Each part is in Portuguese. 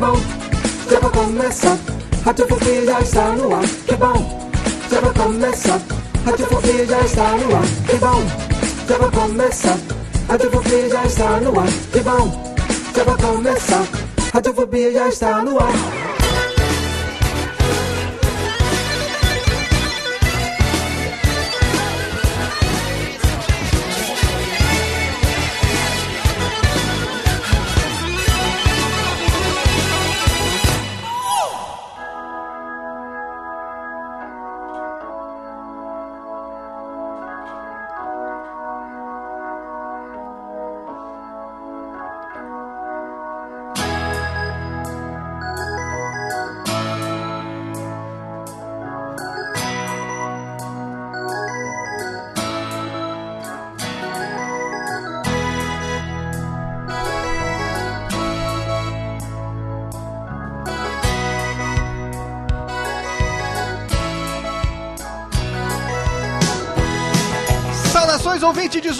bom, já vai começar. Radiofobia já está no ar, que bom, já vai começar. Radiofobia já está no ar, que bom, já vai começar. Radiofobia já está no ar, que bom, já vai começar. Radiofobia já está no ar.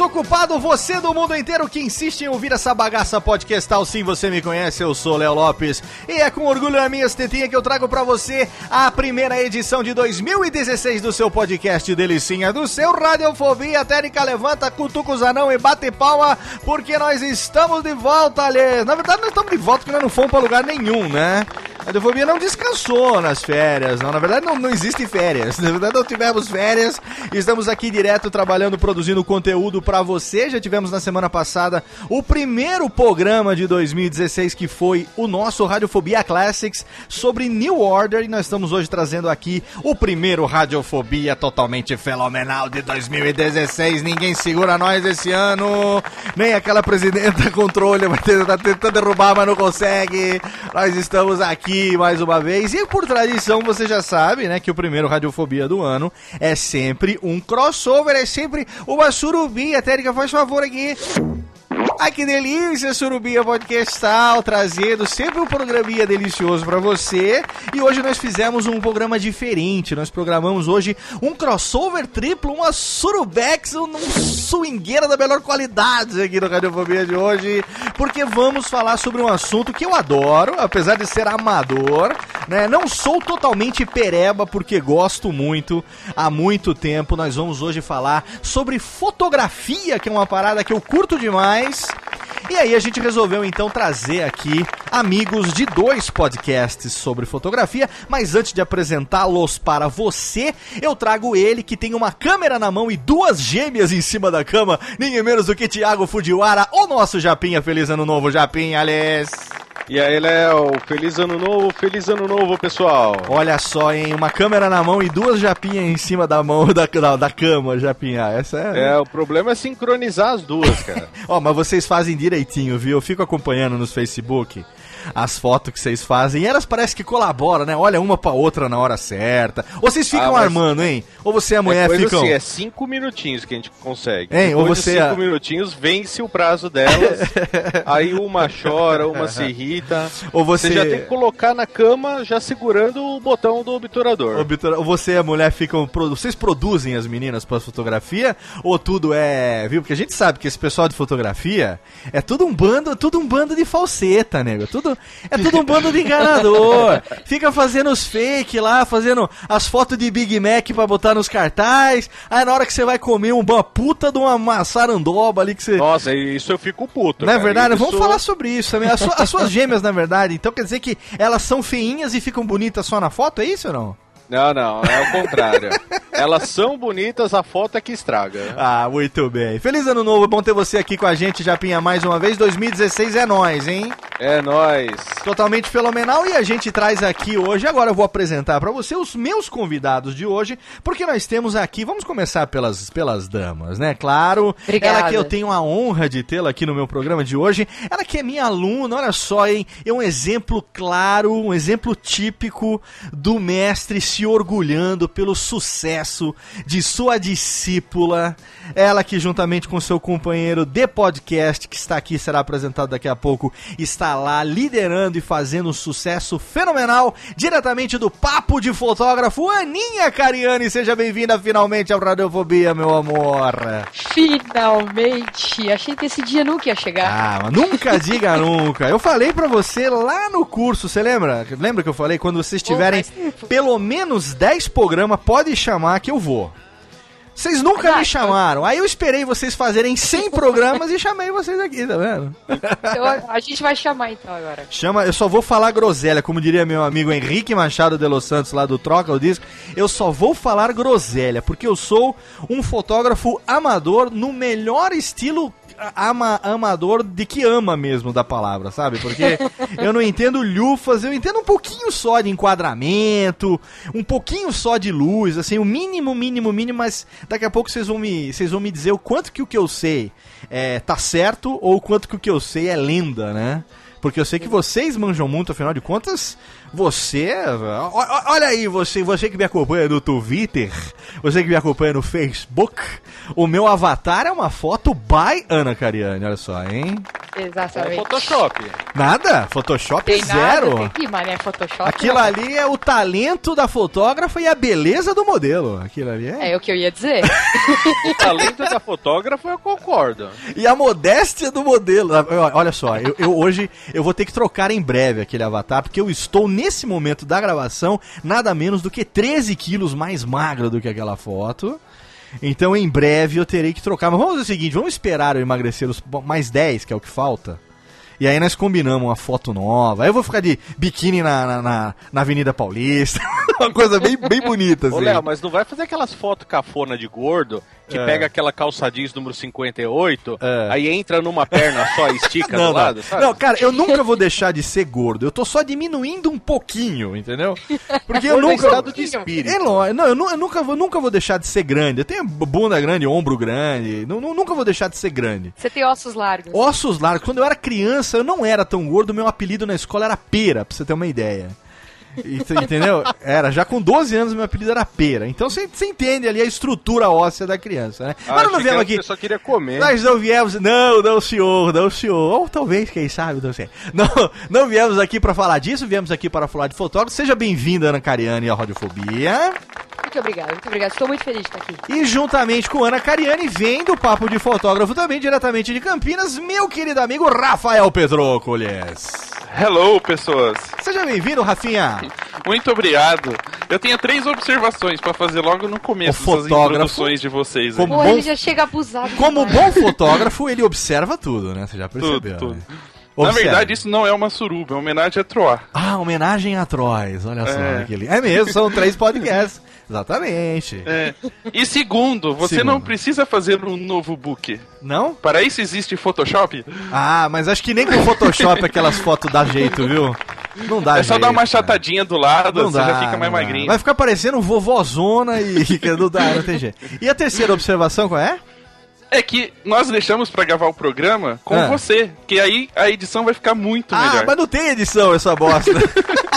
Desocupado, você do mundo inteiro que insiste em ouvir essa bagaça podcastal, sim, você me conhece, eu sou Léo Lopes. E é com orgulho na minha tetinha que eu trago para você a primeira edição de 2016 do seu podcast Delicinha, do seu Radiofobia. Térica levanta, cutuca os anão e bate palma, porque nós estamos de volta, ali. Na verdade, nós estamos de volta porque nós não fomos para lugar nenhum, né? Radiofobia não descansou nas férias, não. Na verdade, não, não existe férias. Na verdade, não tivemos férias. Estamos aqui direto trabalhando, produzindo conteúdo para você. Já tivemos na semana passada o primeiro programa de 2016, que foi o nosso Radiofobia Classics sobre New Order. E nós estamos hoje trazendo aqui o primeiro Radiofobia totalmente fenomenal de 2016. Ninguém segura nós esse ano. Nem aquela presidenta controle vai tentar, tentando derrubar, mas não consegue. Nós estamos aqui mais uma vez. E por tradição, você já sabe, né, que o primeiro Radiofobia do ano é sempre um crossover, é sempre uma surubinha. Térica, faz favor aqui. Ai que delícia, Surubinha Podcastal, trazendo sempre um programinha delicioso para você. E hoje nós fizemos um programa diferente. Nós programamos hoje um crossover triplo, uma Surubex, um swingueira da melhor qualidade aqui no Radiofobia de hoje. Porque vamos falar sobre um assunto que eu adoro, apesar de ser amador, né? Não sou totalmente pereba porque gosto muito há muito tempo. Nós vamos hoje falar sobre fotografia, que é uma parada que eu curto demais. E aí a gente resolveu então trazer aqui amigos de dois podcasts sobre fotografia, mas antes de apresentá-los para você, eu trago ele que tem uma câmera na mão e duas gêmeas em cima da cama, ninguém menos do que Thiago Fujiwara, o nosso Japinha. Feliz ano novo, Japinha, Alice. E aí, Léo, feliz ano novo, feliz ano novo, pessoal. Olha só, hein, uma câmera na mão e duas japinhas em cima da mão da, da, da cama, japinha. Essa é. É, o problema é sincronizar as duas, cara. Ó, mas vocês fazem direitinho, viu? Eu fico acompanhando nos Facebook as fotos que vocês fazem. E elas parecem que colaboram, né? Olha uma pra outra na hora certa. Ou vocês ficam ah, armando, hein? Ou você e a mulher ficam. Assim, é cinco minutinhos que a gente consegue. Hein? Ou você. cinco a... minutinhos vence o prazo delas. aí uma chora, uma se irrita. Ou você... você já tem que colocar na cama já segurando o botão do obturador. Obtura... Ou você e a mulher ficam. Vocês produzem as meninas pra fotografia? Ou tudo é. Viu? Porque a gente sabe que esse pessoal de fotografia é tudo um bando, tudo um bando de falseta, nego. Tudo tudo, é tudo um bando de enganador. Fica fazendo os fake lá, fazendo as fotos de Big Mac pra botar nos cartazes. Aí na hora que você vai comer uma puta de uma maçarandoba ali que você. Nossa, isso eu fico puto. Não é verdade? Isso... Vamos falar sobre isso também. As, as suas gêmeas, na verdade, então quer dizer que elas são feinhas e ficam bonitas só na foto, é isso ou não? Não, não, é o contrário. Elas são bonitas, a foto é que estraga. Ah, muito bem. Feliz ano novo, é bom ter você aqui com a gente, Japinha, mais uma vez. 2016 é nós, hein? É nós. Totalmente fenomenal e a gente traz aqui hoje, agora eu vou apresentar para você os meus convidados de hoje, porque nós temos aqui, vamos começar pelas, pelas damas, né? Claro, Obrigada. ela que eu tenho a honra de tê-la aqui no meu programa de hoje, ela que é minha aluna, olha só, hein? É um exemplo claro, um exemplo típico do mestre se orgulhando pelo sucesso de sua discípula. Ela que, juntamente com seu companheiro de podcast, que está aqui, será apresentado daqui a pouco, está lá liderando e fazendo um sucesso fenomenal, diretamente do Papo de Fotógrafo, Aninha Cariani. Seja bem-vinda finalmente ao Radiofobia, meu amor. Finalmente! Achei que esse dia nunca ia chegar. Ah, mas nunca diga nunca. Eu falei para você lá no curso, você lembra? Lembra que eu falei? Quando vocês tiverem pelo menos 10 programas, pode chamar que eu vou. Vocês nunca me chamaram. Aí eu esperei vocês fazerem 100 programas e chamei vocês aqui, tá vendo? Então, a gente vai chamar então agora. Chama, eu só vou falar groselha, como diria meu amigo Henrique Machado de Los Santos lá do Troca o Disco. Eu só vou falar groselha, porque eu sou um fotógrafo amador no melhor estilo ama, amador de que ama mesmo da palavra, sabe? Porque eu não entendo lufas, eu entendo um pouquinho só de enquadramento, um pouquinho só de luz, assim, o mínimo, mínimo, mínimo, mas daqui a pouco vocês vão me, vocês vão me dizer o quanto que o que eu sei é, tá certo ou o quanto que o que eu sei é lenda, né? Porque eu sei que vocês manjam muito, afinal de contas, você. Olha aí, você, você que me acompanha no Twitter, você que me acompanha no Facebook, o meu avatar é uma foto by Ana Cariani, olha só, hein? Exatamente. É Photoshop. Nada? Photoshop tem zero. Nada, tem que, mané, Photoshop. Aquilo não. ali é o talento da fotógrafa e a beleza do modelo. Aquilo ali é. É o que eu ia dizer. o talento da fotógrafa eu concordo. E a modéstia do modelo. Olha só, eu, eu hoje eu vou ter que trocar em breve aquele avatar, porque eu estou nesse momento da gravação nada menos do que 13 quilos mais magro do que aquela foto. Então em breve eu terei que trocar. Mas vamos fazer o seguinte: vamos esperar eu emagrecer os mais 10, que é o que falta. E aí nós combinamos uma foto nova. Aí eu vou ficar de biquíni na, na, na, na Avenida Paulista. uma coisa bem, bem bonita, assim. Ô, Léo, mas não vai fazer aquelas fotos cafona de gordo que é. pega aquela calça jeans número 58, é. aí entra numa perna só e estica não, do lado, sabe? Não, cara, eu nunca vou deixar de ser gordo. Eu tô só diminuindo um pouquinho, entendeu? Porque eu nunca. estado de espírito. É, não, eu, eu, nunca, vou, nunca vou deixar de ser grande. Eu tenho bunda grande, ombro grande. Não, nunca vou deixar de ser grande. Você tem ossos largos. Ossos largos. Quando eu era criança, eu não era tão gordo. Meu apelido na escola era pera, pra você ter uma ideia. Entendeu? Era, já com 12 anos meu apelido era pera. Então você entende ali a estrutura óssea da criança, né? Ah, Mas não viemos aqui. Eu só queria comer. Nós não viemos. Não, não, senhor, não, senhor. Ou talvez, quem sabe, não sei. Não, não viemos aqui para falar disso, viemos aqui para falar de fotógrafo. Seja bem-vinda, Ana Cariani, à Radiofobia. Muito obrigado, muito obrigado. Estou muito feliz de estar aqui. E juntamente com Ana Cariani, vem do Papo de Fotógrafo também, diretamente de Campinas, meu querido amigo Rafael Petrócoles. Hello, pessoas. Seja bem-vindo, Rafinha. Muito obrigado. Eu tenho três observações para fazer logo no começo das introduções de vocês. Como bom... ele já chega abusado. Como bom fotógrafo, ele observa tudo, né? Você já percebeu. Tudo, tudo. Né? Na verdade, isso não é uma suruba, é uma homenagem a Troá. Ah, homenagem a Troyes, olha só. É. Aquele... é mesmo, são três podcasts. Exatamente. É. E segundo, você segundo. não precisa fazer um novo book. Não? Para isso existe Photoshop? Ah, mas acho que nem com Photoshop aquelas fotos dá jeito, viu? Não dá É só jeito, dar uma chatadinha do lado, não você dá, já fica mais magrinho. Vai ficar parecendo vovózona e não dá, não tem jeito. E a terceira observação qual é? É que nós deixamos para gravar o programa com ah. você, que aí a edição vai ficar muito ah, melhor. Ah, mas não tem edição essa bosta.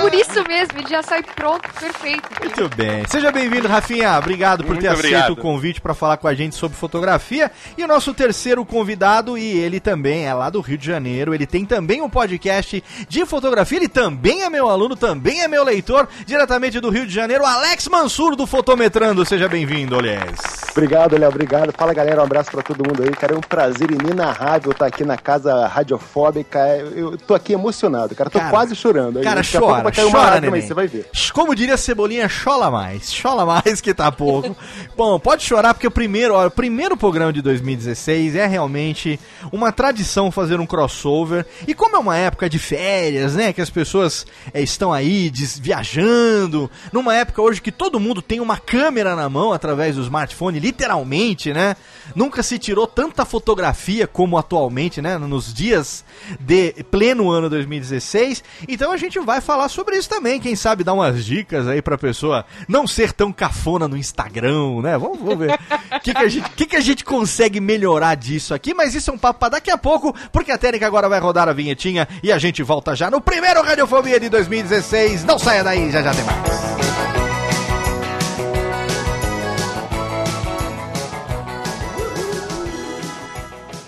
Por isso mesmo, ele já sai pronto, perfeito. Muito bem. Seja bem-vindo, Rafinha. Obrigado por muito ter obrigado. aceito o convite para falar com a gente sobre fotografia. E o nosso terceiro convidado, e ele também é lá do Rio de Janeiro, ele tem também um podcast de fotografia, ele também é meu aluno, também é meu leitor, diretamente do Rio de Janeiro, Alex Mansur do Fotometrando. Seja bem-vindo, Alex. Obrigado, Léo, obrigado. Fala, galera, um abraço para todo mundo aí. Cara, é um prazer inenarrável estar aqui na casa radiofóbica. Eu tô aqui emocionado, cara. Tô cara, quase chorando. Cara, Daqui chora, vai cair chora, uma você vai ver. Como diria Cebolinha, chola mais. Chola mais que tá pouco. Bom, pode chorar porque o primeiro, ó, o primeiro programa de 2016 é realmente uma tradição fazer um crossover. E como é uma época de férias, né, que as pessoas é, estão aí des, viajando, numa época hoje que todo mundo tem uma câmera na mão através do smartphone, literalmente, né? Nunca se tirou tanta fotografia como atualmente, né? Nos dias de pleno ano 2016. Então a gente vai falar sobre isso também. Quem sabe dar umas dicas aí pra pessoa não ser tão cafona no Instagram, né? Vamos, vamos ver o que, que, a gente, que, que a gente consegue melhorar disso aqui. Mas isso é um papo pra daqui a pouco, porque a técnica agora vai rodar a vinhetinha e a gente volta já no primeiro Radiofobia de 2016. Não saia daí, já já tem mais.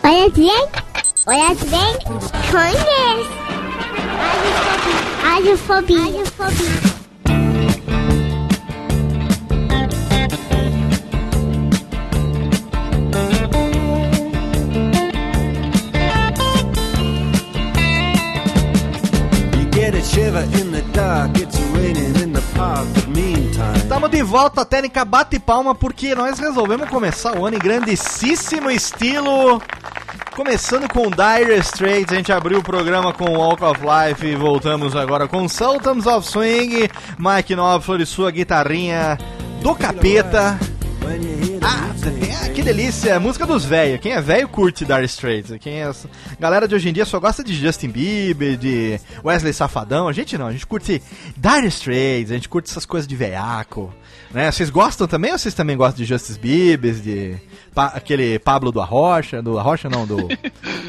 おやつでんおやつでんコンですアルフォビアルフォビアルフォビ shiver in the dark, it's raining in the park. Estamos de volta, técnica bate palma, porque nós resolvemos começar o ano em grandíssimo estilo. Começando com Dire Straits, a gente abriu o programa com Walk of Life e voltamos agora com Sultans of Swing, Mike e sua guitarrinha do capeta. Ah, que delícia, música dos velhos. Quem é velho curte Dire Straits. Quem é galera de hoje em dia só gosta de Justin Bieber, de Wesley Safadão. A gente não, a gente curte Dire Straits, a gente curte essas coisas de veiaco. Né? Vocês gostam também ou vocês também gostam de Justice Bieber, de pa aquele Pablo do Arrocha, do Arrocha não, do...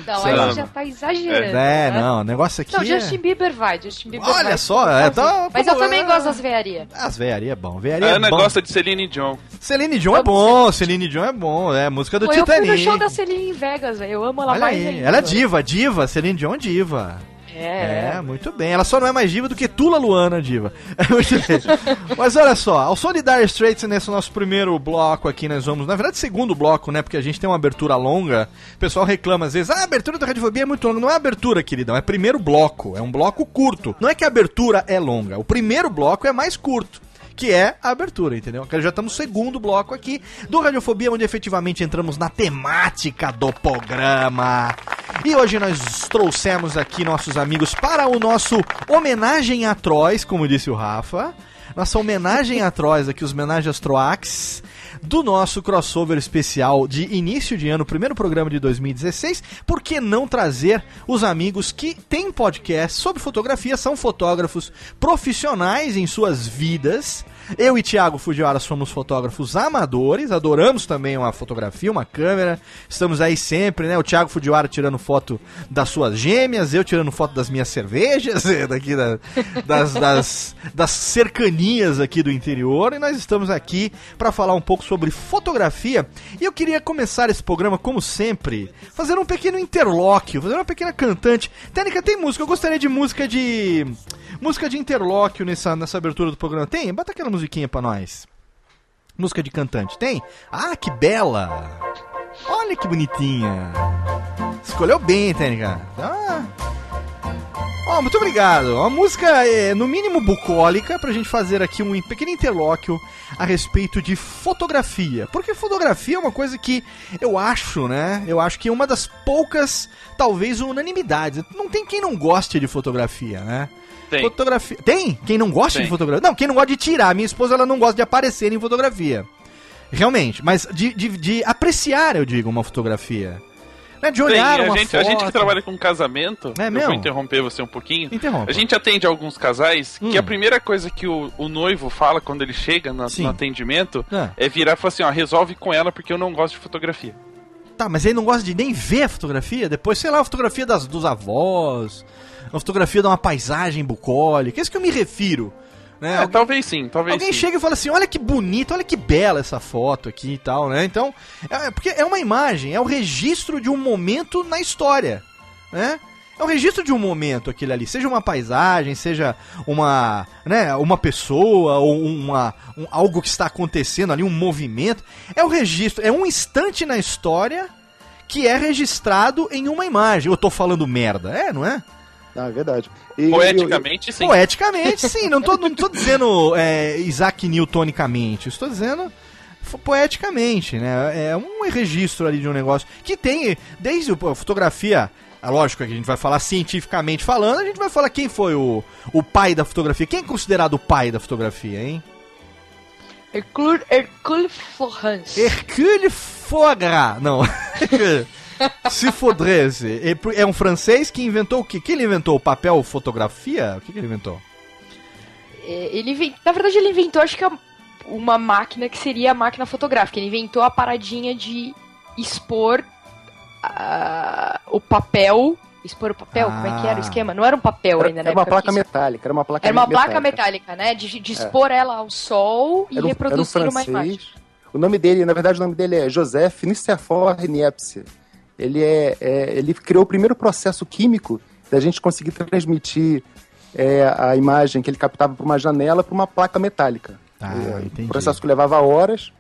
Não, aí lá. já tá exagerando. É, né? não, o negócio aqui Não, é... Justin Bieber vai, Justin Bieber Olha vai. só, é, tá, Mas eu também gosto das veiarias. As veiarias é bom, veiaria A é Ana gosta de Celine Dion. Celine Dion é bom, Celine Dion é bom, é música do Pô, eu fui Titanic. no show da Celine em Vegas, velho. Eu amo ela Olha mais aí, ainda. ela é diva, diva, Celine Dion é diva. É. É, muito bem. Ela só não é mais diva do que Tula Luana diva. Bem. Mas olha só, ao som de Dire Straits nesse nosso primeiro bloco aqui, nós vamos, na verdade, segundo bloco, né? Porque a gente tem uma abertura longa. O pessoal reclama às vezes, ah, a abertura da Radiofobia é muito longa. Não é abertura, queridão, é primeiro bloco. É um bloco curto. Não é que a abertura é longa, o primeiro bloco é mais curto que é a abertura, entendeu? Já estamos no segundo bloco aqui do Radiofobia, onde efetivamente entramos na temática do programa. E hoje nós trouxemos aqui nossos amigos para o nosso homenagem a Trois, como disse o Rafa. Nossa homenagem a Trois aqui, os homenagens Troax do nosso crossover especial de início de ano, primeiro programa de 2016. Por que não trazer os amigos que têm podcast sobre fotografia, são fotógrafos profissionais em suas vidas? Eu e Thiago Fujiwara somos fotógrafos amadores, adoramos também uma fotografia, uma câmera. Estamos aí sempre, né? O Thiago Fujiwara tirando foto das suas gêmeas, eu tirando foto das minhas cervejas, daqui da- das, das, das cercanias aqui do interior. E nós estamos aqui para falar um pouco sobre fotografia. E eu queria começar esse programa, como sempre, fazendo um pequeno interlóquio, fazendo uma pequena cantante. Técnica, tem música? Eu gostaria de música de. Música de interlóquio nessa, nessa abertura do programa. Tem? Bota aquela musiquinha pra nós. Música de cantante. Tem? Ah, que bela! Olha que bonitinha. Escolheu bem, Técnica. Ah. Ó, muito obrigado. Uma música, é, no mínimo, bucólica, pra gente fazer aqui um pequeno interlóquio a respeito de fotografia. Porque fotografia é uma coisa que eu acho, né? Eu acho que é uma das poucas, talvez, unanimidades. Não tem quem não goste de fotografia, né? Tem. Fotografia. Tem? Quem não gosta Tem. de fotografia? Não, quem não gosta de tirar. Minha esposa ela não gosta de aparecer em fotografia. Realmente. Mas de, de, de apreciar, eu digo, uma fotografia. Né? De Tem, olhar a, uma gente, foto. a gente que trabalha com casamento, É eu mesmo? vou interromper você um pouquinho. Interrompa. A gente atende alguns casais Hum. que a primeira coisa que o, o noivo fala quando ele chega na- no atendimento Ah. é virar e falar assim, ó, resolve com ela porque eu não gosto de fotografia. Tá, mas ele não gosta de nem ver a fotografia? Depois, sei lá, a fotografia das, dos avós, uma fotografia de uma paisagem bucólica. É isso que eu me refiro. Né? É, Alguém- talvez sim, talvez Alguém sim. chega e fala assim: olha que bonita, olha que bela essa foto aqui e tal, né? Então, é, é porque é uma imagem, é o registro de um momento na história, né? É o registro de um momento aquele ali, seja uma paisagem, seja uma, né, uma pessoa ou uma, um- algo que está acontecendo ali, um movimento. É o registro, é um instante na história que é registrado em uma imagem. Eu tô falando merda, é, não é? É verdade. E- Poeticamente, sim. Poeticamente, sim. Não tô, não tô dizendo é, Isaac Newtonicamente. Estou dizendo poeticamente, né? É um registro ali de um negócio que tem desde a fotografia. É lógico que a gente vai falar cientificamente falando, a gente vai falar quem foi o, o pai da fotografia. Quem é considerado o pai da fotografia, hein? Hercule, Hercule Florence. Hercule Fogras. Não. Se fodresse. É um francês que inventou o quê? Que ele inventou? O papel fotografia? O que, que ele inventou? É, Ele inven- Na verdade, ele inventou, acho que a- uma máquina que seria a máquina fotográfica. Ele inventou a paradinha de expor ah, o papel. Expor o papel? Como é que era o Ah. esquema? Não era um papel Era, ainda, né? era uma placa metálica, era uma placa Era uma metálica. placa metálica, né? De, de expor ela ao sol e um, era um reproduzir uma imagem. O nome dele, na verdade, o nome dele é Joseph Nicéphore Niepce. Ele, é, é- ele criou o primeiro processo químico da gente conseguir transmitir é, a imagem que ele captava para uma janela para uma placa metálica. Ah, é, entendi. Um processo que levava horas.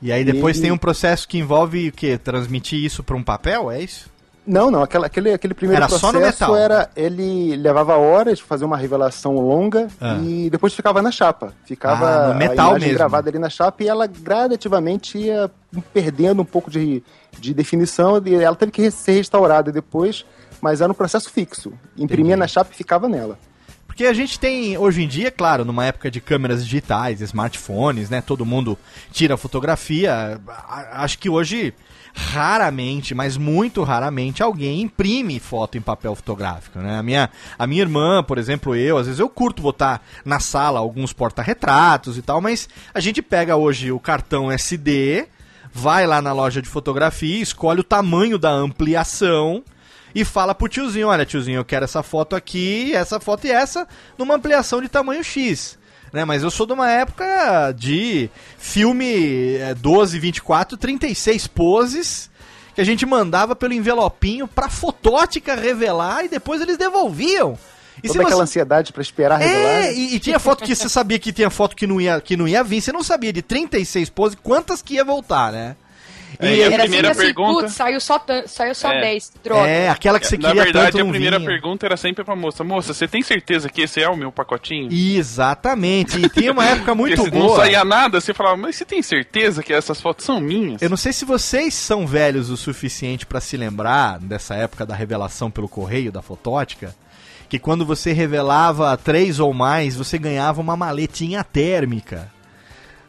E aí depois e... tem um processo que envolve o quê? Transmitir isso para um papel, é isso? Não, não, aquela, aquele, aquele primeiro era processo só no metal. era. Ele levava horas fazer uma revelação longa ah. e depois ficava na chapa. Ficava ah, no metal a imagem mesmo. gravada ali na chapa e ela gradativamente ia perdendo um pouco de, de definição e ela teve que ser restaurada depois, mas era um processo fixo. Imprimia Entendi. na chapa e ficava nela. Porque a gente tem, hoje em dia, claro, numa época de câmeras digitais, smartphones, né? Todo mundo tira fotografia. Acho que hoje raramente, mas muito raramente, alguém imprime foto em papel fotográfico, né? A minha, a minha irmã, por exemplo, eu, às vezes eu curto botar na sala alguns porta-retratos e tal, mas a gente pega hoje o cartão SD, vai lá na loja de fotografia, escolhe o tamanho da ampliação e fala pro tiozinho, olha tiozinho, eu quero essa foto aqui, essa foto e essa, numa ampliação de tamanho X né? Mas eu sou de uma época de filme é, 12, 24, 36 poses que a gente mandava pelo envelopinho pra fotótica revelar e depois eles devolviam. E Toda aquela você... ansiedade para esperar é, revelar. É, e, e, tinha foto que você sabia que tinha foto que não ia, que não ia vir, você não sabia de 36 poses quantas que ia voltar, né? É, e a primeira assim, pergunta. Putz, saiu só, saiu só é. 10, droga. É, aquela que você queria Na verdade, a primeira vinha. pergunta era sempre pra moça: Moça, você tem certeza que esse é o meu pacotinho? Exatamente. E tinha uma época muito Porque boa. Não saía nada, você falava: Mas você tem certeza que essas fotos são minhas? Eu não sei se vocês são velhos o suficiente para se lembrar dessa época da revelação pelo correio da fotótica. Que quando você revelava três ou mais, você ganhava uma maletinha térmica.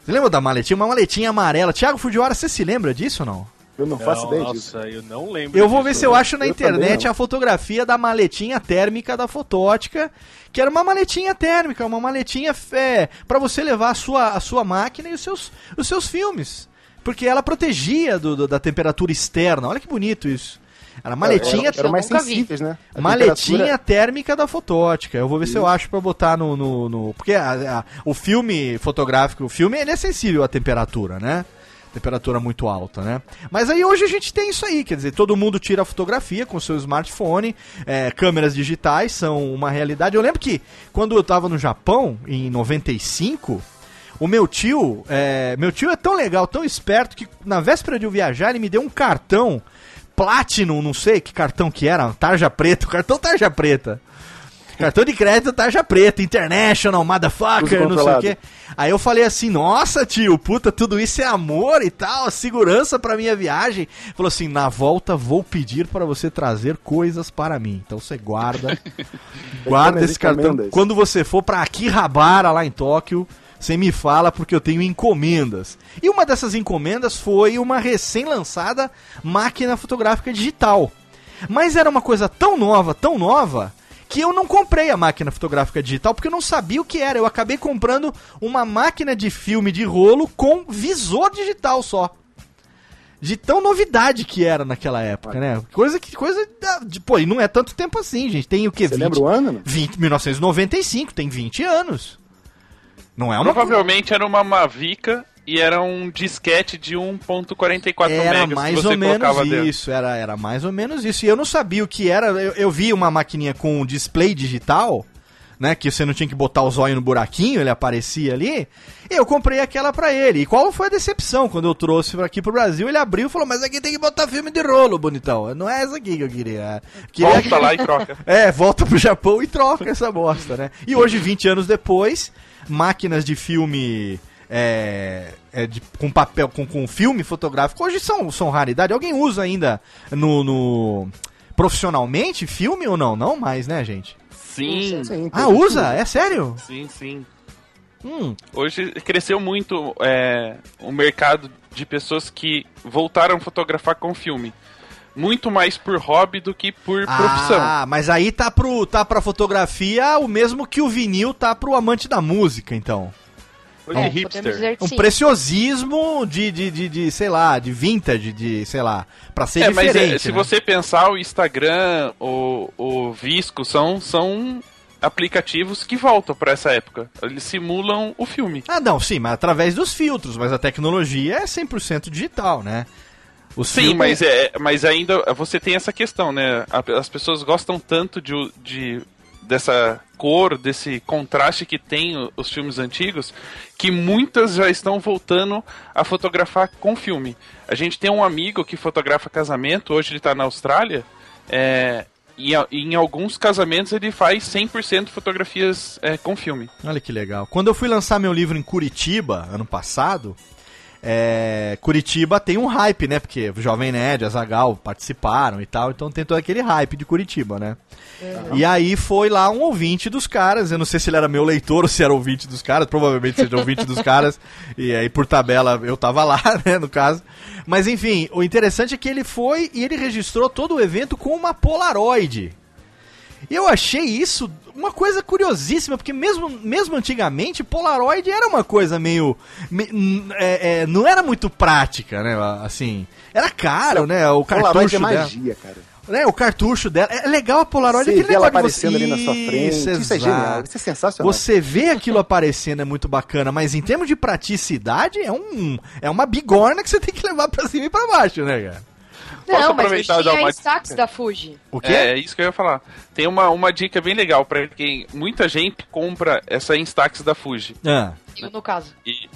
Você lembra da maletinha? Uma maletinha amarela. Tiago Fujiwara, você se lembra disso ou não? Eu não, não faço ideia nossa, disso. eu não lembro. Eu vou disso, ver se eu acho na eu internet a fotografia da maletinha térmica da fotótica, que era uma maletinha térmica, uma maletinha é, para você levar a sua, a sua máquina e os seus, os seus filmes. Porque ela protegia do, do, da temperatura externa. Olha que bonito isso. Era maletinha. Era, era mais sensíveis, né? A maletinha temperatura... térmica da fotótica. Eu vou ver Isso. se eu acho para botar no, no, no. porque a, a, o filme fotográfico, o filme ele é sensível à temperatura, né? temperatura muito alta, né? Mas aí hoje a gente tem isso aí, quer dizer, todo mundo tira fotografia com seu smartphone, é, câmeras digitais são uma realidade. Eu lembro que quando eu tava no Japão, em 95, o meu tio, é, meu tio é tão legal, tão esperto, que na véspera de eu viajar, ele me deu um cartão Platinum, não sei que cartão que era, tarja preta, cartão tarja preta. Cartão de crédito tarja preta, international, motherfucker, não sei o quê. Aí eu falei assim, nossa tio, puta, tudo isso é amor e tal, segurança pra minha viagem. Falou assim, na volta vou pedir para você trazer coisas para mim. Então você guarda, guarda esse cartão. Quando você for pra Akihabara, lá em Tóquio, você me fala porque eu tenho encomendas. E uma dessas encomendas foi uma recém-lançada máquina fotográfica digital. Mas era uma coisa tão nova, tão nova, que eu não comprei a máquina fotográfica digital porque eu não sabia o que era. Eu acabei comprando uma máquina de filme de rolo com visor digital só. De tão novidade que era naquela época, né? Coisa que. Coisa. De, pô, e não é tanto tempo assim, gente. Tem o que? Você 20, lembra o ano? 20, 1995, tem 20 anos. Não é uma Provavelmente era uma Mavica e era um disquete de 1.44 Era mais ou menos isso, era, era mais ou menos isso. E eu não sabia o que era. Eu, eu vi uma maquininha com display digital, né? Que você não tinha que botar o zóio no buraquinho, ele aparecia ali. E eu comprei aquela pra ele. E qual foi a decepção quando eu trouxe aqui pro Brasil? Ele abriu e falou: Mas aqui tem que botar filme de rolo, bonitão. Não é essa aqui que eu queria. queria volta que... lá e troca. É, volta pro Japão e troca essa bosta, né? E hoje, 20 anos depois, máquinas de filme. É, é de, com papel, com, com filme fotográfico, hoje são, são raridade. Alguém usa ainda no, no profissionalmente filme ou não? Não mais, né, gente? Sim. sim ah, usa? É sério? Sim, sim. Hum. Hoje cresceu muito é, o mercado de pessoas que voltaram a fotografar com filme muito mais por hobby do que por ah, profissão. Ah, mas aí tá pro tá pra fotografia o mesmo que o vinil tá pro amante da música, então. É, hipster. Um preciosismo de, de, de, de, sei lá, de vintage, de, sei lá, pra ser é, diferente. Mas é, se né? você pensar, o Instagram, o, o Visco são, são aplicativos que voltam para essa época. Eles simulam o filme. Ah, não, sim, mas através dos filtros, mas a tecnologia é 100% digital, né? O Sim, mas, é, mas ainda você tem essa questão, né? As pessoas gostam tanto de, de dessa cor, desse contraste que tem os filmes antigos, que muitas já estão voltando a fotografar com filme. A gente tem um amigo que fotografa casamento, hoje ele está na Austrália, é, e em alguns casamentos ele faz 100% fotografias é, com filme. Olha que legal. Quando eu fui lançar meu livro em Curitiba, ano passado, é, Curitiba tem um hype, né? Porque o Jovem Nerd, a Zagal participaram e tal, então tem todo aquele hype de Curitiba, né? É. E aí foi lá um ouvinte dos caras, eu não sei se ele era meu leitor ou se era ouvinte dos caras, provavelmente seja ouvinte dos caras, e aí por tabela eu tava lá, né, no caso. Mas enfim, o interessante é que ele foi e ele registrou todo o evento com uma Polaroid. Eu achei isso uma coisa curiosíssima, porque mesmo, mesmo antigamente, Polaroid era uma coisa meio. Me, é, é, não era muito prática, né? Assim. Era caro, né? O cartucho. Polaroid é magia, dela. cara. Né, o cartucho dela. É legal a Polaroid. Você vê ela aparecendo você... ali na sua frente. Isso, isso é genial. Isso é sensacional. Você vê aquilo aparecendo é muito bacana, mas em termos de praticidade, é, um, é uma bigorna que você tem que levar pra cima e pra baixo, né, cara? Posso não, aproveitar mas dar uma... da Fuji. O quê? É, é isso que eu ia falar. Tem uma, uma dica bem legal para quem muita gente compra essa Instax da Fuji. Ah. Eu, no caso. E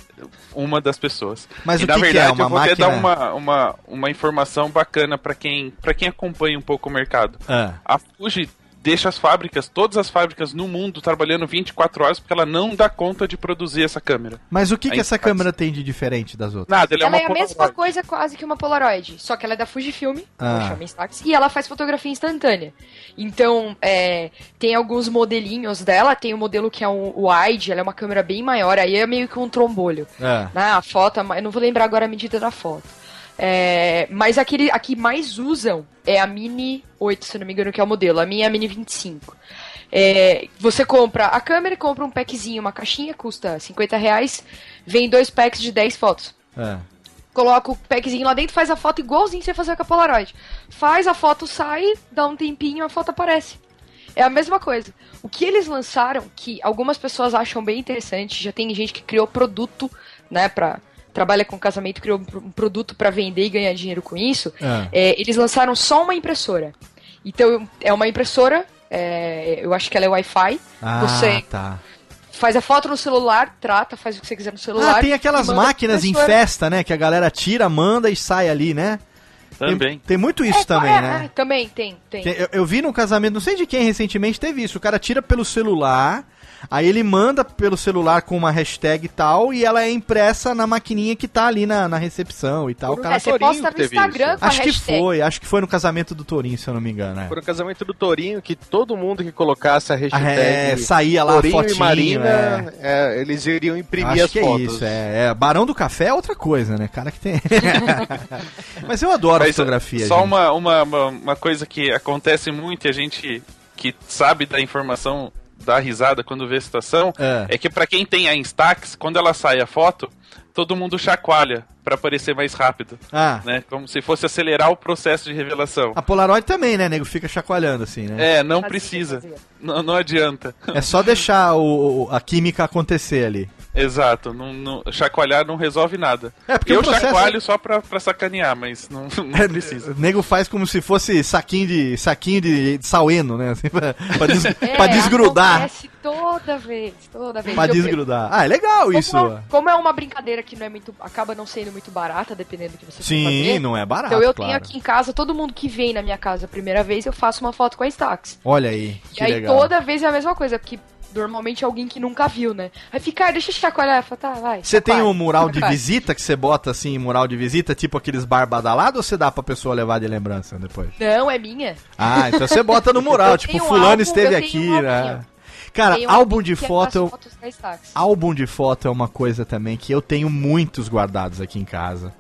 uma das pessoas. Mas e, o na que verdade, que é? Uma eu vou máquina... dar uma, uma, uma informação bacana para quem, pra quem acompanha um pouco o mercado. Ah. A Fuji deixa as fábricas, todas as fábricas no mundo trabalhando 24 horas porque ela não dá conta de produzir essa câmera. Mas o que, que essa câmera tem de diferente das outras? Nada, ela, é ela é, é a mesma coisa quase que uma Polaroid, só que ela é da Fujifilm, ah. chama Instax, e ela faz fotografia instantânea. Então, é, tem alguns modelinhos dela, tem o um modelo que é um wide, ela é uma câmera bem maior, aí é meio que um trombolho. É. Né? A foto, eu não vou lembrar agora a medida da foto. É, mas aquele, a que mais usam é a Mini 8, se não me engano, que é o modelo. A minha é a Mini 25. É, você compra a câmera, compra um packzinho, uma caixinha, custa 50 reais, vem dois packs de 10 fotos. É. Coloca o packzinho lá dentro, faz a foto igualzinho você fazer com a Polaroid. Faz, a foto sai, dá um tempinho, a foto aparece. É a mesma coisa. O que eles lançaram, que algumas pessoas acham bem interessante, já tem gente que criou produto, né, pra, trabalha com casamento, criou um produto para vender e ganhar dinheiro com isso, é. É, eles lançaram só uma impressora. Então, é uma impressora, é, eu acho que ela é Wi-Fi. Ah, você tá. faz a foto no celular, trata, faz o que você quiser no celular. Ah, tem aquelas máquinas em festa, né? Que a galera tira, manda e sai ali, né? Também. Tem, tem muito isso é, também, é, né? É, também tem, tem. Eu, eu, vi no casamento, não sei de quem recentemente teve isso. O cara tira pelo celular, Aí ele manda pelo celular com uma hashtag e tal, e ela é impressa na maquininha que tá ali na, na recepção e tal. Por, cara, você posta no Instagram com Acho que foi, acho que foi no casamento do Torinho, se eu não me engano. É. Foi no casamento do Torinho que todo mundo que colocasse a hashtag é, saía lá Torinho a fotinho, e Marina, é. É, eles iriam imprimir acho as que fotos. É isso, é, é. Barão do Café é outra coisa, né? Cara que tem. Mas eu adoro Mas, fotografia. Só uma, uma, uma coisa que acontece muito e a gente que sabe da informação dá risada quando vê a situação é, é que para quem tem a Instax, quando ela sai a foto, todo mundo chacoalha para aparecer mais rápido. Ah. Né? Como se fosse acelerar o processo de revelação. A Polaroid também, né, nego? Fica chacoalhando assim, né? É, não precisa. Não, não adianta. É só deixar o, a química acontecer ali. Exato, não, não, chacoalhar não resolve nada. É, porque eu processo... chacoalho só pra, pra sacanear, mas não, não é, precisa. O nego faz como se fosse saquinho de saquinho de, de saleno, né? Assim, pra, pra, des, é, pra desgrudar. Acontece toda vez, toda vez. Pra eu, desgrudar. Ah, é legal como isso. É, como é uma brincadeira que não é muito. acaba não sendo muito barata, dependendo do que você Sim, fazer. não é barato. Então eu claro. tenho aqui em casa, todo mundo que vem na minha casa a primeira vez, eu faço uma foto com a Stax. Olha aí. e aí legal. toda vez é a mesma coisa, porque normalmente é alguém que nunca viu, né? Aí fica, ah, deixa eu chacoalhar. Fala, tá, vai. Você tem um mural de visita que você bota assim, mural de visita, tipo aqueles bar badalado, ou você dá pra pessoa levar de lembrança depois? Não, é minha. Ah, então você bota no mural, tipo, fulano álbum, esteve aqui, um né? Cara, álbum de foto. Álbum de foto é uma coisa também que eu tenho muitos guardados aqui em casa.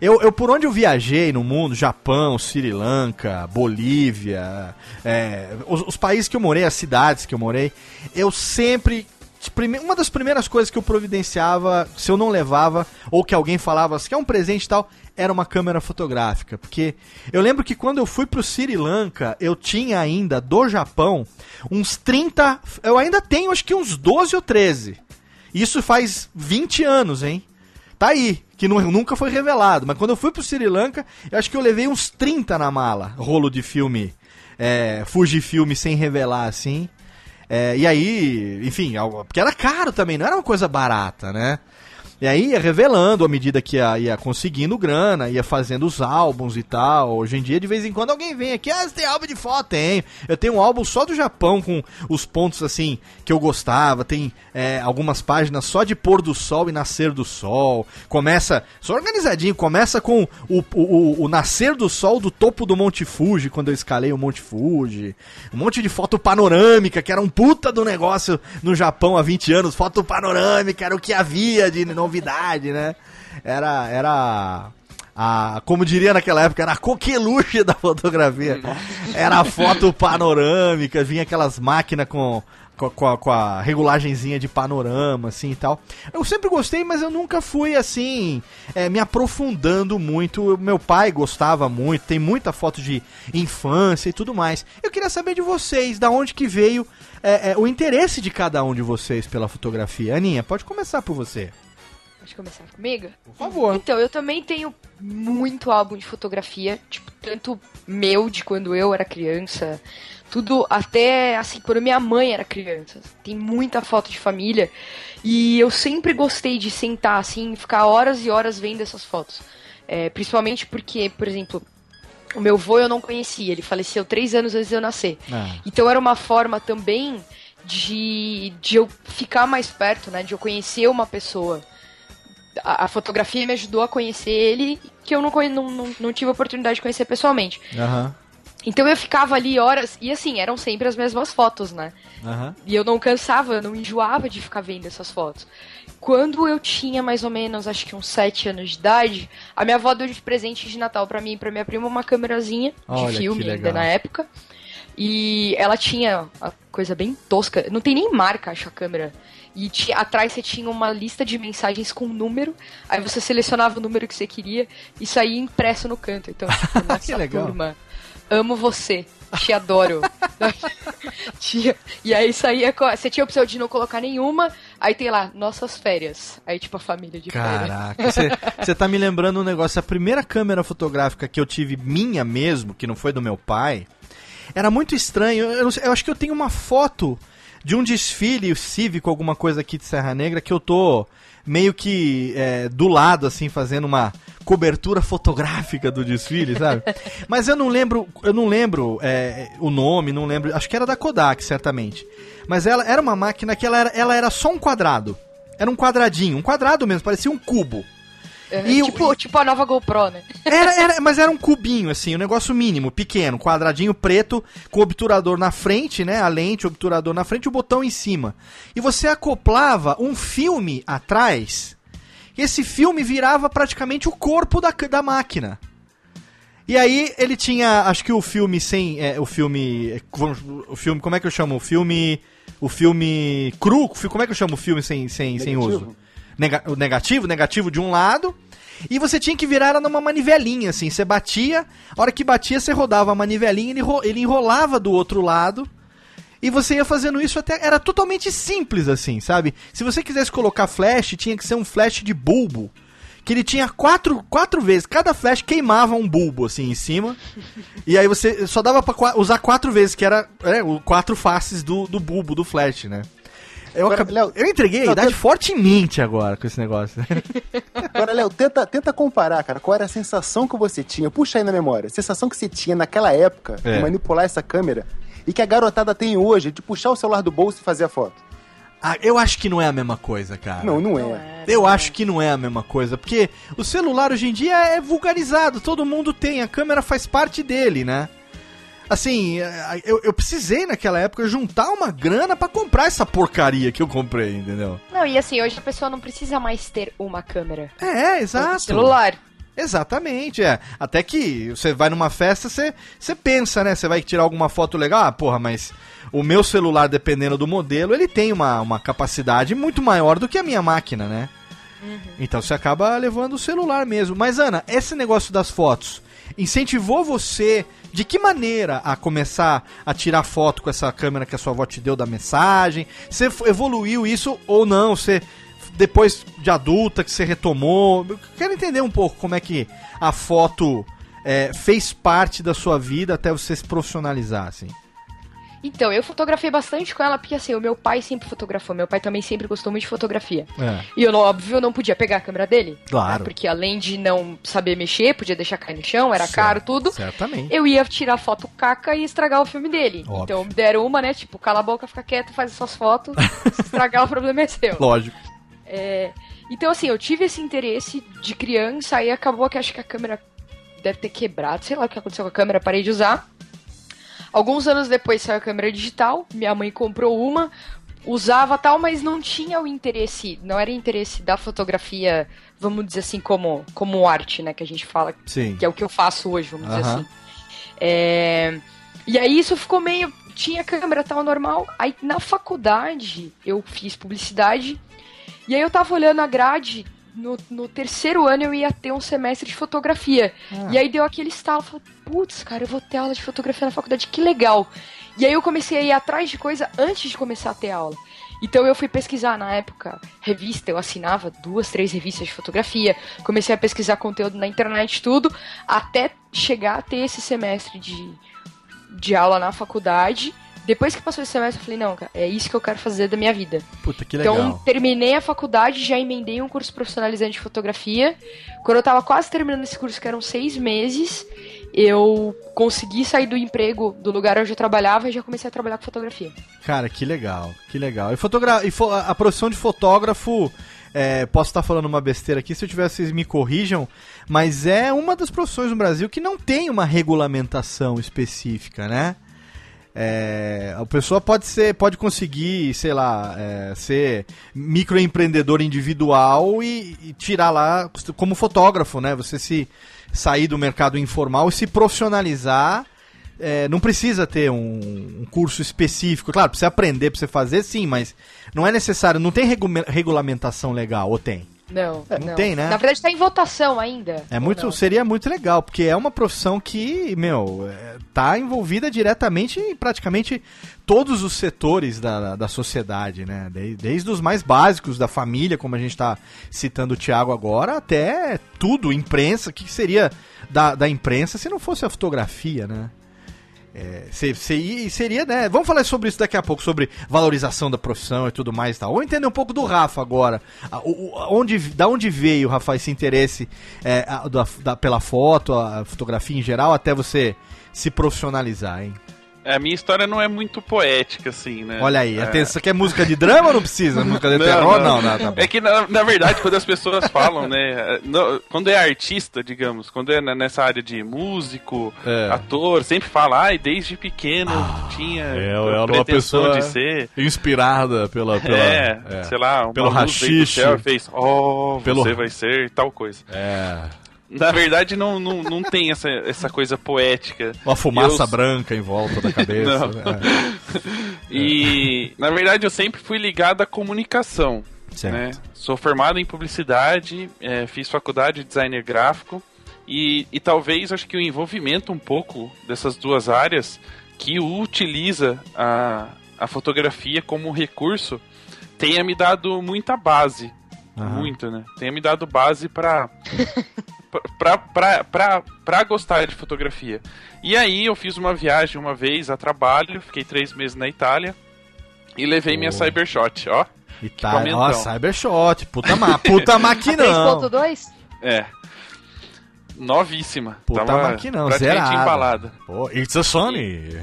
Eu, eu, por onde eu viajei no mundo, Japão, Sri Lanka, Bolívia, é, os, os países que eu morei, as cidades que eu morei, eu sempre uma das primeiras coisas que eu providenciava, se eu não levava, ou que alguém falava, se quer um presente e tal, era uma câmera fotográfica. Porque eu lembro que quando eu fui pro Sri Lanka, eu tinha ainda do Japão uns 30. Eu ainda tenho acho que uns 12 ou 13. Isso faz 20 anos, hein? Tá aí, que não, nunca foi revelado. Mas quando eu fui pro Sri Lanka, eu acho que eu levei uns 30 na mala, rolo de filme, é, Fujifilme sem revelar assim. É, e aí, enfim, porque era caro também, não era uma coisa barata, né? E aí ia revelando à medida que ia, ia, conseguindo grana, ia fazendo os álbuns e tal. Hoje em dia, de vez em quando, alguém vem aqui, ah, você tem álbum de foto? Tenho. Eu tenho um álbum só do Japão com os pontos assim que eu gostava. Tem é, algumas páginas só de pôr do sol e nascer do sol. Começa, só organizadinho, começa com o, o, o nascer do sol do topo do Monte Fuji, quando eu escalei o Monte Fuji. Um monte de foto panorâmica, que era um puta do negócio no Japão há 20 anos. Foto panorâmica era o que havia de novidade, né? Era, era a, como diria naquela época, era a coqueluche da fotografia. Era a foto panorâmica, vinha aquelas máquinas com, com, a, com a regulagenzinha de panorama, assim e tal. Eu sempre gostei, mas eu nunca fui assim, é, me aprofundando muito. Meu pai gostava muito, tem muita foto de infância e tudo mais. Eu queria saber de vocês, da onde que veio é, é, o interesse de cada um de vocês pela fotografia. Aninha, pode começar por você. Pode começar comigo? Por favor. Então, eu também tenho muito álbum de fotografia, tipo, tanto meu de quando eu era criança, tudo até assim, quando minha mãe era criança. Tem muita foto de família e eu sempre gostei de sentar assim, ficar horas e horas vendo essas fotos. É, principalmente porque, por exemplo, o meu avô eu não conhecia, ele faleceu três anos antes de eu nascer. Ah. Então era uma forma também de, de eu ficar mais perto, né? De eu conhecer uma pessoa a, a, fotografia me ajudou a conhecer ele, que eu não, não, não, não tive a oportunidade de conhecer pessoalmente. Uhum. Então eu ficava ali horas, e assim, eram sempre as mesmas fotos, né? Uhum. E eu não cansava, eu não enjoava de ficar vendo essas fotos. Quando eu tinha mais ou menos, acho que uns 7 anos de idade, a minha avó deu de presente de Natal para mim e pra minha prima uma câmerazinha de filme ainda na época. E ela tinha a coisa bem tosca, não tem nem marca, acho, a câmera. E tinha, atrás você tinha uma lista de mensagens com número, aí você selecionava o número que você queria e saía impresso no canto. Então, tipo, nossa legal. turma, amo você, te adoro. tinha, e aí saía, você tinha a opção de não colocar nenhuma, aí tem lá, nossas férias. Aí, tipo, a família de Caraca, férias. você tá me lembrando um negócio, a primeira câmera fotográfica que eu tive minha mesmo, que não foi do meu pai, era muito estranho. Eu, eu acho que eu tenho uma foto de um desfile cívico, alguma coisa aqui de Serra Negra, que eu tô meio que é, do lado, assim, fazendo uma cobertura fotográfica do desfile, sabe? Mas eu não lembro, eu não lembro é, o nome, não lembro. Acho que era da Kodak, certamente. Mas ela era uma máquina que ela era, ela era só um quadrado. Era um quadradinho, um quadrado mesmo, parecia um cubo. É, e tipo, o, tipo a nova GoPro, né? Era, era, mas era um cubinho, assim, um negócio mínimo, pequeno, quadradinho preto, com obturador na frente, né? A lente, o obturador na frente e o botão em cima. E você acoplava um filme atrás, e esse filme virava praticamente o corpo da, da máquina. E aí ele tinha, acho que o filme sem. É, o filme. O filme. Como é que eu chamo? O filme. O filme cru. Como é que eu chamo o filme sem, sem, sem uso? Nega o negativo, negativo de um lado. E você tinha que virar ela numa manivelinha, assim. Você batia, a hora que batia, você rodava a manivelinha, ele, ele enrolava do outro lado. E você ia fazendo isso até. Era totalmente simples, assim, sabe? Se você quisesse colocar flash, tinha que ser um flash de bulbo. Que ele tinha quatro, quatro vezes. Cada flash queimava um bulbo, assim, em cima. e aí você só dava pra usar quatro vezes, que era é, quatro faces do, do bulbo, do flash, né? Eu, agora, Léo, eu entreguei a idade tenta... fortemente agora com esse negócio. Agora, Léo, tenta, tenta comparar, cara, qual era a sensação que você tinha. Puxa aí na memória. A sensação que você tinha naquela época é. de manipular essa câmera e que a garotada tem hoje de puxar o celular do bolso e fazer a foto. Ah, eu acho que não é a mesma coisa, cara. Não, não é. É eu não acho é. que não é a mesma coisa, porque o celular hoje em dia é vulgarizado, todo mundo tem, a câmera faz parte dele, né? Assim, eu, eu precisei naquela época juntar uma grana para comprar essa porcaria que eu comprei, entendeu? Não, e assim, hoje a pessoa não precisa mais ter uma câmera. É, exato. celular. Exatamente, é. Até que você vai numa festa, você, você pensa, né? Você vai tirar alguma foto legal, ah, porra, mas o meu celular, dependendo do modelo, ele tem uma, uma capacidade muito maior do que a minha máquina, né? Uhum. Então você acaba levando o celular mesmo. Mas, Ana, esse negócio das fotos incentivou você de que maneira a começar a tirar foto com essa câmera que a sua avó te deu da mensagem? Você evoluiu isso ou não? Você depois de adulta que você retomou? Eu quero entender um pouco como é que a foto é, fez parte da sua vida até você se profissionalizar, assim. Então, eu fotografei bastante com ela, porque assim, o meu pai sempre fotografou. Meu pai também sempre gostou muito de fotografia. É. E eu, óbvio, não podia pegar a câmera dele. Claro. Né, porque além de não saber mexer, podia deixar cair no chão, era certo. caro, tudo. Certamente. Eu ia tirar foto caca e estragar o filme dele. Óbvio. Então, me deram uma, né? Tipo, cala a boca, fica quieto, faz as suas fotos. se estragar, o problema é seu. Lógico. É... Então, assim, eu tive esse interesse de criança, aí acabou que acho que a câmera deve ter quebrado, sei lá o que aconteceu com a câmera, parei de usar. Alguns anos depois saiu a câmera digital, minha mãe comprou uma, usava tal, mas não tinha o interesse, não era interesse da fotografia, vamos dizer assim, como, como arte, né, que a gente fala, Sim. que é o que eu faço hoje, vamos dizer assim. É... E aí isso ficou meio, tinha câmera tal normal, aí na faculdade eu fiz publicidade, e aí eu tava olhando a grade no, no, terceiro ano eu ia ter um semestre de fotografia. Ah. E aí deu aquele estalo, falei, putz, cara, eu vou ter aula de fotografia na faculdade, que legal. E aí eu comecei a ir atrás de coisa antes de começar a ter aula. Então eu fui pesquisar na época revista, eu assinava duas, três revistas de fotografia, comecei a pesquisar conteúdo na internet, tudo, até chegar a ter esse semestre de, de aula na faculdade. Depois que passou esse semestre, eu falei, não, cara, é isso que eu quero fazer da minha vida. Puta, que legal. Então, terminei a faculdade, já emendei um curso profissionalizante de fotografia. Quando eu tava quase terminando esse curso, que eram seis meses, eu consegui sair do emprego do lugar onde eu trabalhava e já comecei a trabalhar com fotografia. Cara, que legal, que legal. E, fotogra e fo a profissão de fotógrafo, é, posso estar falando uma besteira aqui, se eu tiver, vocês me corrijam, mas é uma das profissões no Brasil que não tem uma regulamentação específica, né? É, a pessoa pode ser, pode conseguir, sei lá, é, ser microempreendedor individual e, e, tirar lá como fotógrafo, né? Você se sair do mercado informal e se profissionalizar. É, não precisa ter um, um, curso específico, claro, precisa aprender, para você fazer, sim, mas não é necessário, não tem regu regulamentação legal, ou tem? Não, é, não, tem, né? Na verdade está em votação ainda. É muito, seria muito legal, porque é uma profissão que, meu, é, tá envolvida diretamente em praticamente todos os setores da, da sociedade, né? Desde, desde os mais básicos da família, como a gente está citando o Thiago agora, até tudo, imprensa, o que seria da, da imprensa se não fosse a fotografia, né? É, seria, né? Vamos falar sobre isso daqui a pouco, sobre valorização da profissão e tudo mais e tal. Vamos entender um pouco do Rafa agora. Onde, da onde veio, Rafa, esse interesse é, da, da, pela foto, a fotografia em geral, até você se profissionalizar, hein? É, a minha história não é muito poética, assim, né? Olha aí, é... atenção, quer música de drama ou não precisa? Música de não, terror? Não, não, não tá É que, na, na, verdade, quando as pessoas falam, né? No, quando é artista, digamos, quando é nessa área de músico, é. ator, sempre fala, ai, desde pequeno ah, tinha é, é uma pessoa de ser. Inspirada pela. pela é, é, sei lá, uma pelo rachixe. fez, oh, pelo... você vai ser tal coisa. É. Na verdade, não, não, não tem essa, essa coisa poética. Uma fumaça eu... branca em volta da cabeça. é. E, na verdade, eu sempre fui ligado à comunicação. Né? Sou formado em publicidade, é, fiz faculdade de designer gráfico. E, e talvez, acho que o envolvimento um pouco dessas duas áreas que utiliza a, a fotografia como recurso tenha me dado muita base. Uhum. Muito, né? Tenha me dado base para pra, pra, pra, pra gostar de fotografia. E aí eu fiz uma viagem uma vez a trabalho, fiquei três meses na Itália e levei oh. minha Cybershot, ó. Itália, ó, Cybershot, puta, ma puta maquinão. 3.2? É. Novíssima. Puta Tava maquinão, zerada. embalada. Pô, it's a Sony.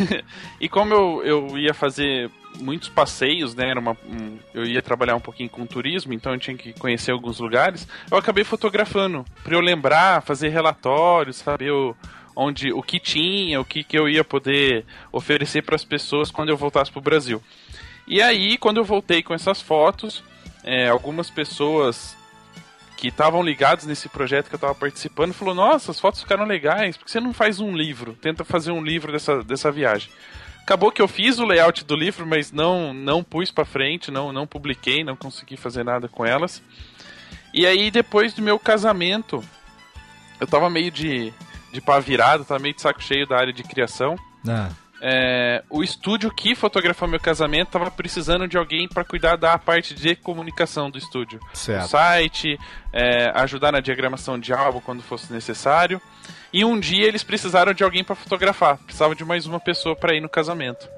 e como eu, eu ia fazer muitos passeios, né? Era uma, um, eu ia trabalhar um pouquinho com turismo, então eu tinha que conhecer alguns lugares. Eu acabei fotografando para eu lembrar, fazer relatórios, saber o, onde o que tinha, o que, que eu ia poder oferecer para as pessoas quando eu voltasse para o Brasil. E aí, quando eu voltei com essas fotos, é, algumas pessoas que estavam ligados nesse projeto que eu estava participando falou: Nossa, as fotos ficaram legais, por que você não faz um livro? Tenta fazer um livro dessa, dessa viagem. Acabou que eu fiz o layout do livro, mas não não pus para frente, não não publiquei, não consegui fazer nada com elas. E aí depois do meu casamento, eu tava meio de de pá virado, tava meio de saco cheio da área de criação. Ah. É, o estúdio que fotografou meu casamento tava precisando de alguém para cuidar da parte de comunicação do estúdio. Certo. O site, é, ajudar na diagramação de álbum quando fosse necessário. E um dia eles precisaram de alguém para fotografar, precisavam de mais uma pessoa para ir no casamento.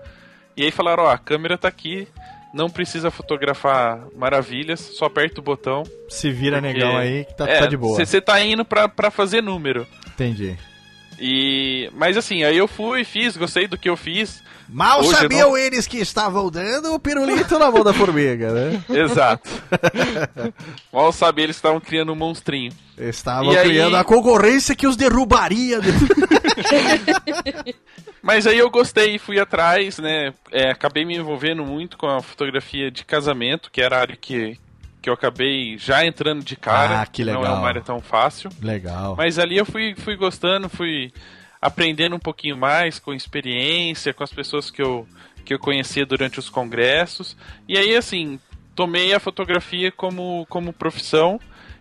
E aí falaram: ó, a câmera tá aqui, não precisa fotografar maravilhas, só aperta o botão. Se vira porque, negão aí que tá, é, tá de boa. Você tá indo pra, pra fazer número. Entendi. E. Mas assim, aí eu fui, fiz, gostei do que eu fiz. Mal Hoje sabiam não... eles que estavam dando o pirulito na mão da formiga, né? Exato. Mal sabiam eles que estavam criando um monstrinho. Estavam e criando aí... a concorrência que os derrubaria. Mas aí eu gostei e fui atrás, né? É, acabei me envolvendo muito com a fotografia de casamento, que era a área que, que eu acabei já entrando de cara. Ah, que legal. Não é uma área tão fácil. Legal. Mas ali eu fui, fui gostando, fui aprendendo um pouquinho mais com experiência, com as pessoas que eu, que eu conhecia durante os congressos. E aí, assim, tomei a fotografia como, como profissão.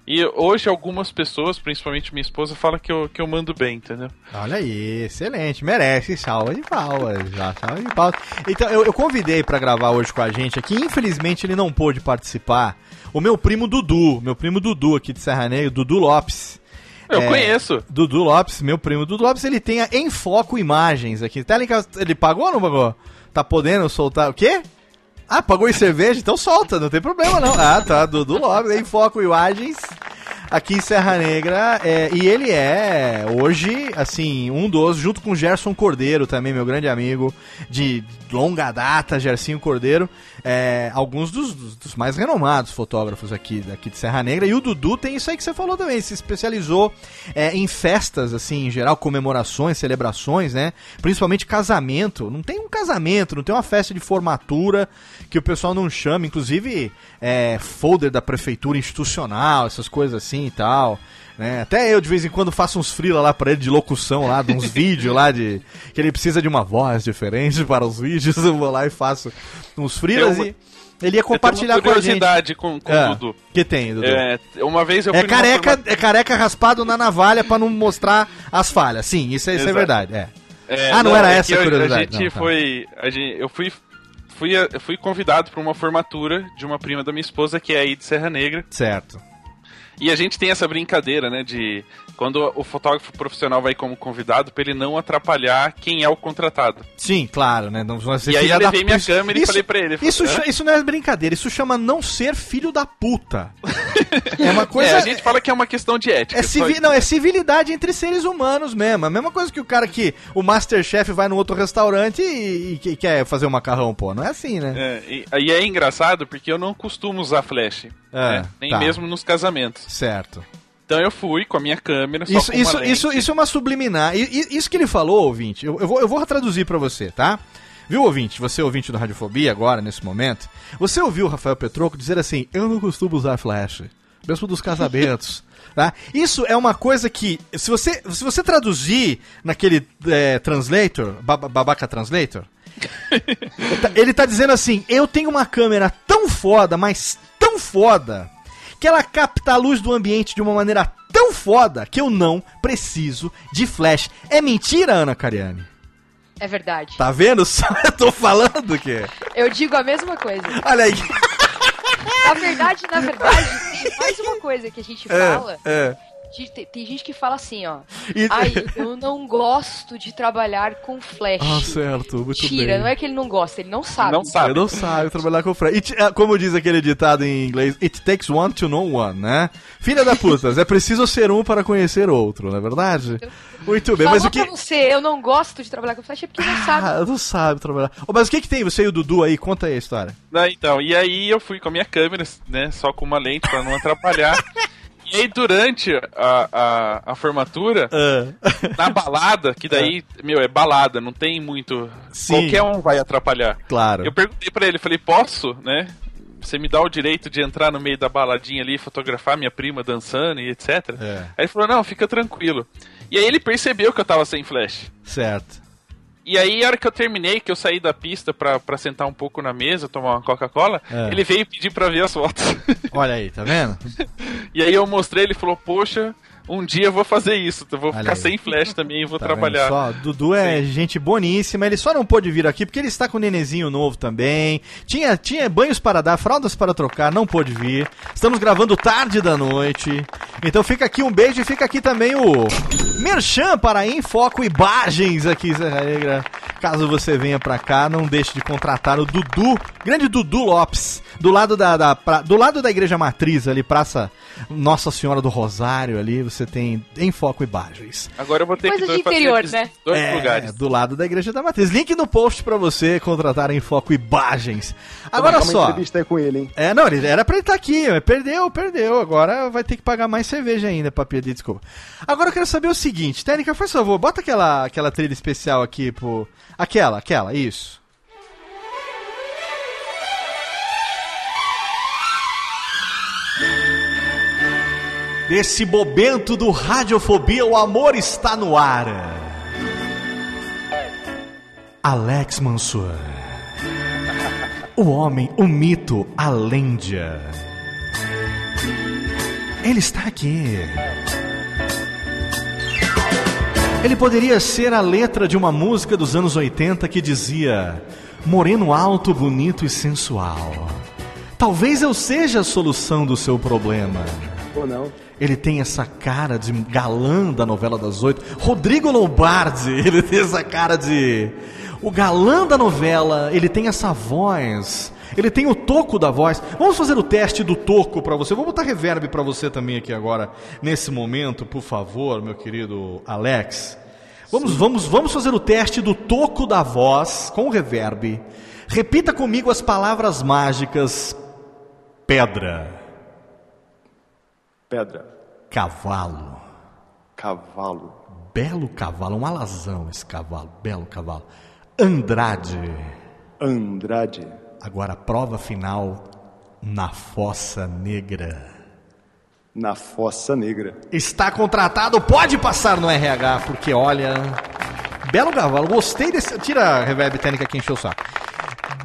E hoje algumas pessoas, principalmente minha esposa, falam que eu, que eu mando bem, entendeu? Olha aí, excelente, merece salva de palmas, já, salva de palmas. Então, eu, eu convidei para gravar hoje com a gente aqui, infelizmente ele não pôde participar, o meu primo Dudu, meu primo Dudu aqui de Serra Negra, Dudu Lopes. Eu é, conheço. Dudu Lopes, meu primo Dudu Lopes, ele tem a Em Foco Imagens aqui. Ele pagou ou não pagou? Tá podendo soltar o quê? Ah, pagou em cerveja? Então solta, não tem problema não. Ah, tá, Dudu Lopes, Em Foco Imagens aqui em Serra Negra. É, e ele é, hoje, assim, um dos, junto com Gerson Cordeiro também, meu grande amigo de longa data, Gersinho Cordeiro, é, alguns dos, dos, mais renomados fotógrafos aqui, aqui de Serra Negra. E o Dudu tem isso aí que você falou também, se especializou é, em festas, assim, em geral, comemorações, celebrações, né? Principalmente casamento. Não tem um casamento, não tem uma festa de formatura que o pessoal não chama, inclusive é, folder da prefeitura institucional, essas coisas assim e tal. Né? Até eu de vez em quando faço uns freela lá para ele de locução lá, de uns vídeos lá de que ele precisa de uma voz diferente para os vídeos, eu vou lá e faço uns freelas e ele ia compartilhar com a gente. com, com é, Dudu. Que tem, Dudu? É, uma vez eu é careca, é careca raspado na navalha para não mostrar as falhas. Sim, isso, é, isso é verdade. É. É, ah, não, não era é essa a curiosidade. A gente não, tá. foi. A gente, eu fui fui, fui convidado para uma formatura de uma prima da minha esposa que é aí de Serra Negra. Certo. E a gente tem essa brincadeira, né, de quando o fotógrafo profissional vai como convidado, para ele não atrapalhar quem é o contratado. Sim, claro, né? Não, e aí eu levei da... minha câmera isso, e falei pra ele. Isso, isso não é brincadeira, isso chama não ser filho da puta. é uma coisa. É, a gente fala que é uma questão de ética. É civi... Não, é civilidade entre seres humanos mesmo. A mesma coisa que o cara que o Masterchef vai no outro restaurante e, e, e quer fazer um macarrão, pô. Não é assim, né? É, e, e é engraçado porque eu não costumo usar flash. É, né? Nem tá. mesmo nos casamentos. Certo. Então eu fui com a minha câmera. isso, isso, isso, isso é uma subliminar. Isso que ele falou, ouvinte, eu, eu, vou, eu vou traduzir para você, tá? Viu, ouvinte? Você, ouvinte do Radiofobia, agora, nesse momento, você ouviu o Rafael Petroco dizer assim: Eu não costumo usar flash, mesmo dos casamentos. tá? Isso é uma coisa que, se você, se você traduzir naquele é, translator, babaca translator, ele tá dizendo assim: Eu tenho uma câmera tão foda, mas tão foda que ela capta a luz do ambiente de uma maneira tão foda que eu não preciso de flash. É mentira, Ana Cariani? É verdade. Tá vendo só? Eu tô falando que Eu digo a mesma coisa. Olha aí. Na verdade, na verdade, tem mais uma coisa que a gente é, fala. É tem gente que fala assim, ó. E... Ai, eu não gosto de trabalhar com flash. Ah, certo, muito Tira, bem. não é que ele não gosta, ele não sabe. Não sabe. Ele não sabe trabalhar com flash. It, é, como diz aquele ditado em inglês, it takes one to know one, né? Filha da puta, é preciso ser um para conhecer outro, não é verdade? Muito bem, mas o que... pra você, eu não gosto de trabalhar com flash é porque não sabe. Ah, não sabe trabalhar. Oh, mas o que que tem você e o Dudu aí? Conta aí a história. Ah, então, e aí eu fui com a minha câmera, né, só com uma lente para não atrapalhar. E aí, durante a, a, a formatura, uh. na balada, que daí, uh. meu, é balada, não tem muito. Sim. Qualquer um vai atrapalhar. Claro. Eu perguntei pra ele, falei, posso, né? Você me dá o direito de entrar no meio da baladinha ali, fotografar minha prima dançando e etc. É. Aí ele falou, não, fica tranquilo. E aí ele percebeu que eu tava sem flash. Certo. E aí, a hora que eu terminei, que eu saí da pista pra, pra sentar um pouco na mesa, tomar uma Coca-Cola, é. ele veio pedir pra ver as fotos. Olha aí, tá vendo? e aí eu mostrei, ele falou, poxa, Um dia eu vou fazer isso, eu vou Olha ficar aí. sem flash também e vou tá trabalhar. Só, Dudu é Sim. gente boníssima, ele só não pôde vir aqui porque ele está com um nenenzinho novo também. Tinha, tinha banhos para dar, fraldas para trocar, não pôde vir. Estamos gravando tarde da noite. Então fica aqui um beijo e fica aqui também o Merchan para Infoco Imagens aqui, Serra Negra. Caso você venha para cá, não deixe de contratar o Dudu, grande Dudu Lopes, do lado da, da pra, do lado da igreja matriz ali, Praça Nossa Senhora do Rosário ali, você tem em foco imagens. Agora eu vou ter Coisa que de interior, né? dois é, lugares. do lado da igreja da matriz. Link no post para você contratar em foco imagens. Agora só. Entrevista com ele, hein? É, não, ele era para ele estar tá aqui, mas perdeu, perdeu. Agora vai ter que pagar mais cerveja ainda para pedir desculpa. Agora eu quero saber o seguinte, Técnica, por favor, bota aquela aquela trilha especial aqui pro aquela, aquela, isso. Desse momento do Radiofobia, o amor está no ar. Alex Mansur. O homem, o mito, a lenda. Ele está aqui. Ele poderia ser a letra de uma música dos anos 80 que dizia: Moreno alto, bonito e sensual. Talvez eu seja a solução do seu problema. Ou não. Ele tem essa cara de galã da novela das oito. Rodrigo Lombardi, ele tem essa cara de. O galã da novela, ele tem essa voz. Ele tem o toco da voz. Vamos fazer o teste do toco para você. Vou botar reverb para você também aqui agora, nesse momento, por favor, meu querido Alex. Vamos, vamos, vamos fazer o teste do toco da voz com reverb. Repita comigo as palavras mágicas: pedra Pedra. Cavalo. Cavalo. Belo cavalo, um alazão esse cavalo, belo cavalo. Andrade. Andrade. Agora a prova final na Fossa Negra. Na Fossa Negra. Está contratado, pode passar no RH, porque olha. Belo cavalo, gostei desse. Tira a reverb técnica que encheu o saco.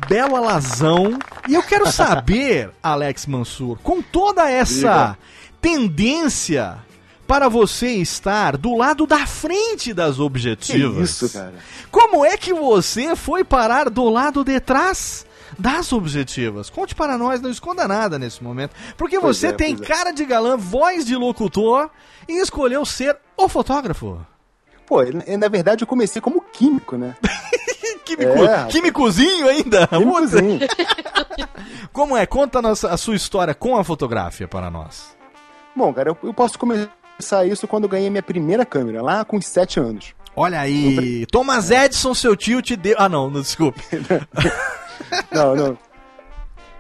Belo alazão. E eu quero saber, Alex Mansur, com toda essa. Diga tendência para você estar do lado da frente das objetivas. Que isso, cara. Como é que você foi parar do lado de trás? Das objetivas. Conte para nós, não esconda nada nesse momento. Porque pois você é, tem é. cara de galã, voz de locutor e escolheu ser o fotógrafo. Pô, na verdade eu comecei como químico, né? Químico, é, químicozinho ainda? Químicozinho. Como é? Conta a, nossa, a sua história com a fotografia para nós. Bom, cara, eu, eu posso começar isso quando eu ganhei minha primeira câmera, lá com 7 anos. Olha aí, Thomas Edison, seu tio te deu. Ah, não, não desculpe. não, não.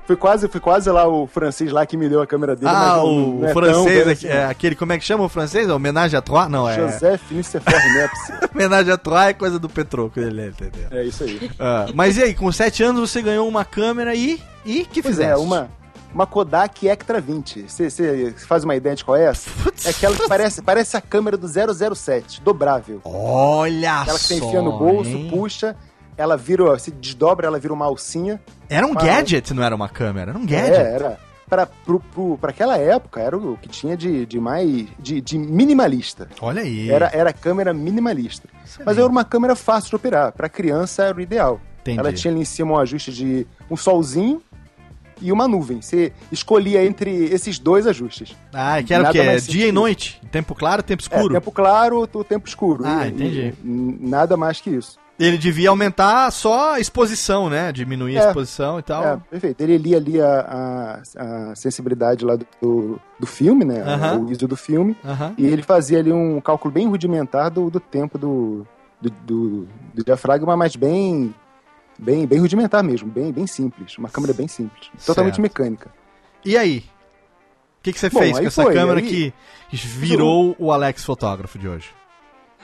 Foi quase, foi quase lá o francês lá que me deu a câmera dele. Ah, o, é francês, tão, é, aquele, como é que chama o francês? É homenagem a Troyes? Não, é... Joseph Nicephore Nepsi. homenagem a Troyes é coisa do Petroco, ele entendeu? É isso aí. Ah, mas e aí, com 7 anos você ganhou uma câmera e... E que pois é, fizeste? é, uma uma Kodak Ectra 20. Você faz uma ideia de qual é essa? É aquela que parece, parece a câmera do 007, dobrável. Olha Aquela que você enfia no bolso, hein? puxa, ela vira, se desdobra, ela vira uma alcinha. Era um gadget, não era uma câmera, era um gadget. É, era. Para aquela época, era o que tinha de, de mais. De, de minimalista. Olha aí. Era, era câmera minimalista. Mas era uma câmera fácil de operar. Para criança era o ideal. Entendi. Ela tinha ali em cima um ajuste de um solzinho e uma nuvem. Você escolhia entre esses dois ajustes. Ah, que era Nada o quê? Dia e noite? Tempo claro, tempo escuro? É, tempo claro, tempo escuro. Ah, e, entendi. E, nada mais que isso. Ele devia aumentar só a exposição, né? Diminuir é, a exposição e tal. É, perfeito. Ele lia ali a, a, a sensibilidade lá do, do filme, né? Uh -huh. O ISO do filme. Uh -huh. E ele fazia ali um cálculo bem rudimentar do, do tempo do, do, do, do diafragma, mas bem Bem, bem rudimentar mesmo, bem, bem simples. Uma câmera bem simples. Certo. Totalmente mecânica. E aí? O que, que você Bom, fez com essa foi, câmera aí... que virou o Alex fotógrafo de hoje?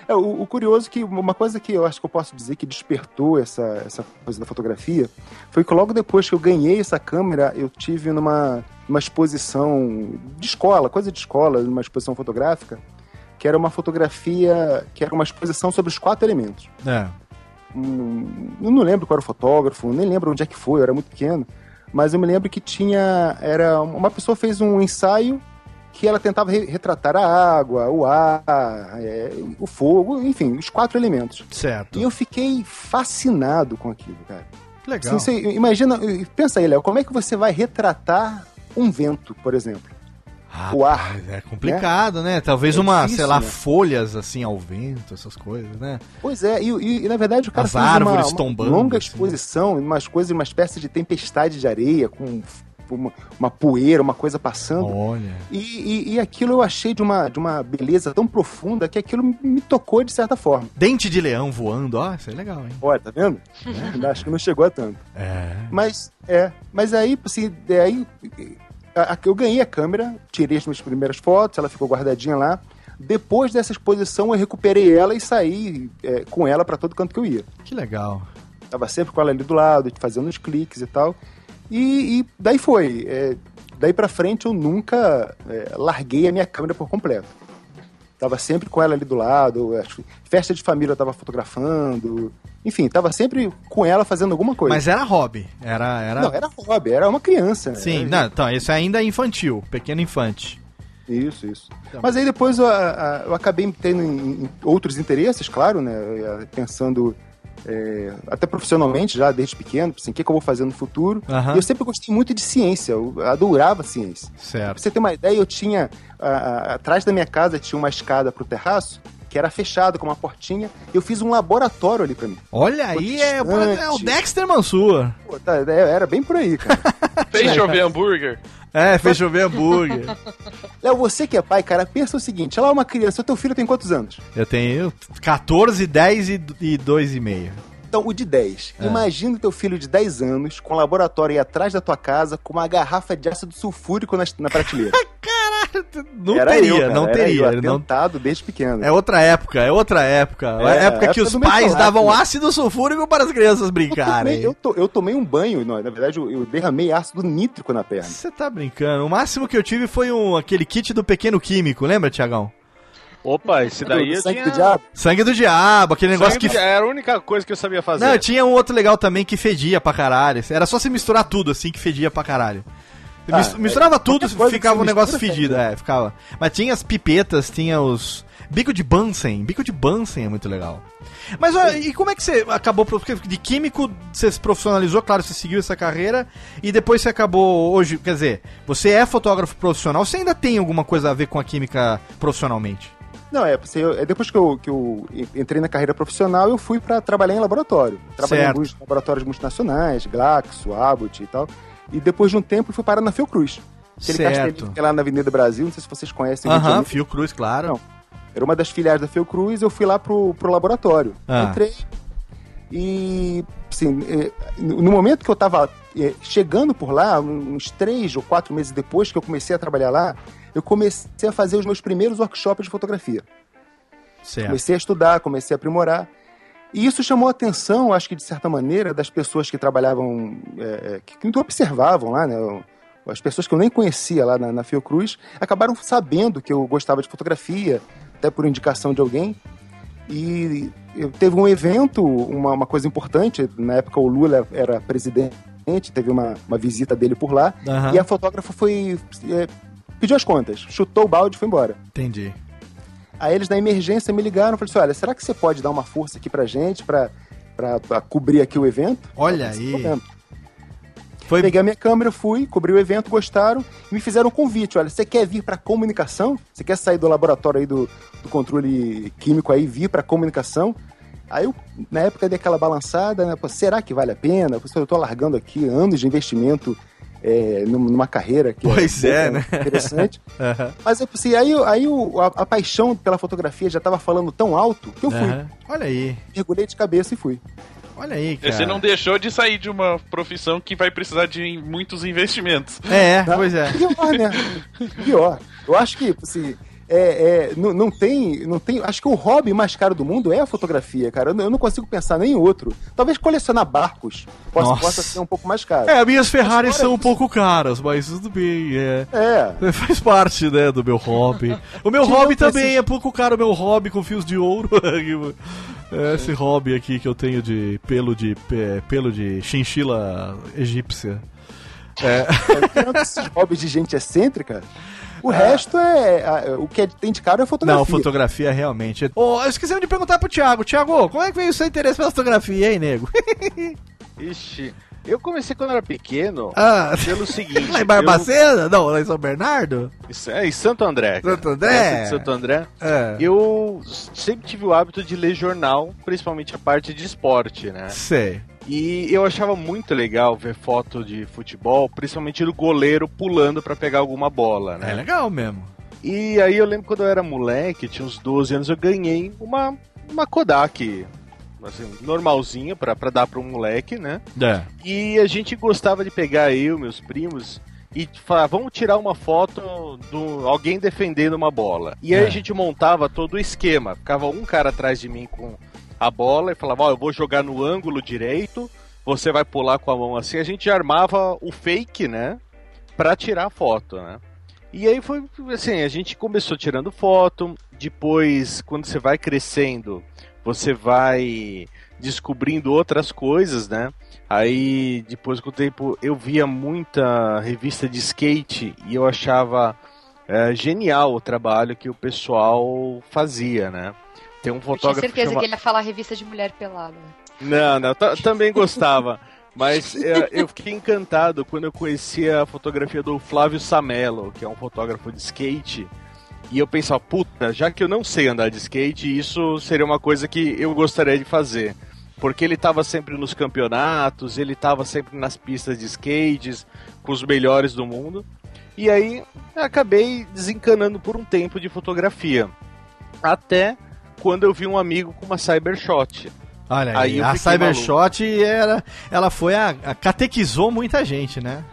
É, o, o, curioso é que uma coisa que eu acho que eu posso dizer que despertou essa, essa coisa da fotografia foi que logo depois que eu ganhei essa câmera, eu tive numa uma exposição de escola, coisa de escola, numa exposição fotográfica, que era uma fotografia, que era uma exposição sobre os quatro elementos. É um, eu não lembro qual era o fotógrafo, nem lembro onde é que foi, eu era muito pequeno, mas eu me lembro que tinha, era, uma pessoa fez um ensaio que ela tentava re retratar a água, o ar, é, o fogo, enfim, os quatro elementos. Certo. E eu fiquei fascinado com aquilo, cara. Legal. Assim, você, imagina, pensa aí, Léo, como é que você vai retratar um vento, por exemplo? Ah, o ar. É complicado, né? né? Talvez é uma, difícil, sei lá, né? folhas assim ao vento, essas coisas, né? Pois é, e, e, e na verdade o cara As fez árvores uma, tombando, uma longa exposição, assim. umas coisas, uma espécie de tempestade de areia com uma, uma poeira, uma coisa passando. Olha. E, e, e, aquilo eu achei de uma, de uma beleza tão profunda que aquilo me tocou de certa forma. Dente de leão voando, ó, isso é legal, hein? Olha, tá vendo? É. Acho que não chegou a tanto. É. Mas, é, mas aí, assim, aí eu ganhei a câmera, tirei as minhas primeiras fotos, ela ficou guardadinha lá. Depois dessa exposição, eu recuperei ela e saí é, com ela para todo canto que eu ia. Que legal. Tava sempre com ela ali do lado, fazendo os cliques e tal. E, e daí foi. É, daí para frente, eu nunca é, larguei a minha câmera por completo. Tava sempre com ela ali do lado, festa de família eu tava fotografando, enfim, tava sempre com ela fazendo alguma coisa. Mas era hobby, era... era... Não, era hobby, era uma criança. Sim, era... não, então, isso ainda é infantil, pequeno infante. Isso, isso. Mas aí depois eu, eu acabei tendo em outros interesses, claro, né, pensando é, até profissionalmente já desde pequeno, assim, o que, que eu vou fazer no futuro. Uhum. E eu sempre gostei muito de ciência, eu adorava ciência. Certo. Pra você ter uma ideia, eu tinha, a, a, atrás da minha casa tinha uma escada pro terraço, que era fechado com uma portinha. Eu fiz um laboratório ali pra mim. Olha aí, é, é, o Dexter Mansur. Pô, tá, é, era bem por aí, cara. Fez chover hambúrguer. É, fez chover hambúrguer. Léo, você que é pai, cara, pensa o seguinte: ela é uma criança, o teu filho tem quantos anos? Eu tenho 14, 10 e 2,5. Então, o de 10. É. Imagina o teu filho de 10 anos com um laboratório aí atrás da tua casa com uma garrafa de ácido sulfúrico na, na prateleira. Não era teria, eu, não teria. Era eu, não... desde pequeno. É outra época, é outra época. É, é época, época que os pais davam ácido sulfúrico para as crianças brincarem. Eu tomei, eu, eu tomei um banho, não, na verdade eu, eu derramei ácido nítrico na perna. Você tá brincando. O máximo que eu tive foi um, aquele kit do pequeno químico, lembra, Tiagão? Opa, esse daí do, sangue tinha... do diabo. Sangue do diabo, aquele sangue negócio que. Era a única coisa que eu sabia fazer. Não, tinha um outro legal também que fedia pra caralho. Era só você misturar tudo assim que fedia pra caralho. Ah, misturava é, tudo, ficava um negócio fedido, é, ficava. Mas tinha as pipetas, tinha os. Bico de Bunsen. Bico de Bunsen é muito legal. Mas e como é que você acabou? De químico você se profissionalizou, claro, você seguiu essa carreira e depois você acabou hoje. Quer dizer, você é fotógrafo profissional, você ainda tem alguma coisa a ver com a química profissionalmente? Não, é, é depois que eu, que eu entrei na carreira profissional, eu fui para trabalhar em laboratório. Trabalhei certo. em laboratórios multinacionais, Glaxo, Abbott e tal. E depois de um tempo, fui parar na Fiocruz. Aquele certo. castelinho que é lá na Avenida Brasil, não sei se vocês conhecem. Aham, uh -huh, Fiocruz, claro. Não, era uma das filiais da Fiocruz, eu fui lá pro, pro laboratório. Ah. Entrei e, assim, é, no momento que eu tava é, chegando por lá, uns três ou quatro meses depois que eu comecei a trabalhar lá, eu comecei a fazer os meus primeiros workshops de fotografia. Certo. Comecei a estudar, comecei a aprimorar. E isso chamou a atenção, acho que de certa maneira, das pessoas que trabalhavam, é, que, que observavam lá, né? As pessoas que eu nem conhecia lá na, na Fiocruz acabaram sabendo que eu gostava de fotografia, até por indicação de alguém. E teve um evento, uma, uma coisa importante, na época o Lula era presidente, teve uma, uma visita dele por lá, uhum. e a fotógrafa foi é, pediu as contas, chutou o balde e foi embora. Entendi. Aí eles, na emergência, me ligaram e falaram assim: olha, será que você pode dar uma força aqui pra gente pra, pra, pra cobrir aqui o evento? Olha aí. Foi... Peguei a minha câmera, fui, cobri o evento, gostaram e me fizeram um convite. Olha, você quer vir para comunicação? Você quer sair do laboratório aí do, do controle químico aí, vir para comunicação? Aí eu, na época, dei aquela balançada, né? Pô, será que vale a pena? Pô, eu tô largando aqui anos de investimento é, numa carreira que é pois é, é né? interessante. uhum. Mas assim, aí, aí a, a, paixão pela fotografia já estava falando tão alto que eu fui. Uhum. Olha aí. Mergulhei de cabeça e fui. Olha aí, cara. Você não deixou de sair de uma profissão que vai precisar de muitos investimentos. É, tá? pois é. Pior, né? Pior. Eu acho que, assim, é, é, não, não, tem, não tem. Acho que o hobby mais caro do mundo é a fotografia, cara. Eu, eu não consigo pensar nem em outro. Talvez colecionar barcos possa, possa ser um pouco mais caro. É, minhas Ferraris são um pouco caras, mas tudo bem. É. é. Faz parte, né, do meu hobby. O meu hobby também é pouco caro, o meu hobby com fios de ouro. É esse hobby aqui que eu tenho de pelo de pelo de chinchila egípcia. É. Esses hobbies de gente excêntrica? O resto é. o que tem de caro é fotografia. Não, fotografia realmente. Oh, esquecemos de perguntar pro Thiago. Thiago, como é que veio o seu interesse pela fotografia, hein, nego? Ixi. Eu comecei quando era pequeno ah. pelo seguinte. Lá em Barbacena? Eu... Não, lá em São Bernardo? Isso é em Santo André. Cara. Santo André? de Santo André. É. Eu sempre tive o hábito de ler jornal, principalmente a parte de esporte, né? Sei. E eu achava muito legal ver foto de futebol, principalmente do goleiro pulando para pegar alguma bola, né? É legal mesmo. E aí eu lembro quando eu era moleque, tinha uns 12 anos, eu ganhei uma, uma Kodak assim, normalzinha para dar para um moleque, né? É. E a gente gostava de pegar eu, meus primos, e falar, vamos tirar uma foto de alguém defendendo uma bola. E aí é. a gente montava todo o esquema. Ficava um cara atrás de mim com a bola e falava, ó, oh, eu vou jogar no ângulo direito, você vai pular com a mão assim. A gente armava o fake, né? Pra tirar a foto, né? E aí foi assim, a gente começou tirando foto, depois, quando você vai crescendo, você vai descobrindo outras coisas, né? Aí, depois com o tempo, eu via muita revista de skate e eu achava é, genial o trabalho que o pessoal fazia, né? Tem um fotógrafo. Eu tinha certeza chama... que ele ia falar revista de mulher pelada. Não, não, também gostava. Mas é, eu fiquei encantado quando eu conheci a fotografia do Flávio Samelo, que é um fotógrafo de skate. E eu pensava, puta, já que eu não sei andar de skate, isso seria uma coisa que eu gostaria de fazer. Porque ele estava sempre nos campeonatos, ele estava sempre nas pistas de skates, com os melhores do mundo. E aí acabei desencanando por um tempo de fotografia. Até quando eu vi um amigo com uma Cybershot. Olha aí, aí a Cybershot era, ela foi a, a catequizou muita gente, né?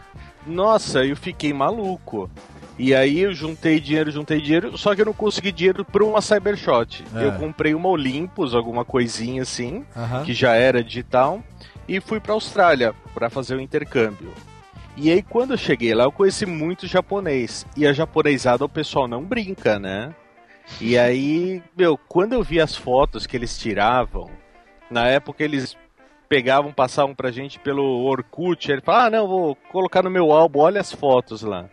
Nossa, eu fiquei maluco. E aí eu juntei dinheiro, juntei dinheiro, só que eu não consegui dinheiro para uma Cybershot. É. Eu comprei uma Olympus, alguma coisinha assim, que já era digital, e fui para Austrália para fazer o intercâmbio. E aí quando eu cheguei lá, eu conheci muito japonês. E a japonesada o pessoal não brinca, né? E aí, meu, quando eu vi as fotos que eles tiravam, na época eles pegavam, passavam pra gente pelo Orkut, ele falava, ah, não, vou colocar no meu álbum, olha as fotos lá.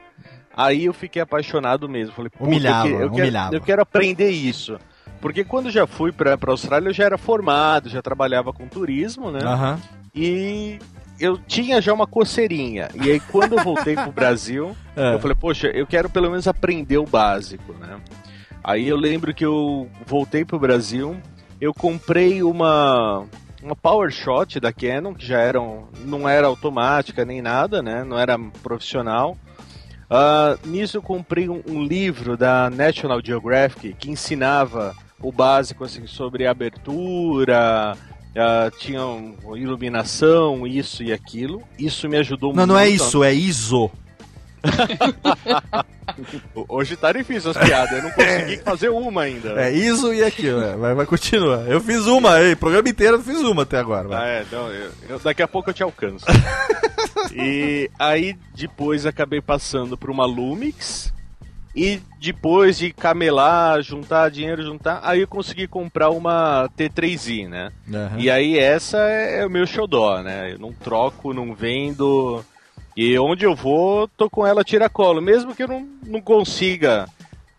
Aí eu fiquei apaixonado mesmo. Falei, humilhava, eu, quero, humilhava. eu quero aprender isso. Porque quando já fui pra, pra Austrália, eu já era formado, já trabalhava com turismo, né? Uhum. E eu tinha já uma coceirinha. E aí, quando eu voltei pro Brasil, é. eu falei, poxa, eu quero pelo menos aprender o básico, né? Aí eu lembro que eu voltei pro Brasil, eu comprei uma uma Power Shot da Canon, que já era um, não era automática nem nada, né? Não era profissional. Uh, nisso eu comprei um, um, livro da National Geographic que ensinava o básico assim, sobre abertura, uh, tinha iluminação, isso e aquilo. Isso me ajudou não, muito. Não, não é isso, é ISO. Hoje tá difícil as piadas, eu não consegui fazer uma ainda. É isso e aquilo, é, vai, vai continuar. Eu fiz uma aí, programa inteiro eu fiz uma até agora. Vai. Ah, é, então, eu, eu, daqui a pouco eu te alcanço. e aí depois acabei passando por uma Lumix. E depois de camelar, juntar dinheiro, juntar, aí eu consegui comprar uma T3i, né? Uhum. E aí essa é, é o meu xodó, né? Eu não troco, não vendo. E onde eu vou, tô com ela tiracolo. Mesmo que eu não, não consiga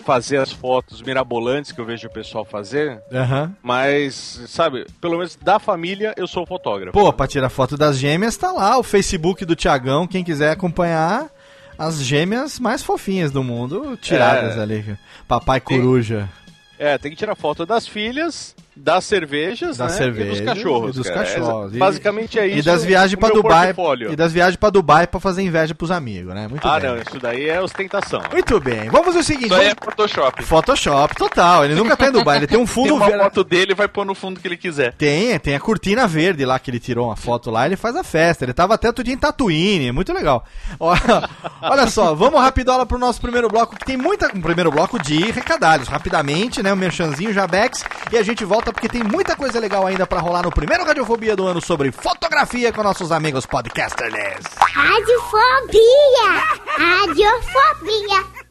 fazer as fotos mirabolantes que eu vejo o pessoal fazer. Uhum. Mas, sabe, pelo menos da família eu sou fotógrafo. Pô, pra tirar foto das gêmeas tá lá, o Facebook do Tiagão, quem quiser acompanhar as gêmeas mais fofinhas do mundo tiradas é. ali. Papai Coruja. É, tem que tirar foto das filhas, das cervejas, das né? cervejas, e dos cachorros. E dos cara. cachorros. É, basicamente é isso. E das viagens para Dubai. Portfólio. E das viagens para Dubai para fazer inveja pros amigos, né? Muito ah, bem. não, isso daí é ostentação. Muito bem. Vamos o seguinte. Isso aí vamos... é Photoshop. Photoshop, total. Ele nunca tá em Dubai. Ele tem um fundo verde. Tem foto dele vai pôr no fundo que ele quiser. Tem, tem a cortina verde lá que ele tirou uma foto lá. Ele faz a festa. Ele tava até todo dia em Tatooine. Muito legal. Olha, olha só, vamos rapidola pro nosso primeiro bloco que tem muita. Um primeiro bloco de recadalhos. Rapidamente, né? O um merchanzinho Jabex. E a gente volta porque tem muita coisa legal ainda para rolar no primeiro Radiofobia do ano sobre fotografia com nossos amigos podcasters. Radiofobia! Radiofobia!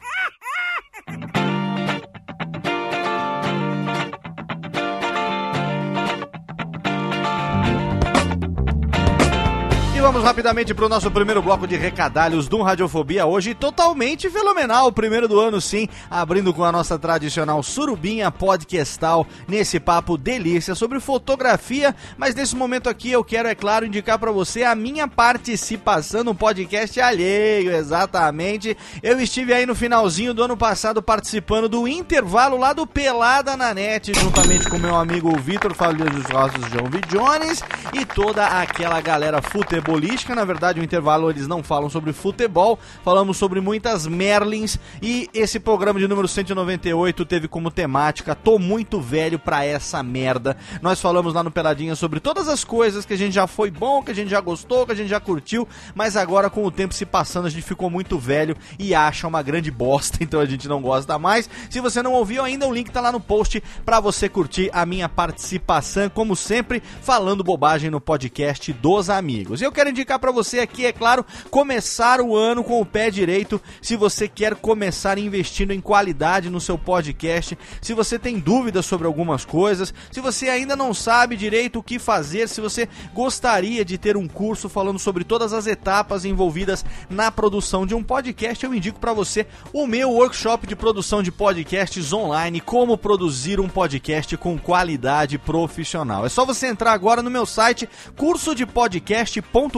Vamos rapidamente para o nosso primeiro bloco de recadalhos do Radiofobia. Hoje totalmente fenomenal, primeiro do ano sim, abrindo com a nossa tradicional surubinha podcastal, nesse papo delícia sobre fotografia. Mas nesse momento aqui eu quero, é claro, indicar para você a minha participação no podcast alheio, exatamente. Eu estive aí no finalzinho do ano passado participando do intervalo lá do Pelada na Net, juntamente com meu amigo Vitor Fabio dos Rossos, João V. Jones e toda aquela galera Na verdade, o intervalo eles não falam sobre futebol, falamos sobre muitas Merlins e esse programa de número 198 teve como temática Tô muito velho pra essa merda. Nós falamos lá no Peladinha sobre todas as coisas que a gente já foi bom, que a gente já gostou, que a gente já curtiu, mas agora com o tempo se passando a gente ficou muito velho e acha uma grande bosta, então a gente não gosta mais. Se você não ouviu ainda, o link tá lá no post para você curtir a minha participação, como sempre, falando bobagem no podcast dos amigos. Eu quero indicar para você aqui, é claro, começar o ano com o pé direito. Se você quer começar investindo em qualidade no seu podcast, se você tem dúvidas sobre algumas coisas, se você ainda não sabe direito o que fazer, se você gostaria de ter um curso falando sobre todas as etapas envolvidas na produção de um podcast, eu indico para você o meu workshop de produção de podcasts online, como produzir um podcast com qualidade profissional. É só você entrar agora no meu site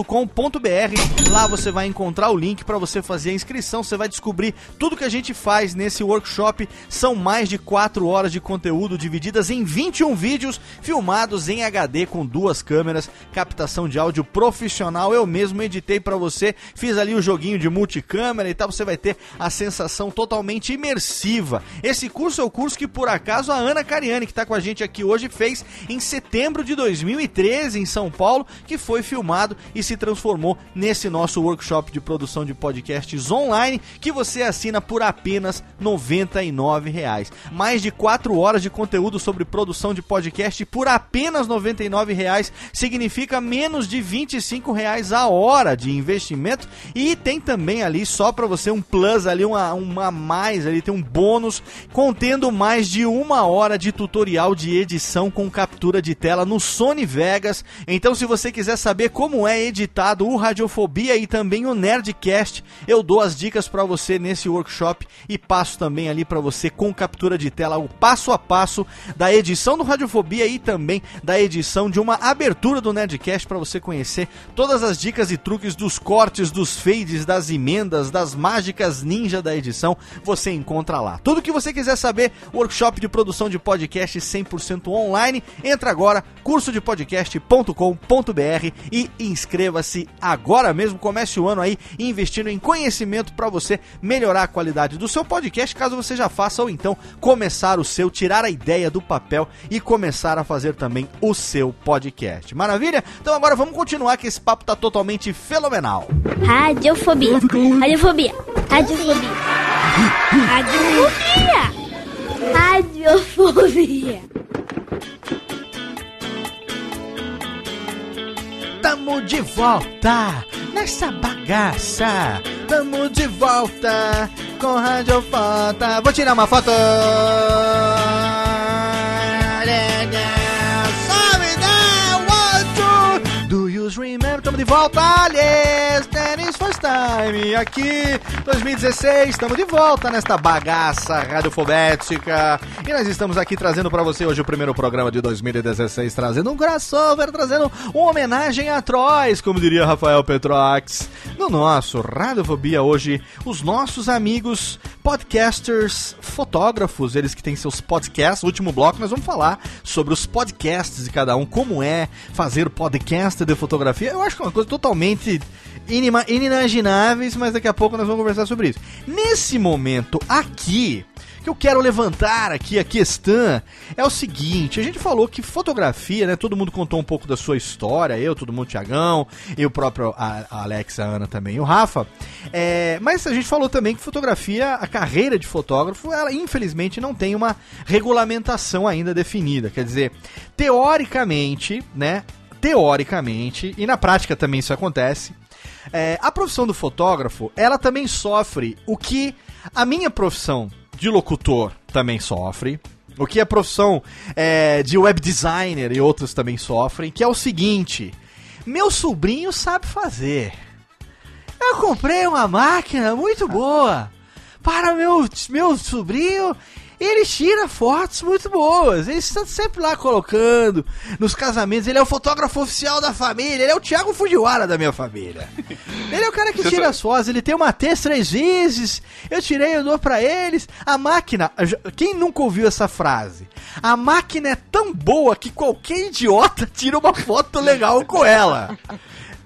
cursodepodcast.com.br. Lá você vai encontrar o link para você fazer a inscrição. Você vai descobrir tudo que a gente faz nesse workshop. São mais de 4 horas de conteúdo divididas em 21 vídeos filmados em HD com duas câmeras, captação de áudio profissional. Eu mesmo editei para você, fiz ali o joguinho de multicâmera e tal. Você vai ter a sensação totalmente imersiva. Esse curso é o curso que por acaso a Ana Cariani, que está com a gente aqui hoje, fez em setembro de 2013 em São Paulo, que foi filmado e se transformou nesse nosso workshop de produção de podcasts online que você assina por apenas 99 reais. Mais de 4 horas de conteúdo sobre produção de podcast por apenas 99 reais significa menos de 25 reais a hora de investimento e tem também ali só para você um plus ali uma, uma mais ali tem um bônus contendo mais de uma hora de tutorial de edição com captura de tela no Sony Vegas. Então se você quiser saber como é editado o Radiofobia e também o Nerdcast, eu dou as dicas para você nesse workshop e passo também ali para você com captura de tela o passo a passo da edição do Radiofobia e também da edição de uma abertura do Nerdcast para você conhecer todas as dicas e truques dos cortes, dos fades, das emendas, das mágicas ninja da edição, você encontra lá. Tudo que você quiser saber, workshop de produção de podcast 100% online, entra agora cursodepodcast.com.br e inscreva-se agora mesmo, comece o ano aí investindo em conhecimento para você melhorar a qualidade do seu podcast, caso você já faça ou então começar o seu, tirar a ideia do papel e começar a fazer também o seu podcast. Maravilha? Então agora vamos continuar que esse papo tá totalmente fenomenal. Radiofobia. Radiofobia. Radiofobia. Radiofobia. Radiofobia. Tamo de volta nessa bagaça. Tamo de volta com Rádio Foto. Vou tirar uma foto. Sabe, né? Do you remember? Tamo de volta, aliás, Tennis Time. Aqui, 2016, estamos de volta nesta bagaça radiofobética. E nós estamos aqui trazendo para você hoje o primeiro programa de 2016, trazendo um crossover, trazendo uma homenagem a Trois, como diria Rafael Petrox. No nosso Radiofobia hoje, os nossos amigos podcasters, fotógrafos, eles que têm seus podcasts. No último bloco nós vamos falar sobre os podcasts de cada um, como é fazer podcast de fotografia. Eu acho que é uma coisa totalmente inima- inimagináveis, mas daqui a pouco nós vamos conversar sobre isso. Nesse momento aqui, que eu quero levantar aqui a questão é o seguinte: a gente falou que fotografia, né? Todo mundo contou um pouco da sua história, eu, todo mundo, Tiagão, e o próprio a, Alex, a Ana também, e o Rafa. É, mas a gente falou também que fotografia, a carreira de fotógrafo, ela infelizmente não tem uma regulamentação ainda definida. Quer dizer, teoricamente, né? Teoricamente, e na prática também isso acontece. É, a profissão do fotógrafo, ela também sofre o que a minha profissão de locutor também sofre. O que a profissão é, de web designer e outros também sofrem, que é o seguinte: Meu sobrinho sabe fazer. Eu comprei uma máquina muito boa para meu, meu sobrinho ele tira fotos muito boas. Ele está sempre lá colocando nos casamentos. Ele é o fotógrafo oficial da família. Ele é o Thiago Fujiwara da minha família. Ele é o cara que Você tira sabe- as fotos. Ele tem uma T três vezes. Eu tirei, eu dou pra eles. A máquina. Quem nunca ouviu essa frase? A máquina é tão boa que qualquer idiota tira uma foto legal com ela.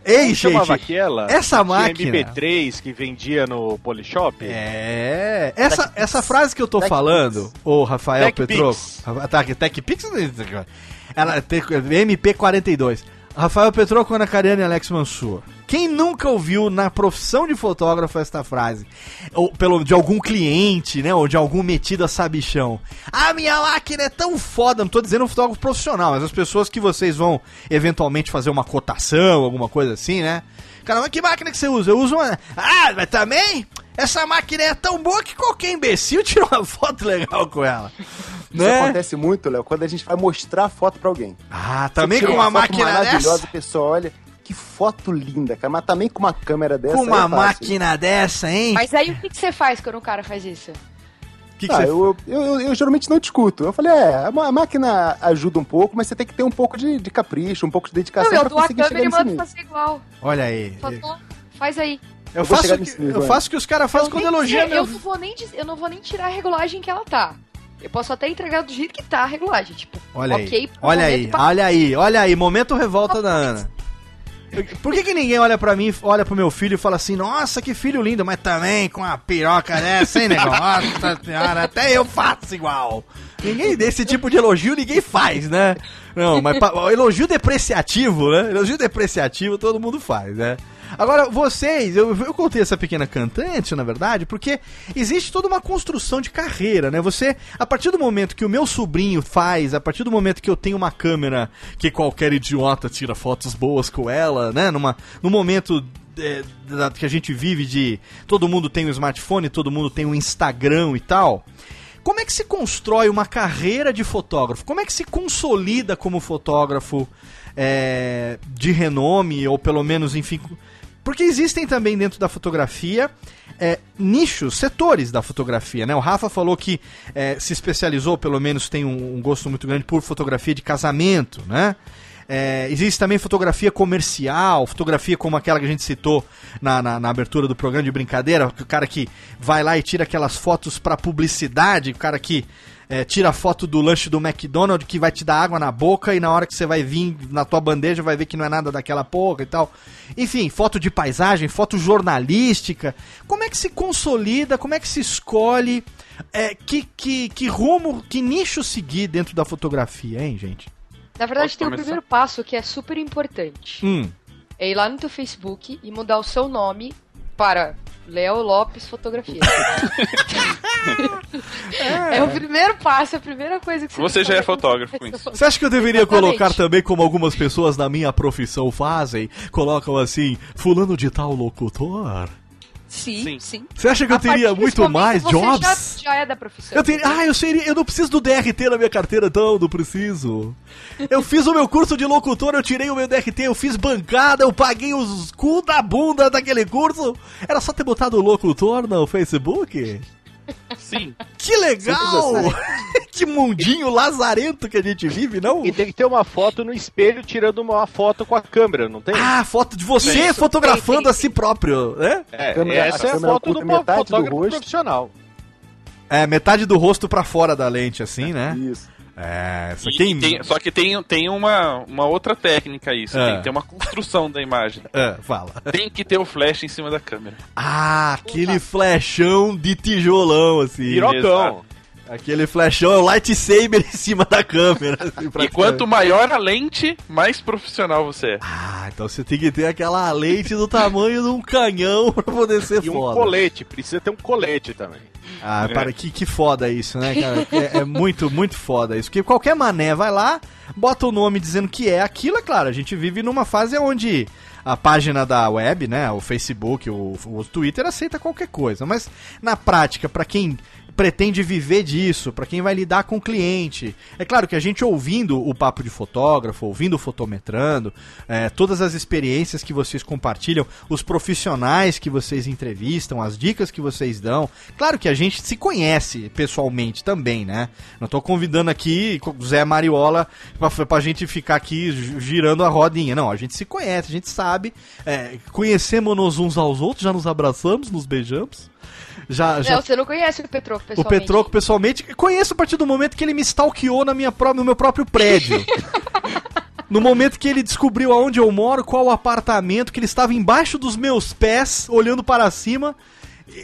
Ei, Como chamava gente. aquela? essa máquina- MP3 que vendia no Polishop? É, essa, essa frase que eu tô Tech falando, ô Rafael Tech Petroco. Tá, que Tech Pix, ela é te- MP42. Rafael Petroco, Ana Cariana e Alex Mansur. Quem nunca ouviu na profissão de fotógrafo esta frase? Ou pelo, de algum cliente, né? Ou de algum metido a sabichão. A minha máquina é tão foda. Não tô dizendo um fotógrafo profissional, mas as pessoas que vocês vão eventualmente fazer uma cotação, alguma coisa assim, né? Cara, mas que máquina que você usa? Eu uso uma. Ah, mas também? Essa máquina é tão boa que qualquer imbecil tira uma foto legal com ela. Isso Né? acontece muito, Léo, quando a gente vai mostrar a foto pra alguém. Ah, também com uma foto máquina maravilhosa, dessa? a pessoa olha, que foto linda, cara. Mas também com uma câmera dessa. Com uma é máquina dessa, hein? Mas aí o que, que você faz quando o cara faz isso? que que Ah, você- eu, eu, eu- eu geralmente não discuto. Eu falei, é, a máquina ajuda um pouco, mas você tem que ter um pouco de, de capricho, um pouco de dedicação Não, eu pra dou a câmera e mando fazer igual. Olha aí. Só tô- Faz aí. Eu vou faço, que, nível eu faço o que os caras fazem Eu quando elogiam eu não vou nem eu não vou nem tirar a regulagem que ela tá. Eu posso até entregar do jeito que tá a regulagem, tipo, Olha ok, aí. Olha aí, pra- olha aí, olha aí. Momento revolta da Ana. Por que, que ninguém olha pra mim, olha pro meu filho e fala assim, nossa, que filho lindo, mas também com uma piroca dessa, hein, negão? Nossa senhora, até eu faço igual. Ninguém desse tipo de elogio ninguém faz, né? Não, mas pa- elogio depreciativo, né? Elogio depreciativo todo mundo faz, né? Agora, vocês, eu, eu contei essa pequena cantante, na verdade, porque existe toda uma construção de carreira, né? Você, a partir do momento que o meu sobrinho faz, a partir do momento que eu tenho uma câmera que qualquer idiota tira fotos boas com ela, né? Numa, no momento é, que a gente vive de todo mundo tem um smartphone, todo mundo tem um Instagram e tal. Como é que se constrói uma carreira de fotógrafo? Como é que se consolida como fotógrafo é, de renome, ou pelo menos, enfim. Porque existem também dentro da fotografia é, nichos, setores da fotografia, né? O Rafa falou que é, se especializou, pelo menos tem um, um gosto muito grande por fotografia de casamento, né? É, existe também fotografia comercial, fotografia como aquela que a gente citou na, na, na abertura do programa de brincadeira, o cara que vai lá e tira aquelas fotos para publicidade, o cara que é, tira a foto do lanche do McDonald's que vai te dar água na boca e na hora que você vai vir na tua bandeja vai ver que não é nada daquela porra e tal. Enfim, foto de paisagem, foto jornalística. Como é que se consolida, como é que se escolhe, é, que, que, que rumo, que nicho seguir dentro da fotografia, hein, gente? Na verdade, Posso tem o primeiro passo que é super importante. Hum. É ir lá no teu Facebook e mudar o seu nome para Léo Lopes Fotografia. é. o primeiro passo, é a primeira coisa que você Você já é fotógrafo com isso. Você acha que eu deveria Exatamente. colocar também como algumas pessoas na minha profissão fazem? Colocam assim, fulano de tal locutor? Sim, Sim. sim. Você acha que eu teria muito momento, mais você jobs? Já, já é da profissão. Eu teria, ah, eu seria, eu não preciso do DRT na minha carteira, então, não preciso. Eu fiz o meu curso de locutor, eu tirei o meu DRT, eu fiz bancada, eu paguei os cu da bunda daquele curso. Era só ter botado o locutor no Facebook? Sim. Que legal! que mundinho lazarento que a gente vive, não? E tem que ter uma foto no espelho tirando uma foto com a câmera, não tem? Ah, foto de você Isso. fotografando Tem, tem, a si próprio, né? é, câmera- essa a é a foto do metade do fotógrafo rosto. profissional. É, metade do rosto pra fora da lente, assim, né? Isso. É, isso E aqui tem- só que tem, tem uma, uma outra técnica isso. É. Tem que ter uma construção da imagem. É, fala. Tem que ter o flash em cima da câmera. Ah, aquele flechão de tijolão, assim. Pirocão. Aquele flechão, é o lightsaber em cima da câmera. assim, E quanto maior a lente, mais profissional você é. Ah, então você tem que ter aquela lente do tamanho de um canhão pra poder ser E um foda. colete, precisa ter um colete também. Ah, para, que, que foda isso, né, cara? É, é muito, muito foda isso. Porque qualquer mané vai lá, bota o nome dizendo que é aquilo, é claro. A gente vive numa fase onde a página da web, né, o Facebook, o, o Twitter aceita qualquer coisa. Mas na prática, pra quem pretende viver disso, para quem vai lidar com o cliente. É claro que a gente ouvindo o papo de fotógrafo, ouvindo o fotometrando, é, todas as experiências que vocês compartilham, os profissionais que vocês entrevistam, as dicas que vocês dão, claro que a gente se conhece pessoalmente também, né? Não tô convidando aqui Zé Mariola pra, pra gente ficar aqui girando a rodinha. Não, a gente se conhece, a gente sabe, é, conhecemos uns aos outros, já nos abraçamos, nos beijamos. Já, já... Não, você não conhece o Petroco pessoalmente. O Petroco pessoalmente, conheço a partir do momento que ele me stalkeou na minha pró no meu próprio prédio. no momento que ele descobriu aonde eu moro, qual o apartamento, que ele estava embaixo dos meus pés, olhando para cima.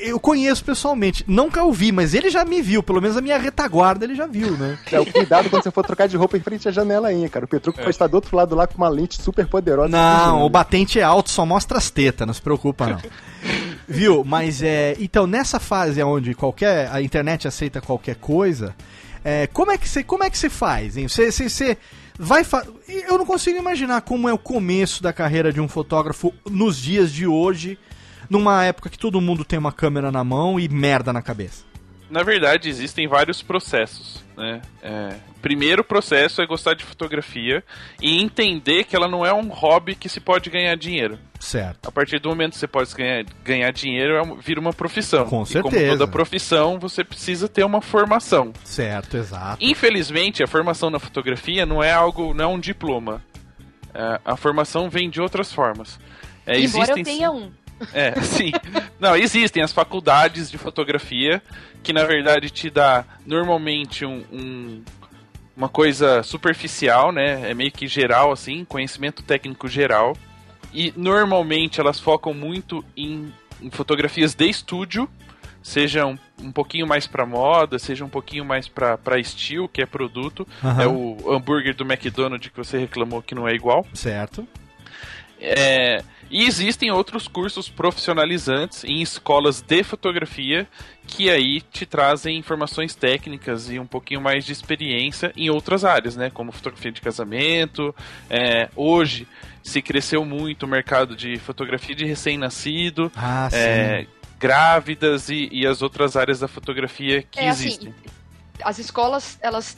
Eu conheço pessoalmente. Nunca o vi, mas ele já me viu. Pelo menos a minha retaguarda ele já viu, né? É, o cuidado quando você for trocar de roupa em frente à janela aí, cara. O Petruco é. pode estar do outro lado lá com uma lente super poderosa. Não, o batente é alto, só mostra as tetas, não se preocupa não. Viu? Mas é. Então, nessa fase onde qualquer. a internet aceita qualquer coisa, é, como é que você como é que você faz, hein? Você, você, você vai fa... Eu não consigo imaginar como é o começo da carreira de um fotógrafo nos dias de hoje, numa época que todo mundo tem uma câmera na mão e merda na cabeça. Na verdade, existem vários processos. Né? É, primeiro processo é gostar de fotografia e entender que ela não é um hobby que se pode ganhar dinheiro. Certo. A partir do momento que você pode ganhar, ganhar dinheiro, é vira uma profissão. Com certeza. E como toda profissão, você precisa ter uma formação. Certo, exato. Infelizmente, a formação na fotografia não é algo, não é um diploma. É, a formação vem de outras formas. É, Embora existem... eu tenha um. É, sim. Não, existem as faculdades de fotografia que na verdade te dá normalmente um, um, uma coisa superficial, né? É meio que geral assim, conhecimento técnico geral. E normalmente elas focam muito em, em fotografias de estúdio, seja um, um pouquinho mais para moda, seja um pouquinho mais para estilo, que é produto. Uhum. É o hambúrguer do McDonald's que você reclamou que não é igual. Certo. É, e existem outros cursos profissionalizantes em escolas de fotografia que aí te trazem informações técnicas e um pouquinho mais de experiência em outras áreas, né? Como fotografia de casamento. É, hoje se cresceu muito o mercado de fotografia de recém-nascido, ah, é, grávidas e, e, as outras áreas da fotografia que é, assim, existem. Assim, as escolas, elas,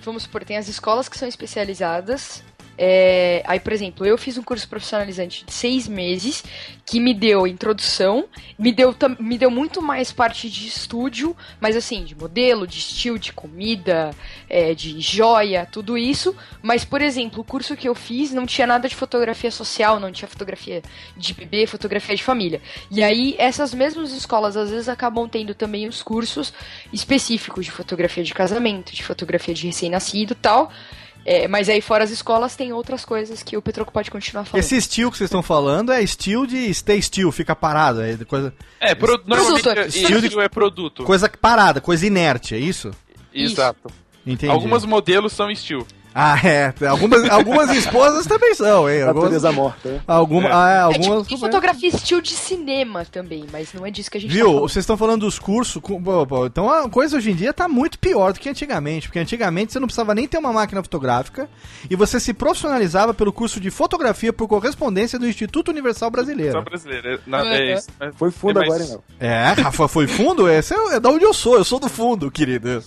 vamos supor, tem as escolas que são especializadas é, aí, por exemplo, eu fiz um curso profissionalizante de seis meses que me deu introdução, me deu, me deu muito mais parte de estúdio, mas assim, de modelo, de estilo, de comida, é, de joia, tudo isso. Mas, por exemplo, o curso que eu fiz não tinha nada de fotografia social, não tinha fotografia de bebê, fotografia de família. E aí, essas mesmas escolas às vezes acabam tendo também os cursos específicos de fotografia de casamento, de fotografia de recém-nascido tal. É, mas aí fora as escolas tem outras coisas que o Petroco pode continuar falando. Esse estilo que vocês estão falando é estilo de stay still, fica parado. É coisa... É, pro, normalmente é, estilo de, é produto. Coisa parada, coisa inerte, é isso? Exato. Entendi. Alguns modelos são estilo. Ah, é. Algumas, algumas esposas também são, hein? Algumas, Natureza morta, né? Alguma, é. Ah, é, algumas... É, tipo, fotografia estilo de cinema também, mas não é disso que a gente Viu? Tá vocês estão falando dos cursos. Então a coisa hoje em dia tá muito pior do que antigamente. Porque antigamente você não precisava nem ter uma máquina fotográfica e você se profissionalizava pelo curso de fotografia por correspondência do Instituto Universal Brasileiro. Brasileiro. É, na, é, é, é, foi fundo agora, não. É, Rafa, foi fundo? Esse é, é da onde eu sou. Eu sou do fundo, querido.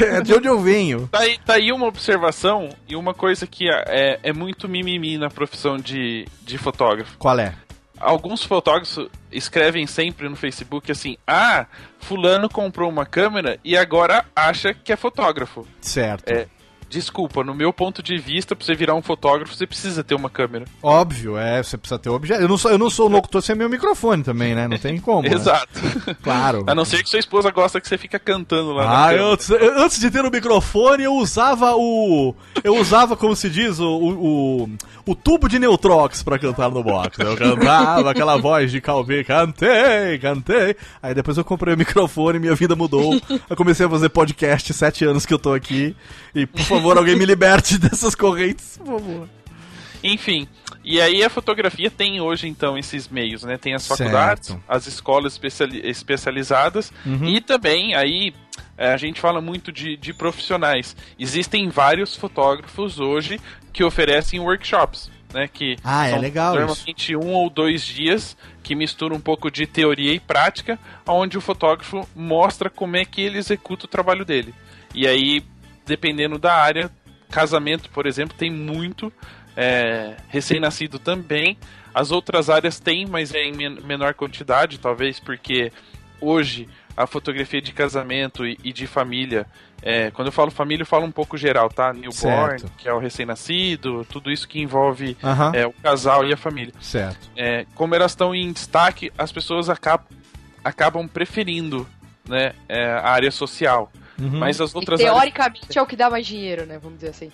É de onde eu venho. Tá aí, tá aí uma observação e uma coisa que é, é muito mimimi na profissão de, de fotógrafo. Qual é? Alguns fotógrafos escrevem sempre no Facebook assim: Ah, Fulano comprou uma câmera e agora acha que é fotógrafo. Certo. É, Desculpa, no meu ponto de vista, pra você virar um fotógrafo, você precisa ter uma câmera. Óbvio, é, você precisa ter um objeto. Eu não sou, eu não sou locutor sem meu microfone também, né? Não tem como. Né? Exato. Né? Claro. A não ser que sua esposa gosta que você fica cantando lá. Ah, eu, antes de ter o microfone, eu usava o. Eu usava, como se diz, o, o, o tubo de Neutrox pra cantar no box. Eu cantava aquela voz de Calvin, cantei, cantei. Aí depois eu comprei o microfone minha vida mudou. Eu comecei a fazer podcast sete anos que eu tô aqui. E, por favor, alguém me liberte dessas correntes, por favor. Enfim, e aí a fotografia tem hoje, então, esses meios, né? Tem as faculdades, certo. as escolas especiali especializadas uhum. e também aí é, a gente fala muito de, de profissionais. Existem vários fotógrafos hoje que oferecem workshops. né? Que ah, é são legal normalmente isso. um ou dois dias que mistura um pouco de teoria e prática, onde o fotógrafo mostra como é que ele executa o trabalho dele. E aí, dependendo da área, casamento, por exemplo, tem muito é, recém-nascido também. As outras áreas têm, mas é em menor quantidade, talvez porque hoje a fotografia de casamento e, e de família. É, quando eu falo família, eu falo um pouco geral, tá? Newborn, certo. que é o recém-nascido, tudo isso que envolve é, o casal e a família. Certo. É, como elas estão em destaque, as pessoas acabam, acabam preferindo né, é, a área social. Uhum. Mas as outras e, teoricamente áreas... é o que dá mais dinheiro, né? Vamos dizer assim.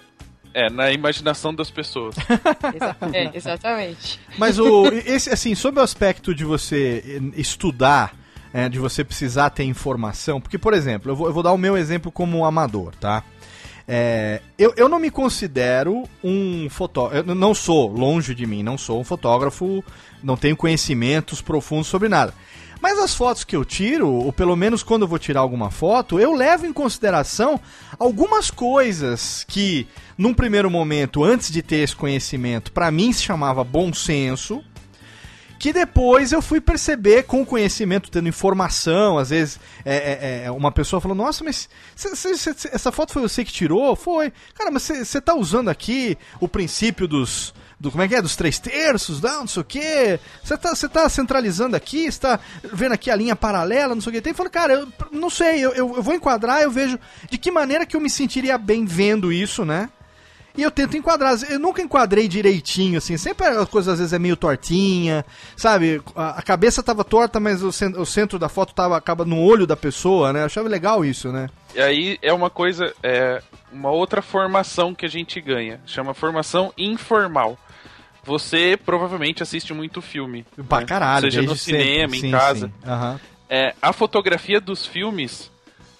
É, na imaginação das pessoas. é, exatamente. Mas o, esse, assim, sob o aspecto de você estudar é, de você precisar ter informação. Porque, por exemplo, eu vou, eu vou dar o meu exemplo como amador, tá? É, eu, eu não me considero um fotógrafo. Eu não sou, longe de mim, não sou um fotógrafo, não tenho conhecimentos profundos sobre nada. Mas as fotos que eu tiro, ou pelo menos quando eu vou tirar alguma foto, eu levo em consideração algumas coisas que, num primeiro momento, antes de ter esse conhecimento, para mim se chamava bom senso, que depois eu fui perceber com o conhecimento, tendo informação, às vezes é, é, é uma pessoa falou, nossa, mas cê, cê, cê, essa foto foi você que tirou? Foi. Cara, mas você tá usando aqui o princípio dos, do como é que é? Dos três terços, não, não sei o quê. Você tá, você tá centralizando aqui, está vendo aqui a linha paralela, não sei o que. Tem falando, cara, eu não sei, eu, eu, eu, vou enquadrar, eu vejo de que maneira que eu me sentiria bem vendo isso, né? E eu tento enquadrar. Eu nunca enquadrei direitinho, assim. Sempre as coisas às vezes é meio tortinha, sabe? A, cabeça tava torta, mas o, centro, o centro da foto tava, acaba no olho da pessoa, né? Eu achava legal isso, né? E aí é uma coisa, é uma outra formação que a gente ganha. Chama formação informal. Você provavelmente assiste muito filme. Pra né? caralho, Seja no cinema, sim, em casa. Sim. Uhum. É, a fotografia dos filmes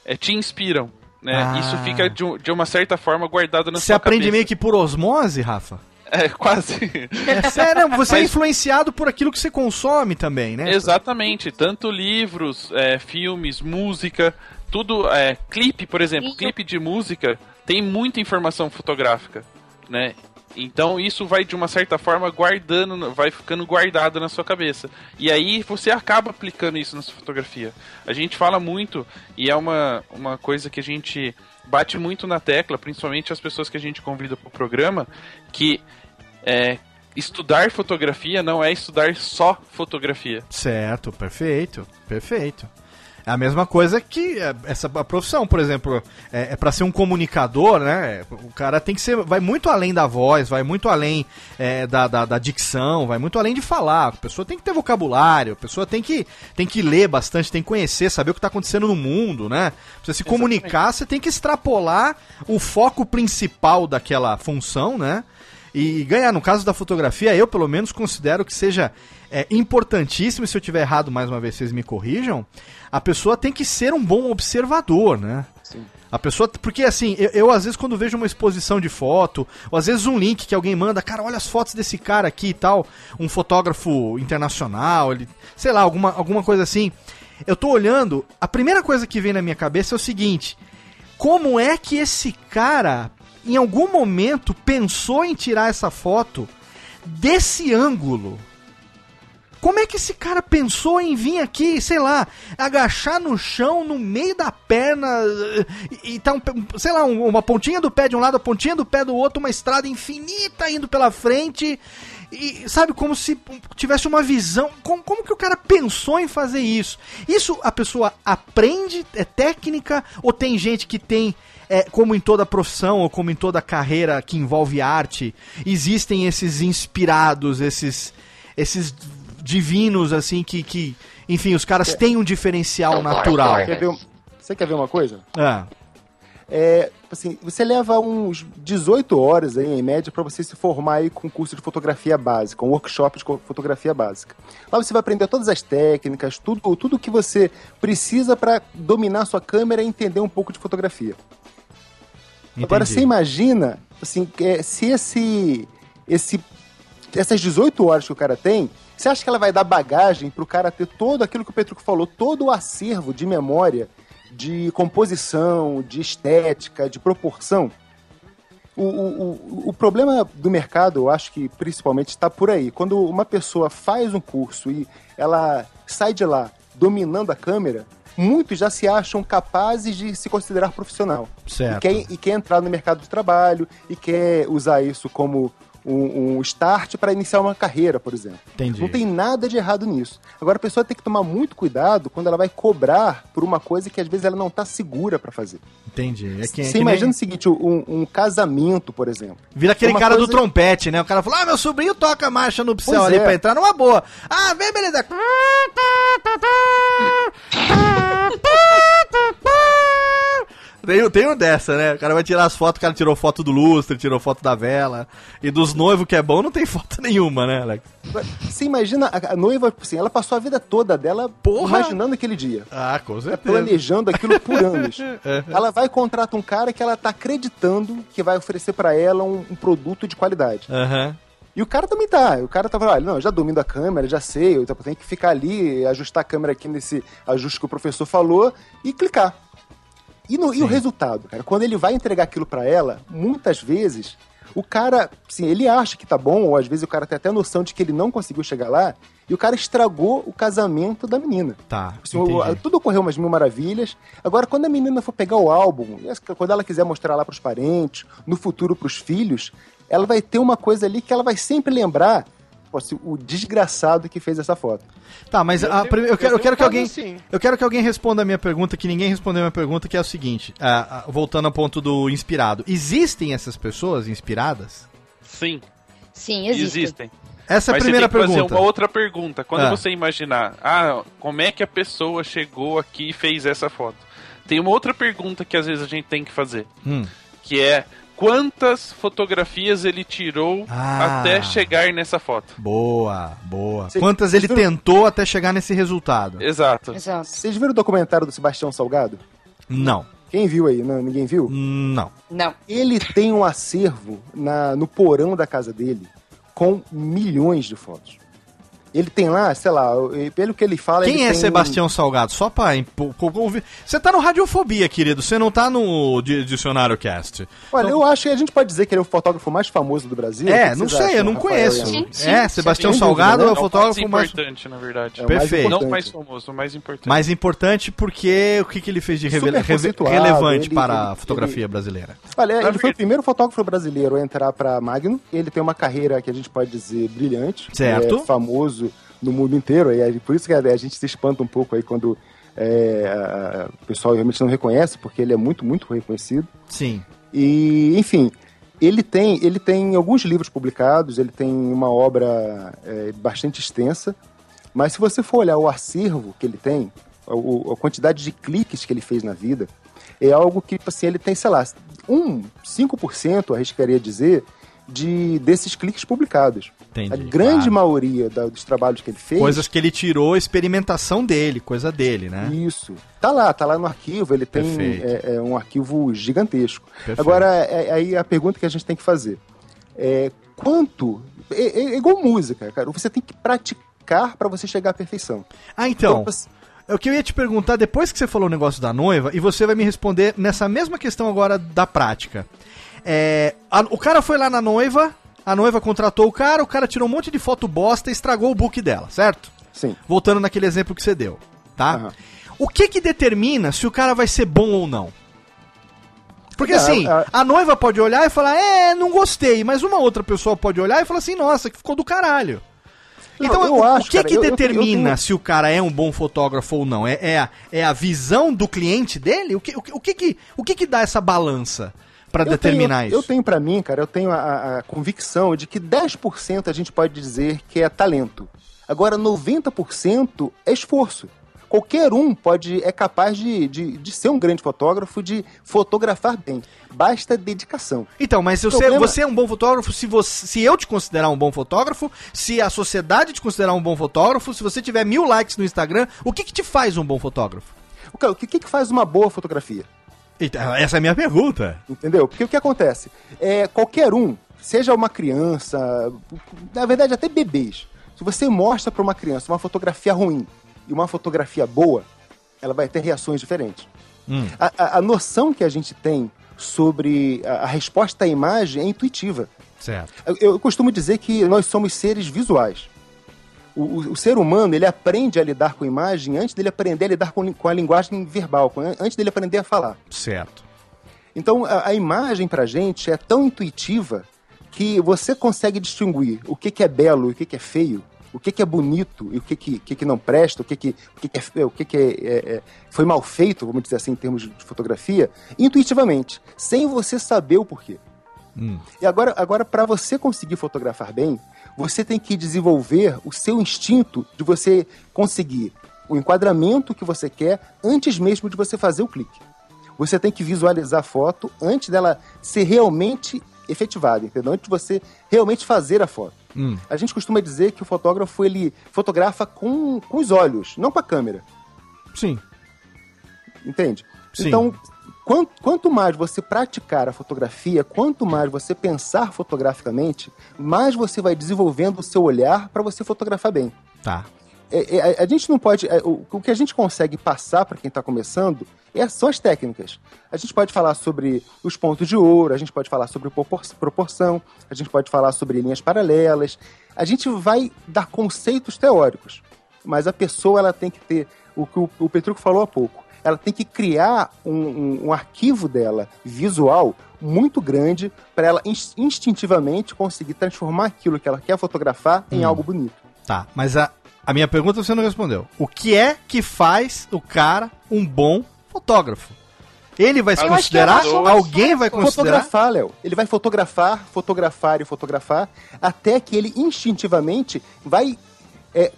é, te inspiram né? Ah. Isso fica de, de, uma certa forma guardado na Você sua aprende meio que por osmose, Rafa? É, quase. É sério, você é Mas... é influenciado por aquilo que você consome também, né? Exatamente. Tanto livros, é, filmes, música, tudo. É, clipe, por exemplo, clipe de música tem muita informação fotográfica, né? Então isso vai de uma certa forma guardando, vai ficando guardado na sua cabeça. E aí você acaba aplicando isso na sua fotografia. A gente fala muito e é uma, uma coisa que a gente bate muito na tecla, principalmente as pessoas que a gente convida para o programa, que é, estudar fotografia não é estudar só fotografia. Certo, perfeito, perfeito. É a mesma coisa que é, essa profissão, por exemplo, é, é para ser um comunicador, né? O cara tem que ser, vai muito além da voz, vai muito além é, da, da, da, dicção, vai muito além de falar. A pessoa tem que ter vocabulário, a pessoa tem que, tem que ler bastante, tem que conhecer, saber o que está acontecendo no mundo, né? Pra você se Exatamente. comunicar, você tem que extrapolar o foco principal daquela função, né? E ganhar, no caso da fotografia, eu pelo menos considero que seja é, importantíssimo, se eu tiver errado mais uma vez, vocês me corrijam, a pessoa tem que ser um bom observador, né? Sim. A pessoa. Porque assim, eu, eu, às vezes quando vejo uma exposição de foto, ou às vezes um link que alguém manda, cara, olha as fotos desse cara aqui e tal, um fotógrafo internacional, ele, sei lá, alguma, alguma coisa assim. Eu tô olhando, a primeira coisa que vem na minha cabeça é o seguinte: como é que esse cara em algum momento pensou em tirar essa foto desse ângulo. Como é que esse cara pensou em vir aqui, sei lá, agachar no chão, no meio da perna, e, tá, um, sei lá, uma pontinha do pé de um lado, a pontinha do pé do outro, uma estrada infinita indo pela frente, e sabe, como se tivesse uma visão. Como, como que o cara pensou em fazer isso? Isso a pessoa aprende, é técnica, ou tem gente que tem é, como em toda profissão ou como em toda carreira que envolve arte, existem esses inspirados, esses, esses divinos, assim, que, que enfim, os caras têm um diferencial natural. Quer ver, você quer ver uma coisa? Ah. É, assim, você leva uns 18 horas aí, em média, para você se formar aí com um curso de fotografia básica, um workshop de fotografia básica. Lá você vai aprender todas as técnicas, tudo, tudo que você precisa para dominar sua câmera e entender um pouco de fotografia. Entendi. Agora você imagina, assim, se esse, esse, essas 18 horas que o cara tem, você acha que ela vai dar bagagem para o cara ter todo aquilo que o Petruco falou, todo o acervo de memória, de composição, de estética, de proporção? O, o, o problema do mercado, eu acho que principalmente está por aí. Quando uma pessoa faz um curso e ela sai de lá dominando a câmera, muitos já se acham capazes de se considerar profissional. Certo. E quer, e quer entrar no mercado de trabalho e quer usar isso como um, um start para iniciar uma carreira, por exemplo. Entendi. Não tem nada de errado nisso. Agora a pessoa tem que tomar muito cuidado quando ela vai cobrar por uma coisa que às vezes ela não está segura para fazer. Entendi. É que, é Você que imagina nem- o seguinte, um, um casamento, por exemplo. Vira aquele Uma cara do coisa- trompete, né? O cara falou: Ah, meu sobrinho toca marcha nupcial Pois ali é. pra entrar numa boa. Ah, vem, beleza. Tem, tem um dessa, né? O cara vai tirar as fotos, o cara tirou foto do lustre, tirou foto da vela. E dos noivos que é bom, não tem foto nenhuma, né, Alex? Você imagina a, noiva, assim, ela passou a vida toda dela Porra! imaginando aquele dia. Ah, com Tá certeza. planejando aquilo por anos. ela vai contratar um cara que ela tá acreditando que vai oferecer pra ela um, um produto de qualidade. Aham. E o cara também tá. O cara tá falando, olha, não, eu já domino a câmera, já sei, eu tenho que ficar ali, ajustar a câmera aqui nesse ajuste que o professor falou e clicar. E, no- e o resultado, cara, quando ele vai entregar aquilo pra ela, muitas vezes o cara, sim, ele acha que tá bom, ou às vezes o cara tem até noção de que ele não conseguiu chegar lá, e o cara estragou o casamento da menina. Tá. Assim, o- tudo ocorreu umas mil maravilhas. Agora, quando a menina for pegar o álbum, quando ela quiser mostrar lá pros parentes, no futuro pros filhos, ela vai ter uma coisa ali que ela vai sempre lembrar assim, o desgraçado que fez essa foto. Tá, mas Eu a tenho- prime- eu, quero, eu quero que alguém. assim. Eu quero que alguém responda a minha pergunta, que ninguém respondeu a minha pergunta, que é o seguinte: ah, voltando ao ponto do inspirado. Existem essas pessoas inspiradas? Sim, Sim, existe. existem. Essa é a Mas primeira você tem que pergunta. fazer uma outra pergunta. Quando Ah. você imaginar, ah, como é que a pessoa chegou aqui e fez essa foto? Tem uma outra pergunta que às vezes a gente tem que fazer, Hum. que é quantas fotografias ele tirou Ah. até chegar nessa foto? Boa, boa. Cê- Quantas ele viram- tentou até chegar nesse resultado? Exato. Exato. Vocês viram o documentário do Sebastião Salgado? Não. Quem viu aí? Não, ninguém viu? Não. Não. Ele tem um acervo na, no porão da casa dele com milhões de fotos. Ele tem lá, sei lá, pelo que ele fala. Quem ele é tem- Sebastião Salgado? Só pra. Você tá no Radiofobia, querido. Você não tá no di- Dicionário Cast. Olha, eu acho que a gente pode dizer que ele é o fotógrafo mais famoso do Brasil. É, não sei, acham, eu não Rafael conheço. Sim, sim, é, Sebastião Salgado dúvida, é né? o É o mais fotógrafo mais, importante, na verdade. É o mais Perfeito. Não mais famoso, o mais importante. mais importante porque o que, que ele fez de relevante ele- para a ele- fotografia ele- brasileira? Olha, ele foi o primeiro fotógrafo brasileiro a entrar para Magnum. Ele tem uma carreira que a gente pode dizer brilhante. Certo. É famoso no mundo inteiro. E por isso que a, gente se espanta um pouco aí quando é, o pessoal realmente não reconhece, porque ele é muito, muito reconhecido. Sim. E, enfim, ele tem, ele tem alguns livros publicados, ele tem uma obra é, bastante extensa, mas se você for olhar o acervo que ele tem, a, a quantidade de cliques que ele fez na vida, é algo que, tipo assim, ele tem, sei lá, um 5%, arriscaria dizer, de, desses cliques publicados. Entendi. a grande claro. maioria da- dos trabalhos que ele fez. Coisas que ele tirou, experimentação dele, coisa dele, né? Isso. Tá lá, tá lá no arquivo, ele tem é, é um arquivo gigantesco. Perfeito. Agora, é- é aí a pergunta que a gente tem que fazer é quanto. É, é- é igual música, cara. Você tem que praticar pra você chegar à perfeição. Ah, então. você- O que eu ia te perguntar, depois que você falou o negócio da noiva, e você vai me responder nessa mesma questão agora da prática. É, a- o cara foi lá na noiva, a noiva contratou o cara, o cara tirou um monte de foto bosta e estragou o book dela, certo? Sim. Voltando naquele exemplo que você deu, tá? Aham. O que que determina se o cara vai ser bom ou não? Porque É, assim, a- a noiva pode olhar e falar, é, não gostei, mas uma outra pessoa pode olhar e falar assim, nossa, que ficou do caralho. Não, então, eu o, acho, o que cara, que eu- eu- eu determina tenho- se o cara é um bom fotógrafo ou não? É, é, a, é a visão do cliente dele? O que, o, que- o que, que, o que, que dá essa balança Eu determinar tenho, isso? Eu tenho pra mim, cara, eu tenho a- a, convicção de que 10% a gente pode dizer que é talento. Agora, 90% é esforço. Qualquer um pode é capaz de, de, de ser um grande fotógrafo, de fotografar bem. Basta dedicação. Então, mas você, problema- você é um bom fotógrafo se, você, se eu te considerar um bom fotógrafo, se a sociedade te considerar um bom fotógrafo, se você tiver mil likes no Instagram, o que, que te faz um bom fotógrafo? O que, o que que faz uma boa fotografia? Então, essa é a minha pergunta. Entendeu? Porque o que acontece? É, qualquer um, seja uma criança, na verdade até bebês, se você mostra para uma criança uma fotografia ruim e uma fotografia boa, ela vai ter reações diferentes. Hum. A, a- a noção que a gente tem sobre a, a resposta à imagem é intuitiva. Certo. Eu, eu costumo dizer que nós somos seres visuais. O, o, o, ser humano ele aprende a lidar com imagem antes dele aprender a lidar com, com a linguagem verbal, com, antes dele aprender a falar. Certo. Então a, a imagem pra gente é tão intuitiva que você consegue distinguir o que, que é belo e o que, que é feio, o que, que é bonito e o que, que, que, que não presta, o que, que, o que, que, é, o que, que é, é, é, foi mal feito, vamos dizer assim, em termos de fotografia, intuitivamente, sem você saber o porquê. Hum. E agora, agora para você conseguir fotografar bem, você tem que desenvolver o seu instinto de você conseguir o enquadramento que você quer antes mesmo de você fazer o clique. Você tem que visualizar a foto antes dela ser realmente efetivada, entendeu? Antes de você realmente fazer a foto. Hum. A gente costuma dizer que o fotógrafo ele fotografa com, com os olhos, não com a câmera. Sim. Entende? Sim. Então, quanto, quanto mais você praticar a fotografia, quanto mais você pensar fotograficamente, mais você vai desenvolvendo o seu olhar para você fotografar bem. Tá. É, é, a, gente não pode. É, o, o, que a gente consegue passar para quem está começando é, são as técnicas. A gente pode falar sobre os pontos de ouro, a gente pode falar sobre proporção, a gente pode falar sobre linhas paralelas. A gente vai dar conceitos teóricos, mas a pessoa ela tem que ter o que o, o Petruco falou há pouco ela tem que criar um, um, um arquivo dela visual muito grande para ela instintivamente conseguir transformar aquilo que ela quer fotografar em hum. algo bonito. Tá, mas a, a minha pergunta você não respondeu. O que é que faz o cara um bom fotógrafo? Ele vai se considerar? Alguém vai considerar? Fotografar, Léo. Ele vai fotografar, fotografar e fotografar até que ele instintivamente vai é,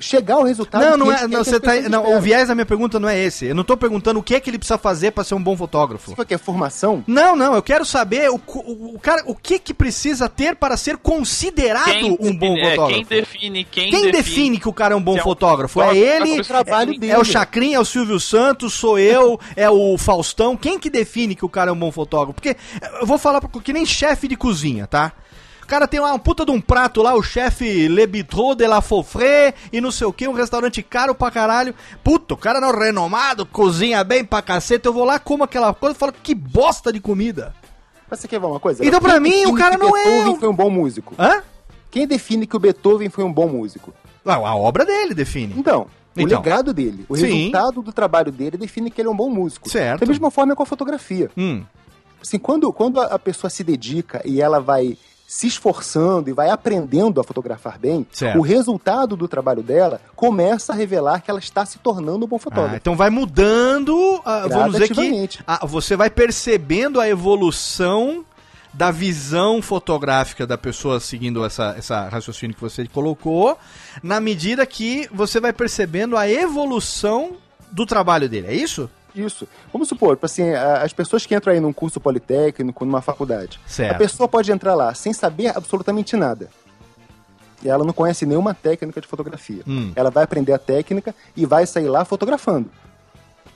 chegar ao resultado Não, não é, não, você tá, não, o viés da minha pergunta não é esse. Eu não tô perguntando o que é que ele precisa fazer para ser um bom fotógrafo. Você quer formação? Não, não, eu quero saber o, o, o, cara, o que que precisa ter para ser considerado quem, um bom é, fotógrafo. Quem define quem, quem define, define que o cara é um bom é fotógrafo? É, ele, é, é, o Chacrin, é o Silvio Santos, sou eu, é o Faustão. Quem que define que o cara é um bom fotógrafo? Porque eu vou falar que nem chefe de cozinha, tá? O cara tem uma um puta de um prato lá, o chefe Le de la Fofré e não sei o que, um restaurante caro pra caralho. Puta, o cara não renomado, cozinha bem pra cacete. Eu vou lá, como aquela coisa e falo que bosta de comida. Mas você quer ver uma coisa? Então pra mim o cara não Beethoven é. Beethoven foi um bom músico. Hã? Quem define que o Beethoven foi um bom músico? Ah, a obra dele define. Então, o então. legado dele, o Sim. resultado do trabalho dele define que ele é um bom músico. Certo. Da mesma forma com a fotografia. Hum. Assim, quando, quando a pessoa se dedica e ela vai se esforçando e vai aprendendo a fotografar bem, certo. o resultado do trabalho dela começa a revelar que ela está se tornando um bom fotógrafo. Ah, então vai mudando, vamos dizer que uh, você vai percebendo a evolução da visão fotográfica da pessoa seguindo essa, essa raciocínio que você colocou, na medida que você vai percebendo a evolução do trabalho dele, é isso? Isso. Vamos supor, tipo assim, as pessoas que entram aí num curso politécnico, numa faculdade, certo. a pessoa pode entrar lá sem saber absolutamente nada. E ela não conhece nenhuma técnica de fotografia. Hum. Ela vai aprender a técnica e vai sair lá fotografando.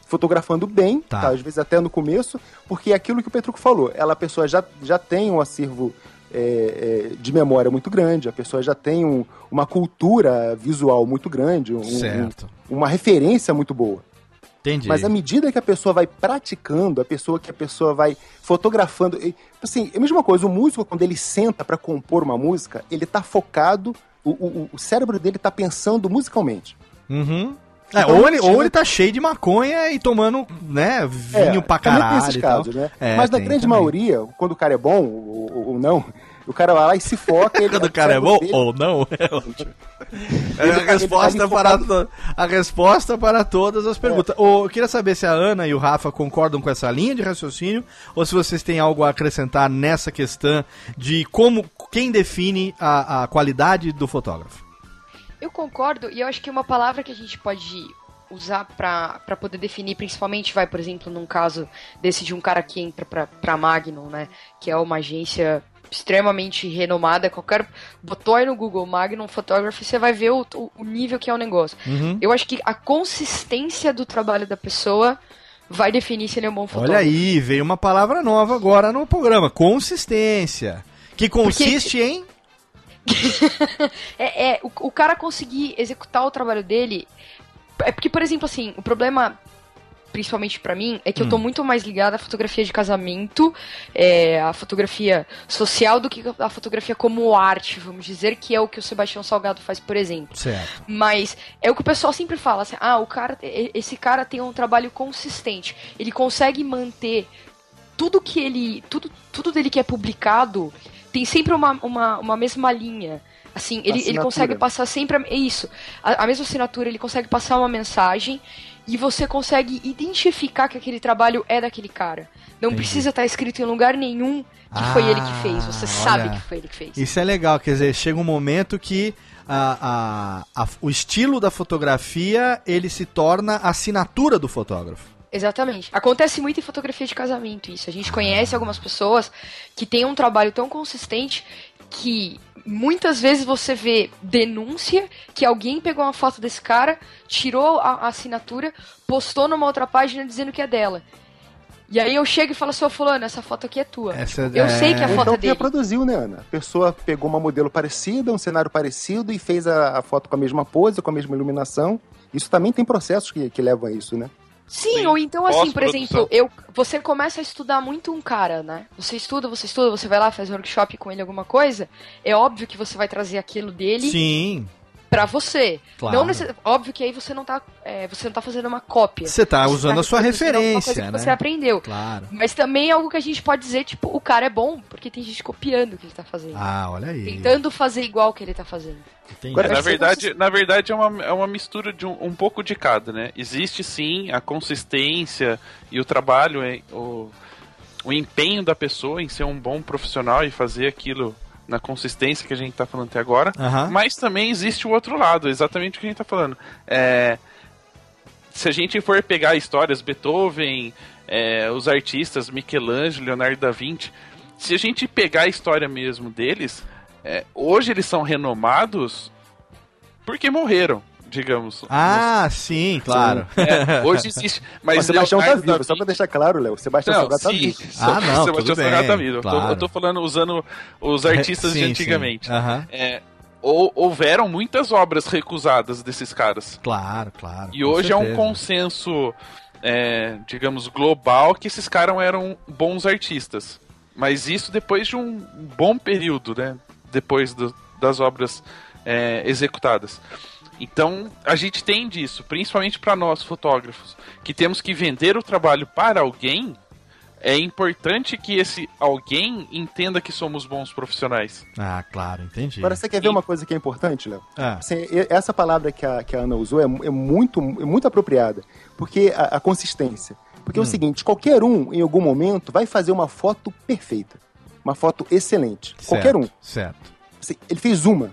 Fotografando bem, tá. Tá, às vezes até no começo, porque é aquilo que o Petruco falou. Ela, a pessoa já, já tem um acervo é, é, de memória muito grande, a pessoa já tem um, uma cultura visual muito grande, um, um, uma referência muito boa. Entendi. Mas à medida que a pessoa vai praticando, a pessoa que a pessoa vai fotografando, assim, é a mesma coisa, o músico quando ele senta para compor uma música, ele tá focado, o, o, o cérebro dele tá pensando musicalmente. Uhum. É, então, ou, ele, ou ele tá cheio de maconha e tomando, né, vinho é, pra caralho. Tem esses casos, né? É, Mas na grande também. maioria, quando o cara é bom ou, ou não, o cara vai lá e se foca. Ele, Quando o cara é bom dele, ou não, é ótimo. É a, resposta para to... a resposta para todas as perguntas. É. eu queria saber se a Ana e o Rafa concordam com essa linha de raciocínio ou se vocês têm algo a acrescentar nessa questão de como quem define a, a qualidade do fotógrafo. Eu concordo e eu acho que uma palavra que a gente pode usar para poder definir, principalmente vai, por exemplo, num caso desse de um cara que entra para Magnum, né, que é uma agência extremamente renomada, qualquer botou aí no Google Magnum Photography, você vai ver o, o nível que é o negócio. Uhum. Eu acho que a consistência do trabalho da pessoa vai definir se ele é um bom fotógrafo. Olha aí, veio uma palavra nova agora no programa, consistência, que consiste Porque... em é, é o, o cara conseguir executar o trabalho dele é porque, por exemplo, assim, o problema principalmente para mim, é que hum. eu tô hum. muito mais ligada à fotografia de casamento, é, à fotografia social, do que a fotografia como arte, vamos dizer, que é o que o Sebastião Salgado faz, por exemplo. Certo. Mas é o que o pessoal sempre fala, assim, ah, o cara, esse cara tem um trabalho consistente, ele consegue manter tudo que ele, tudo, tudo dele que é publicado tem sempre uma, uma, uma mesma linha. Assim, ele, ele consegue passar sempre. A, isso, a, a mesma assinatura, ele consegue passar uma mensagem e você consegue identificar que aquele trabalho é daquele cara. Não Entendi. precisa estar escrito em lugar nenhum que ah, foi ele que fez. Você olha, sabe que foi ele que fez. Isso é legal, quer dizer, chega um momento que a, a, a, o estilo da fotografia ele se torna a assinatura do fotógrafo. Exatamente. Acontece muito em fotografia de casamento isso. A gente conhece algumas pessoas que têm um trabalho tão consistente que muitas vezes você vê denúncia que alguém pegou uma foto desse cara, tirou a, a assinatura, postou numa outra página dizendo que é dela. E aí eu chego e falo, seu fulano, essa foto aqui é tua. Essa, eu é... sei que a foto então, é dele. reproduziu, né, Ana? A pessoa pegou uma modelo parecida, um cenário parecido e fez a, a, foto com a mesma pose, com a mesma iluminação. Isso também tem processos que, que levam a isso, né? Sim, Sim, ou então assim, por exemplo, eu, você começa a estudar muito um cara, né? Você estuda, você estuda, você vai lá fazer um workshop com ele alguma coisa, é óbvio que você vai trazer aquilo dele. Sim para você. Claro. Não necess... Óbvio que aí você não tá, é, você não tá fazendo uma cópia. Você tá você usando tá a sua referência, né? você aprendeu. Claro. Mas também é algo que a gente pode dizer, tipo, o cara é bom, porque tem gente copiando o que ele tá fazendo. Ah, olha aí. Tentando fazer igual o que ele tá fazendo. Agora, na verdade, você... na verdade é uma, é uma mistura de um, um, pouco de cada, né? Existe sim a consistência e o trabalho, o, o empenho da pessoa em ser um bom profissional e fazer aquilo na consistência que a gente está falando até agora, uhum. mas também existe o outro lado, exatamente o que a gente está falando. É, se a gente for pegar histórias, Beethoven, é, os artistas, Michelangelo, Leonardo da Vinci, se a gente pegar a história mesmo deles, é, hoje eles são renomados porque morreram digamos. Ah, sim, claro. É, hoje existe. Mas o Sebastião tá vivo, só pra deixar claro, Léo. O Sebastião não, Salgado tá vivo. Ah, não, Sebastião Salgado tá vivo. Claro. Eu, tô, eu, tô, falando usando os artistas sim, de antigamente. Uhum. É, houveram muitas obras recusadas desses caras. Claro, claro. E hoje certeza. é um consenso, é, digamos, global que esses caras eram bons artistas. Mas isso depois de um bom período, né? Depois do, das obras é, executadas. Então, a gente tem disso, principalmente para nós fotógrafos, que temos que vender o trabalho para alguém. É importante que esse alguém entenda que somos bons profissionais. Ah, claro, entendi. Agora, você quer ver e... uma coisa que é importante, Léo? Ah. Assim, essa palavra que a, que a Ana usou é, é muito, é muito apropriada, porque a, a consistência. Porque hum. é o hum. seguinte, qualquer um, em algum momento, vai fazer uma foto perfeita. Uma foto excelente. Certo, qualquer um. Certo. Assim, ele fez uma.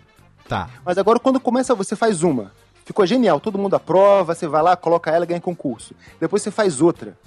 Tá. Mas agora, quando começa, você faz uma. Ficou genial, todo mundo aprova, você vai lá, coloca ela e ganha concurso. Depois você faz outra.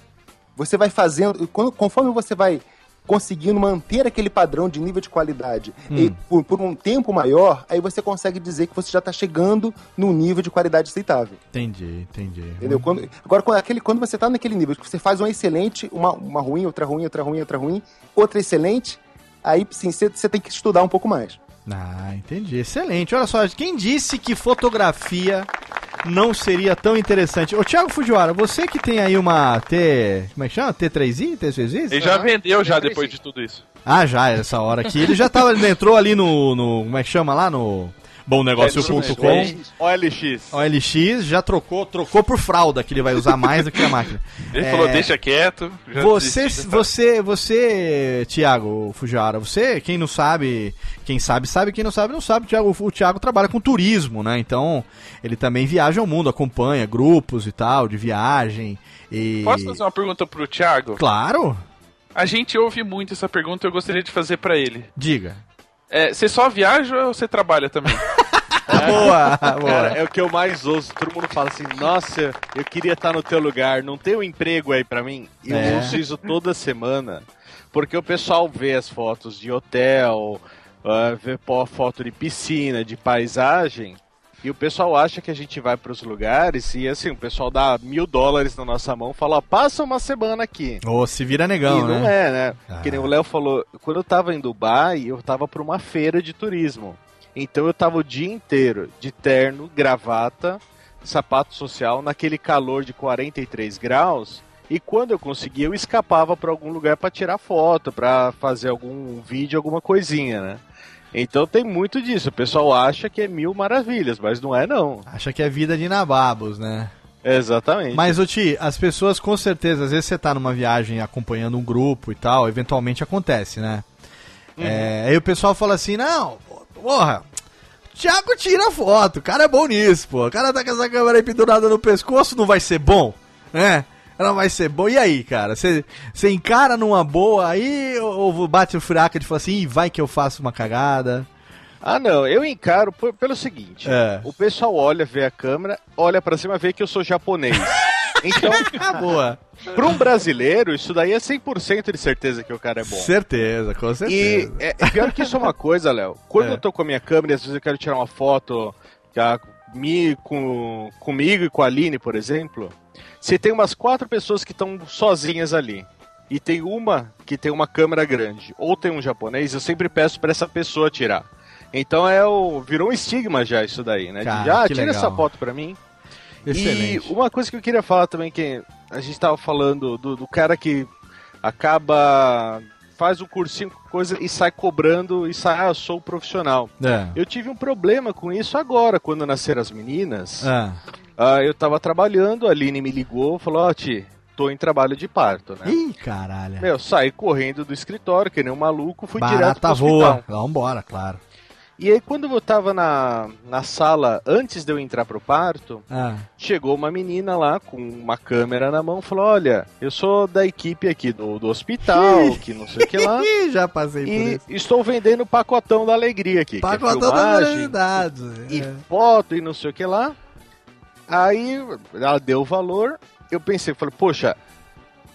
Você vai fazendo. Conforme você vai conseguindo manter aquele padrão de nível de qualidade hum. e por, por, um tempo maior, aí você consegue dizer que você já está chegando no nível de qualidade aceitável. Entendi, entendi. Entendeu? Quando, agora, quando, aquele, quando você está naquele nível, que você faz uma excelente, uma, uma ruim, outra ruim, outra ruim, outra ruim, outra excelente, aí sim, você tem que estudar um pouco mais. Ah, entendi. Excelente. Olha só, quem disse que fotografia não seria tão interessante? Ô, Thiago Fujiwara, você que tem aí uma T. Como é que chama? T3i? T6i? Ele já vendeu já depois de tudo isso. Ah, já, essa hora aqui. Ele já tava, ele entrou ali no, no. Como é que chama lá? No bomnegócio.com. OLX. OLX já trocou, trocou por fralda, que ele vai usar mais do que a máquina. Ele é... falou, deixa quieto. Você, você, você, Tiago Fujara, você, quem não sabe, quem sabe, sabe, quem não sabe, não sabe. O Thiago, o Thiago trabalha com turismo, né? Então, ele também viaja ao mundo, acompanha grupos e tal, de viagem. E... Posso fazer uma pergunta pro Thiago? Claro. A gente ouve muito essa pergunta e eu gostaria de fazer para ele. Diga. É, você só viaja ou você trabalha também? É, boa, boa. Cara, é o que eu mais ouço. Todo mundo fala assim: Nossa, eu queria estar no teu lugar. Não tem um emprego aí para mim? Eu é. ouço isso toda semana. Porque o pessoal vê as fotos de hotel, uh, vê foto de piscina, de paisagem. E o pessoal acha que a gente vai para os lugares e assim, o pessoal dá mil dólares na nossa mão e fala, passa uma semana aqui. Ou se vira negão, e né? não é, né? Ah. Que nem o Léo falou, quando eu tava em Dubai, eu tava para uma feira de turismo. Então eu tava o dia inteiro de terno, gravata, sapato social naquele calor de 43 graus. E quando eu conseguia, eu escapava para algum lugar para tirar foto, para fazer algum vídeo, alguma coisinha, né? Então tem muito disso. O pessoal acha que é mil maravilhas, mas não é não. Acha que é vida de nababos, né? Exatamente. Mas, o Ti, as pessoas com certeza, às vezes você tá numa viagem acompanhando um grupo e tal, eventualmente acontece, né? Uhum. É, aí o pessoal fala assim, não, porra, Thiago tira foto, o cara é bom nisso, pô. O cara tá com essa câmera aí pendurada no pescoço, não vai ser bom, né? Não vai ser bom. E aí, cara? Você encara numa boa aí ou bate o fraco de falar assim, vai que eu faço uma cagada? Ah, não, eu encaro pelo seguinte: é. o pessoal olha, vê a câmera, olha para cima, vê que eu sou japonês. Então, boa. Para um brasileiro, isso daí é 100% de certeza que o cara é bom. Certeza, com certeza. E é, pior que isso é uma coisa, Léo. Quando é. eu tô com a minha câmera, às vezes eu quero tirar uma foto já, me, com, comigo e com a Aline, por exemplo, você tem umas quatro pessoas que estão sozinhas ali. E tem uma que tem uma câmera grande, ou tem um japonês, eu sempre peço para essa pessoa tirar. Então é o virou um estigma já isso daí, né? Cara, de, ah, tira legal. essa foto para mim. Excelente. E uma coisa que eu queria falar também, que a gente tava falando do, do cara que acaba faz o um cursinho coisa e sai cobrando e sai, ah, eu sou profissional. É. Eu tive um problema com isso agora, quando nasceram as meninas. É. Uh, eu tava trabalhando, a Aline me ligou, falou, ó, oh, Ti, tô em trabalho de parto, né? Ih, caralho. Meu, saí correndo do escritório, que nem um maluco, fui Barata direto pro hospital. voa. Vambora, claro. E aí, quando eu tava na, na sala, antes de eu entrar pro parto, ah. chegou uma menina lá com uma câmera na mão e falou: Olha, eu sou da equipe aqui do, do hospital, que não sei o que lá. Já passei por e isso. estou vendendo pacotão da alegria aqui. Pacotão é da realidade. E é. foto e não sei o que lá. Aí ela deu o valor. Eu pensei, falei, poxa,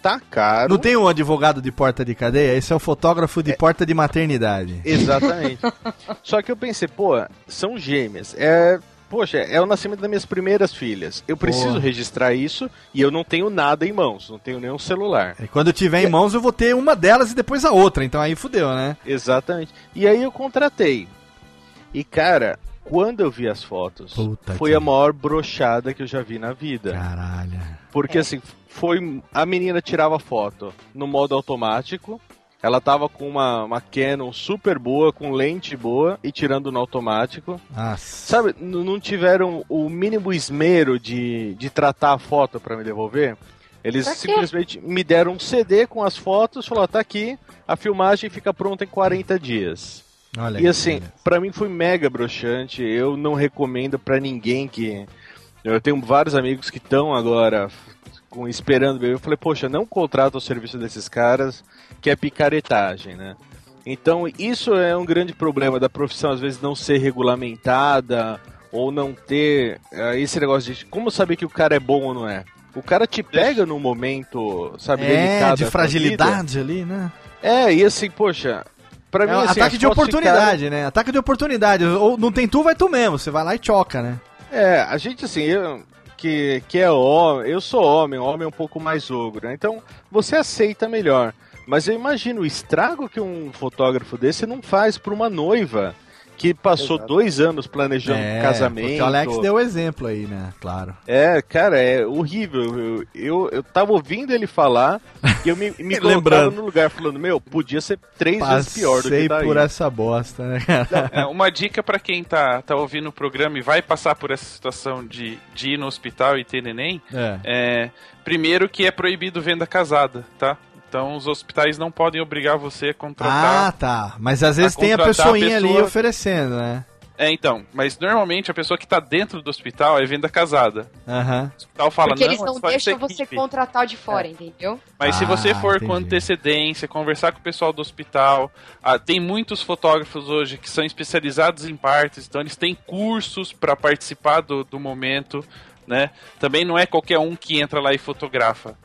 tá caro. Não tem um advogado de porta de cadeia? Esse é o fotógrafo de é. porta de maternidade. Exatamente. Só que eu pensei, pô, são gêmeas. É. Poxa, é o nascimento das minhas primeiras filhas. Eu preciso Porra. registrar isso e eu não tenho nada em mãos, não tenho nenhum celular. E quando eu tiver em mãos, eu vou ter uma delas e depois a outra, então aí fudeu, né? Exatamente. E aí eu contratei. E cara, quando eu vi as fotos, Puta foi que... a maior brochada que eu já vi na vida. Caralho. Porque é. assim, foi. A menina tirava foto no modo automático. Ela tava com uma, uma Canon super boa, com lente boa e tirando no automático. Nossa. Sabe, não tiveram o mínimo esmero de, de tratar a foto para me devolver. Eles simplesmente me deram um CD com as fotos, falaram, tá aqui, a filmagem fica pronta em 40 dias. Olha e assim, para mim foi mega broxante. Eu não recomendo para ninguém que. Eu tenho vários amigos que estão agora com, esperando bebê. Eu falei, poxa, não contrata o serviço desses caras, que é picaretagem, né? Então, isso é um grande problema da profissão, às vezes não ser regulamentada ou não ter uh, esse negócio de como saber que o cara é bom ou não é. O cara te pega num momento, sabe, é, delicado. de fragilidade ali, né? É, e assim, poxa, Pra é mim, assim, ataque de oportunidade, ficaram... né? Ataque de oportunidade. Ou não tem tu, vai tu mesmo. Você vai lá e choca, né? É, a gente assim, eu, que, que é homem, eu sou homem, homem é um pouco mais ogro, né? Então você aceita melhor. Mas eu imagino o estrago que um fotógrafo desse não faz para uma noiva que passou Exato. dois anos planejando é, um casamento. O Alex deu o exemplo aí, né? Claro. É, cara, é horrível. Eu, eu, eu tava ouvindo ele falar e eu me, me colocava no lugar falando, meu, podia ser três Passei vezes pior do que daí. por essa bosta, né, cara? É, uma dica para quem tá, tá ouvindo o programa e vai passar por essa situação de, de ir no hospital e ter neném, é. é primeiro que é proibido venda casada, tá? Então os hospitais não podem obrigar você a contratar. Ah, tá. Mas às vezes a tem a pessoinha a pessoa... ali oferecendo, né? É, então. Mas normalmente a pessoa que está dentro do hospital é venda casada. Aham. Uhum. O hospital fala, Porque não, eles não deixam você contratar de fora, é. entendeu? Mas ah, se você for entendi. com antecedência, conversar com o pessoal do hospital, ah, tem muitos fotógrafos hoje que são especializados em partes, então eles têm cursos para participar do, do momento, né? Também não é qualquer um que entra lá e fotografa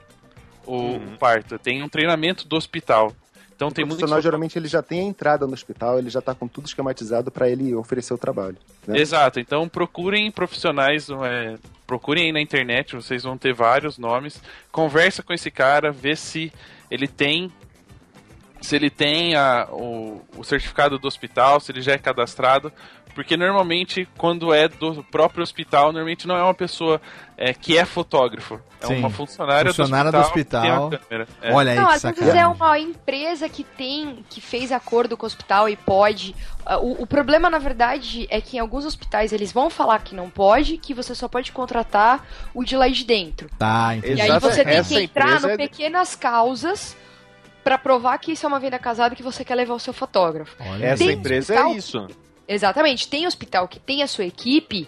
o uhum. parto. Tem um treinamento do hospital. Então o tem muito. profissional geralmente ele já tem a entrada no hospital, ele já está com tudo esquematizado para ele oferecer o trabalho. Né? Exato. Então procurem profissionais, é, procurem aí na internet, vocês vão ter vários nomes. Conversa com esse cara, vê se ele tem se ele tem a, o, o, certificado do hospital, se ele já é cadastrado, Porque normalmente, quando é do próprio hospital, normalmente não é uma pessoa é, que é fotógrafo. É Sim. uma funcionária, Funcionária do do hospital. hospital. que tem a câmera. É. Olha aí Não, que às vezes é uma empresa que tem, que fez acordo com o hospital e pode. Ah, O, o problema, na verdade, é que em alguns hospitais eles vão falar que não pode, que você só pode contratar o de lá de dentro. Tá, entendi. E aí você tem essa que entrar no é pequenas causas pra provar que isso é uma venda casada e que você quer levar o seu fotógrafo. Olha Essa Tem empresa hospital- é isso. Exatamente. Tem hospital que tem a sua equipe,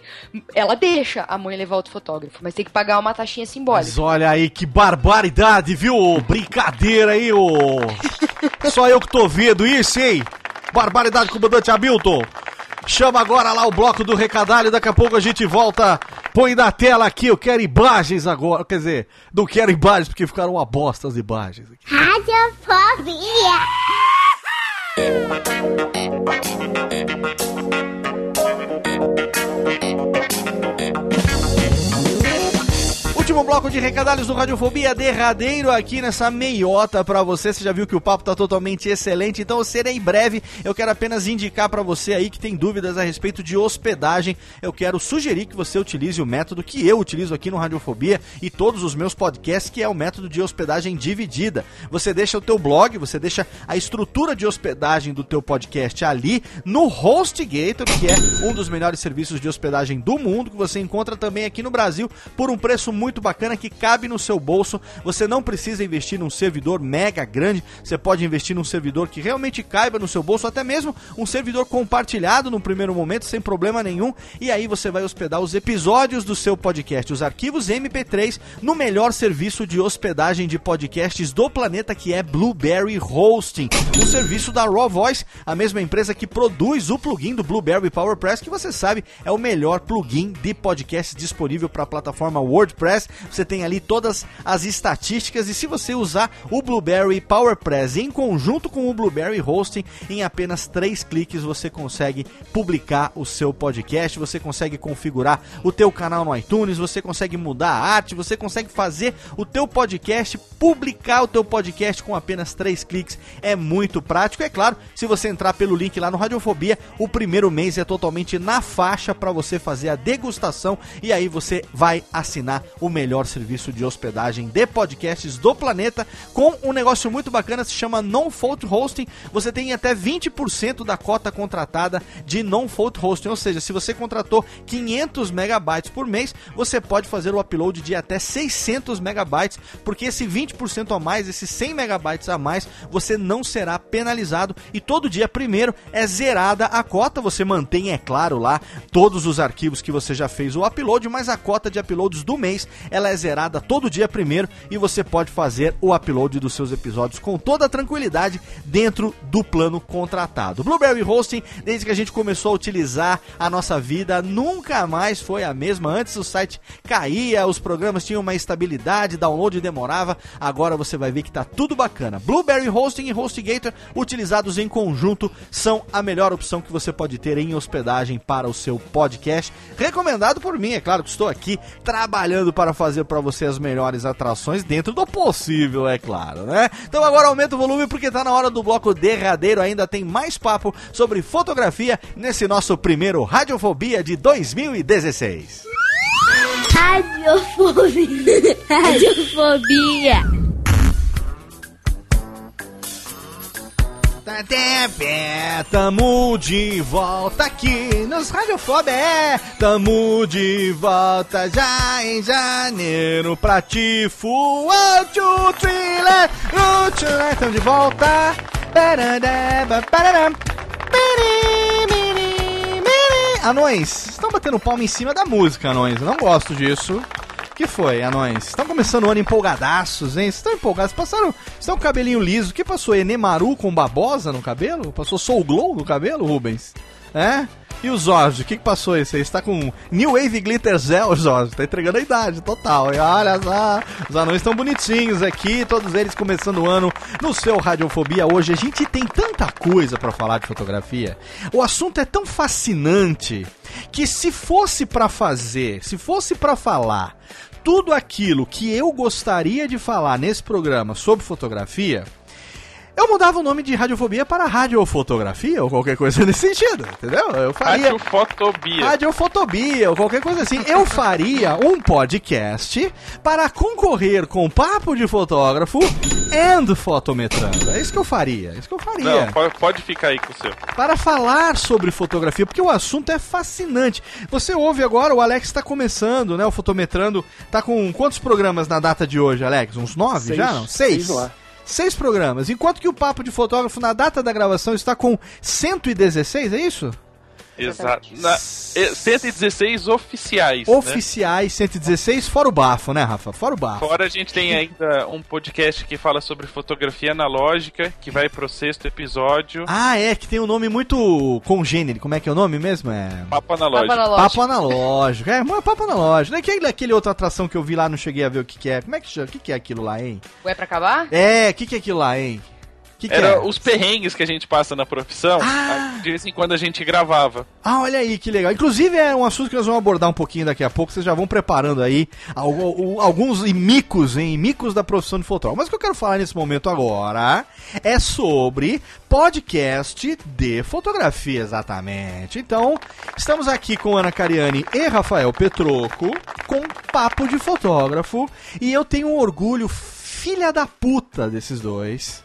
ela deixa a mãe levar outro fotógrafo, mas tem que pagar uma taxinha simbólica. Mas olha aí que barbaridade, viu? Brincadeira aí, ô. Só eu que tô vendo isso, hein? Barbaridade, comandante Hamilton. Chama agora lá o bloco do recadalho, daqui a pouco a gente volta. Põe na tela aqui, eu quero imagens agora. Quer dizer, não quero imagens porque ficaram uma bosta as imagens. Aqui. Radiofobia. Último bloco de recadalhos do Radiofobia, derradeiro aqui nessa meiota pra você. Você já viu que o papo tá totalmente excelente, então eu serei breve. Eu quero apenas indicar pra você aí que tem dúvidas a respeito de hospedagem. Eu quero sugerir que você utilize o método que eu utilizo aqui no Radiofobia e todos os meus podcasts, que é o método de hospedagem dividida. Você deixa o teu blog, você deixa a estrutura de hospedagem do teu podcast ali no HostGator, que é um dos melhores serviços de hospedagem do mundo, que você encontra também aqui no Brasil por um preço muito bacana que cabe no seu bolso. Você não precisa investir num servidor mega grande, você pode investir num servidor que realmente caiba no seu bolso, até mesmo um servidor compartilhado no primeiro momento, sem problema nenhum. E aí você vai hospedar os episódios do seu podcast, os arquivos MP3, no melhor serviço de hospedagem de podcasts do planeta, que é Blueberry Hosting, um serviço da Raw Voice, a mesma empresa que produz o plugin do Blueberry PowerPress, que você sabe é o melhor plugin de podcast disponível para a plataforma WordPress. Você tem ali todas as estatísticas e se você usar o Blueberry PowerPress em conjunto com o Blueberry Hosting, em apenas três cliques você consegue publicar o seu podcast, você consegue configurar o teu canal no iTunes, você consegue mudar a arte, você consegue fazer o teu podcast, publicar o teu podcast com apenas três cliques. É muito prático. É claro, se você entrar pelo link lá no Radiofobia, o primeiro mês é totalmente na faixa para você fazer a degustação e aí você vai assinar o melhor serviço de hospedagem de podcasts do planeta com um negócio muito bacana, se chama Non-Fault Hosting. Você tem até 20% da cota contratada de Non-Fault Hosting, ou seja, se você contratou 500 megabytes por mês, você pode fazer o upload de até 600 megabytes, porque esse 20% a mais, esses 100 megabytes a mais, você não será penalizado e todo dia primeiro é zerada a cota, você mantém, é claro, lá todos os arquivos que você já fez o upload, mas a cota de uploads do mês, ela é zerada todo dia primeiro e você pode fazer o upload dos seus episódios com toda tranquilidade dentro do plano contratado. Blueberry Hosting, desde que a gente começou a utilizar a nossa vida, nunca mais foi a mesma. Antes o site caía, os programas tinham uma estabilidade, download demorava. Agora você vai ver que tá tudo bacana. Blueberry Hosting e HostGator, utilizados em conjunto, são a melhor opção que você pode ter em hospedagem para o seu podcast. Recomendado por mim, é claro que estou aqui trabalhando para fazer para você as melhores atrações dentro do possível, é claro, né? Então agora aumenta o volume porque tá na hora do bloco derradeiro, ainda tem mais papo sobre fotografia nesse nosso primeiro Radiofobia de 2016. Radiofobia. Radiofobia. De pé, Tamo de volta aqui nos Radiofobia, é, tamo de volta já em janeiro pra ti, full out o thriller, o thriller, tamo de volta. Anões, estão batendo palma em cima da música, anões, eu não gosto disso. Que foi, anões? Estão começando o ano empolgadaços, hein? Estão empolgados? Passaram. Estão com o cabelinho liso. O que passou? Enemaru com babosa no cabelo? Passou Soul Glow no cabelo, Rubens? É? E o Jorge, o que, que passou esse aí? Está com New Wave Glitter Gel, Jorge. Tá entregando a idade total. E olha só, os anões estão bonitinhos aqui, todos eles começando o ano no seu Radiofobia. Hoje a gente tem tanta coisa para falar de fotografia. O assunto é tão fascinante que se fosse para fazer, se fosse para falar tudo aquilo que eu gostaria de falar nesse programa sobre fotografia, eu mudava o nome de radiofobia para radiofotografia ou qualquer coisa nesse sentido, entendeu? Eu faria. Radiofotobia. Radiofotobia ou qualquer coisa assim. Eu faria um podcast para concorrer com papo de fotógrafo and fotometrando. É isso que eu faria. É isso que eu faria. Não, pode, ficar aí com o seu. Para falar sobre fotografia, porque o assunto é fascinante. Você ouve agora, o Alex está começando, né? O fotometrando. Tá com quantos programas na data de hoje, Alex? Uns nove Seis. já? Não? Seis. Seis lá. Seis programas. Enquanto que o Papo de Fotógrafo, na data da gravação, está com 116, é isso? Exato. Na, eh, 116 oficiais. né? Oficiais 116, fora o bafo, né, Rafa? Fora o bafo. Fora a gente tem ainda um podcast que fala sobre fotografia analógica, que vai pro sexto episódio. Ah, é, que tem um nome muito congênero. Como é que é o nome mesmo? É. Papo analógico. Papo analógico. Papo analógico. É, mas é papo analógico. Aquele, aquele outra atração que eu vi lá, não cheguei a ver o que, que é. Como é que chama? O que, que é aquilo lá, hein? Ué, pra acabar? É, o que, que é aquilo lá, hein? Que, que Era é? os perrengues que a gente passa na profissão. Ah! De vez em quando a gente gravava. Ah, olha aí, que legal. Inclusive é um assunto que nós vamos abordar um pouquinho daqui a pouco. Vocês já vão preparando aí algu- alguns micos, hein? Micos da profissão de fotógrafo. Mas o que eu quero falar nesse momento agora é sobre podcast de fotografia, exatamente. Então, estamos aqui com Ana Cariani e Rafael Petroco com Papo de Fotógrafo. E eu tenho um orgulho filha da puta desses dois.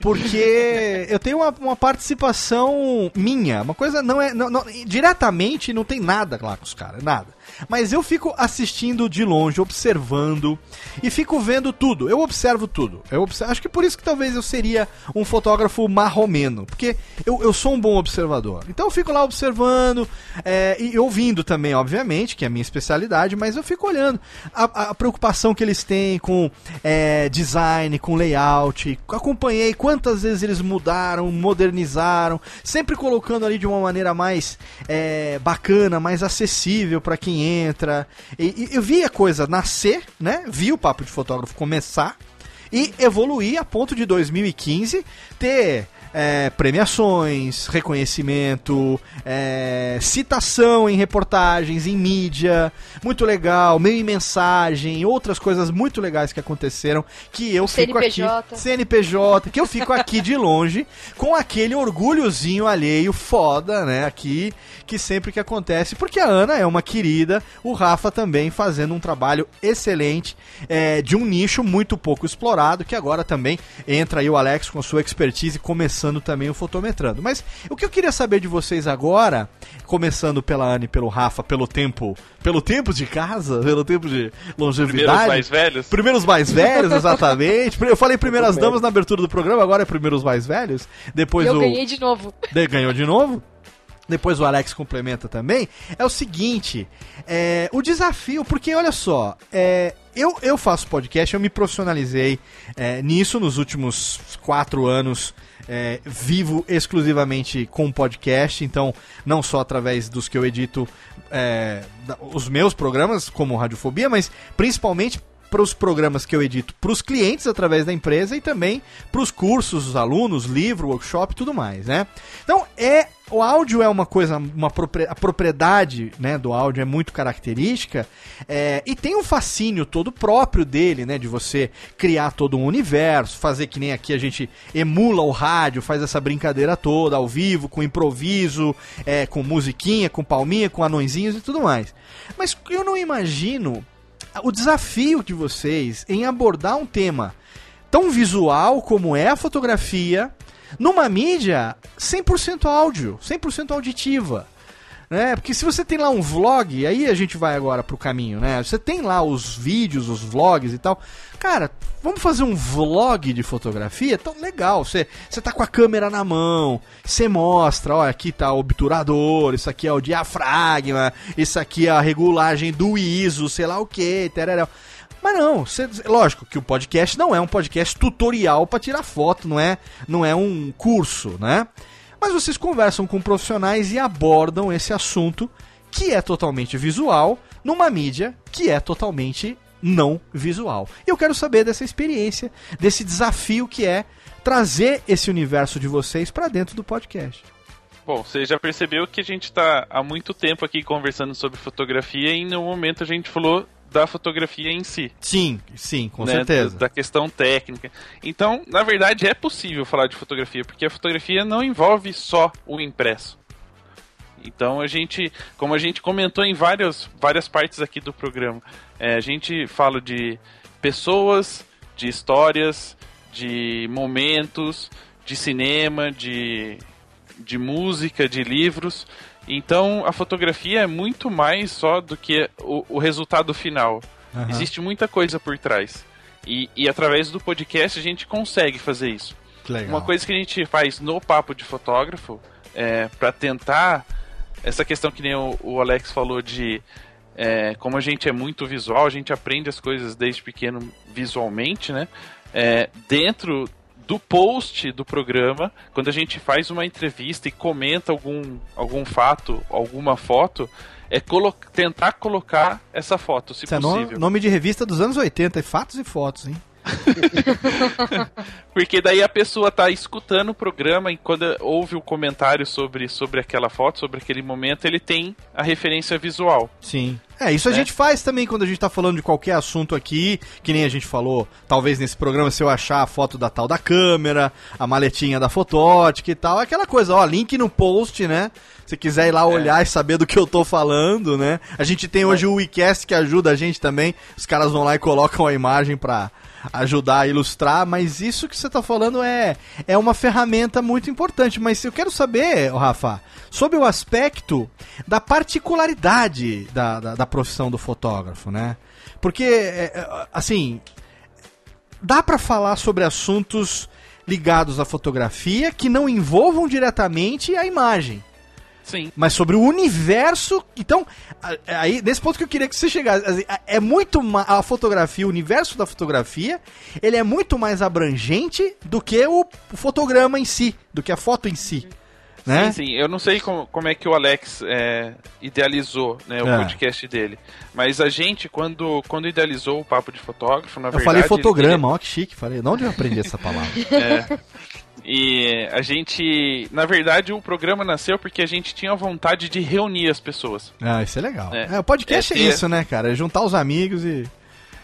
Porque eu tenho uma, uma participação minha. Uma coisa não é. não- não- diretamente não tem nada lá com os caras, nada. Mas eu fico assistindo de longe, observando e fico vendo tudo. Eu observo tudo. Eu observo, acho que por isso que talvez eu seria um fotógrafo marromeno. Porque eu, eu sou um bom observador. Então eu fico lá observando é, e ouvindo também, obviamente, que é a minha especialidade, mas eu fico olhando a, a preocupação que eles têm com é, design, com layout. Acompanhei quantas vezes eles mudaram, modernizaram, sempre colocando ali de uma maneira mais é, bacana, mais acessível para quem entra. E, e eu vi a coisa nascer, né? Vi o papo de fotógrafo começar e evoluir a ponto de 2015 ter é, premiações, reconhecimento, é, citação em reportagens, em mídia, muito legal, meio em mensagem, outras coisas muito legais que aconteceram que eu fico CNPJ. aqui CNPJ, que eu fico aqui de longe com aquele orgulhozinho alheio foda, né, aqui que sempre que acontece, porque a Ana é uma querida, o Rafa também fazendo um trabalho excelente é, de um nicho muito pouco explorado, que agora também entra aí o Alex com a sua expertise, começando também o fotometrando. Mas o que eu queria saber de vocês agora, começando pela Ana e pelo Rafa, pelo tempo, pelo tempo de casa, pelo tempo de longevidade. Primeiros mais velhos. Primeiros mais velhos, exatamente. Eu falei primeiras damas na abertura do programa, agora é primeiros mais velhos. Depois eu o ganhei de novo. de- ganhou de novo. Depois o Alex complementa também. É o seguinte: é, o desafio, porque olha só, é, eu, eu faço podcast, eu me profissionalizei é, nisso nos últimos quatro anos. É, vivo exclusivamente com podcast, então não só através dos que eu edito é, os meus programas, como Radiofobia, mas principalmente para os programas que eu edito para os clientes através da empresa e também para os cursos, os alunos, livro, workshop e tudo mais, né? Então, é o áudio é uma coisa, uma a propriedade né, do áudio é muito característica é, e tem um fascínio todo próprio dele, né? De você criar todo um universo, fazer que nem aqui a gente emula o rádio, faz essa brincadeira toda ao vivo, com improviso, é, com musiquinha, com palminha, com anõezinhos e tudo mais. Mas eu não imagino o desafio de vocês em abordar um tema tão visual como é a fotografia numa mídia 100% áudio, 100% auditiva. Né? Porque se você tem lá um vlog, aí a gente vai agora pro caminho, né? Você tem lá os vídeos, os vlogs e tal. Cara, vamos fazer um vlog de fotografia? Tão legal. Você, você tá com a câmera na mão, você mostra, olha, aqui tá o obturador, isso aqui é o diafragma, isso aqui é a regulagem do ISO, sei lá o que, tereréu. Mas não, lógico que o podcast não é um podcast tutorial para tirar foto, não é, não é um curso, né? Mas vocês conversam com profissionais e abordam esse assunto que é totalmente visual numa mídia que é totalmente não visual. E eu quero saber dessa experiência, desse desafio que é trazer esse universo de vocês para dentro do podcast. Bom, você já percebeu que a gente tá há muito tempo aqui conversando sobre fotografia e em nenhum momento a gente falou da fotografia em si. Sim, sim, com né, certeza. Da, da questão técnica. Então, na verdade, é possível falar de fotografia, porque a fotografia não envolve só o impresso. Então a gente, como a gente comentou em várias, várias partes aqui do programa, é, a gente fala de pessoas, de histórias, de momentos, de cinema, de, de música, de livros. Então a fotografia é muito mais só do que o, o resultado final. Aham. Existe muita coisa por trás. E, e através do podcast a gente consegue fazer isso. Legal. Uma coisa que a gente faz no Papo de Fotógrafo é para tentar essa questão que nem o, o Alex falou de é, como a gente é muito visual, a gente aprende as coisas desde pequeno visualmente, né? É, dentro do post do programa, quando a gente faz uma entrevista e comenta algum, algum fato, alguma foto, é colo tentar colocar essa foto, se Isso é no- possível. nome de revista dos anos 80, é fatos e fotos, hein? Porque daí a pessoa tá escutando o programa e quando ouve o comentário sobre, sobre aquela foto, sobre aquele momento, ele tem a referência visual. Sim. É, isso a Né? gente faz também quando a gente tá falando de qualquer assunto aqui, que nem a gente falou, talvez nesse programa, se eu achar a foto da tal da câmera, a maletinha da fotótica e tal, aquela coisa, ó, link no post, né? Se quiser ir lá olhar e saber do que eu tô falando, né? A gente tem hoje o WeCast que ajuda a gente também, os caras vão lá e colocam a imagem pra ajudar a ilustrar, mas isso que você tá falando é, é uma ferramenta muito importante. Mas eu quero saber, Rafa, sobre o aspecto da particularidade da, da, da profissão do fotógrafo, né? Porque, é, é, assim, dá pra falar sobre assuntos ligados à fotografia que não envolvam diretamente a imagem Sim. mas sobre o universo. Então, aí nesse ponto que eu queria que você chegasse, assim, é muito a fotografia, o universo da fotografia, ele é muito mais abrangente do que o, fotograma em si, do que a foto em si, né? Sim, sim. Eu não sei como, como é que o Alex é, idealizou né, o É. podcast dele. Mas a gente, quando, quando idealizou o Papo de Fotógrafo, na Eu verdade... falei ele- fotograma, ó que chique, falei. De onde eu aprendi essa palavra? E a gente, na verdade, o programa nasceu porque a gente tinha vontade de reunir as pessoas. Ah, isso é legal. É. É, o podcast é, É, isso, né, cara? É juntar os amigos e.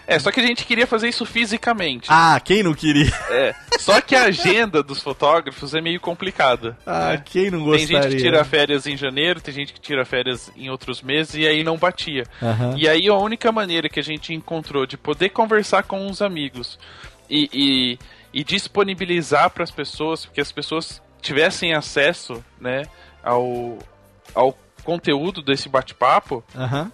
É, só que a gente queria fazer isso fisicamente. Ah, quem não queria? É, só que a agenda dos fotógrafos é meio complicada. Ah, né? quem não Tem gostaria? gente que tira férias em janeiro, tem gente que tira férias em outros meses e aí não batia. Aham. E aí a única maneira que a gente encontrou de poder conversar com os amigos e, e, e disponibilizar para as pessoas, que as pessoas tivessem acesso né, ao, ao conteúdo desse bate-papo, Aham.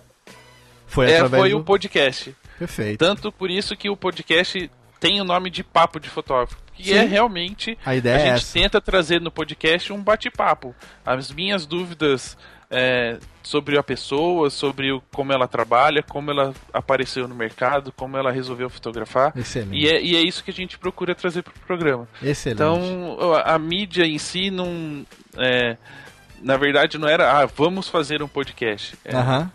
Foi é, foi do... o podcast. Perfeito. Tanto por isso que o podcast tem o nome de Papo de Fotógrafo. Que Sim. é realmente. A ideia a é gente essa. tenta trazer no podcast um bate-papo. As minhas dúvidas é, sobre a pessoa, sobre o, como ela trabalha, como ela apareceu no mercado, como ela resolveu fotografar. Excelente. E é, e é isso que a gente procura trazer para o programa. Excelente. Então, a, a mídia em si não. é, na verdade, não era, ah, vamos fazer um podcast. É, Aham.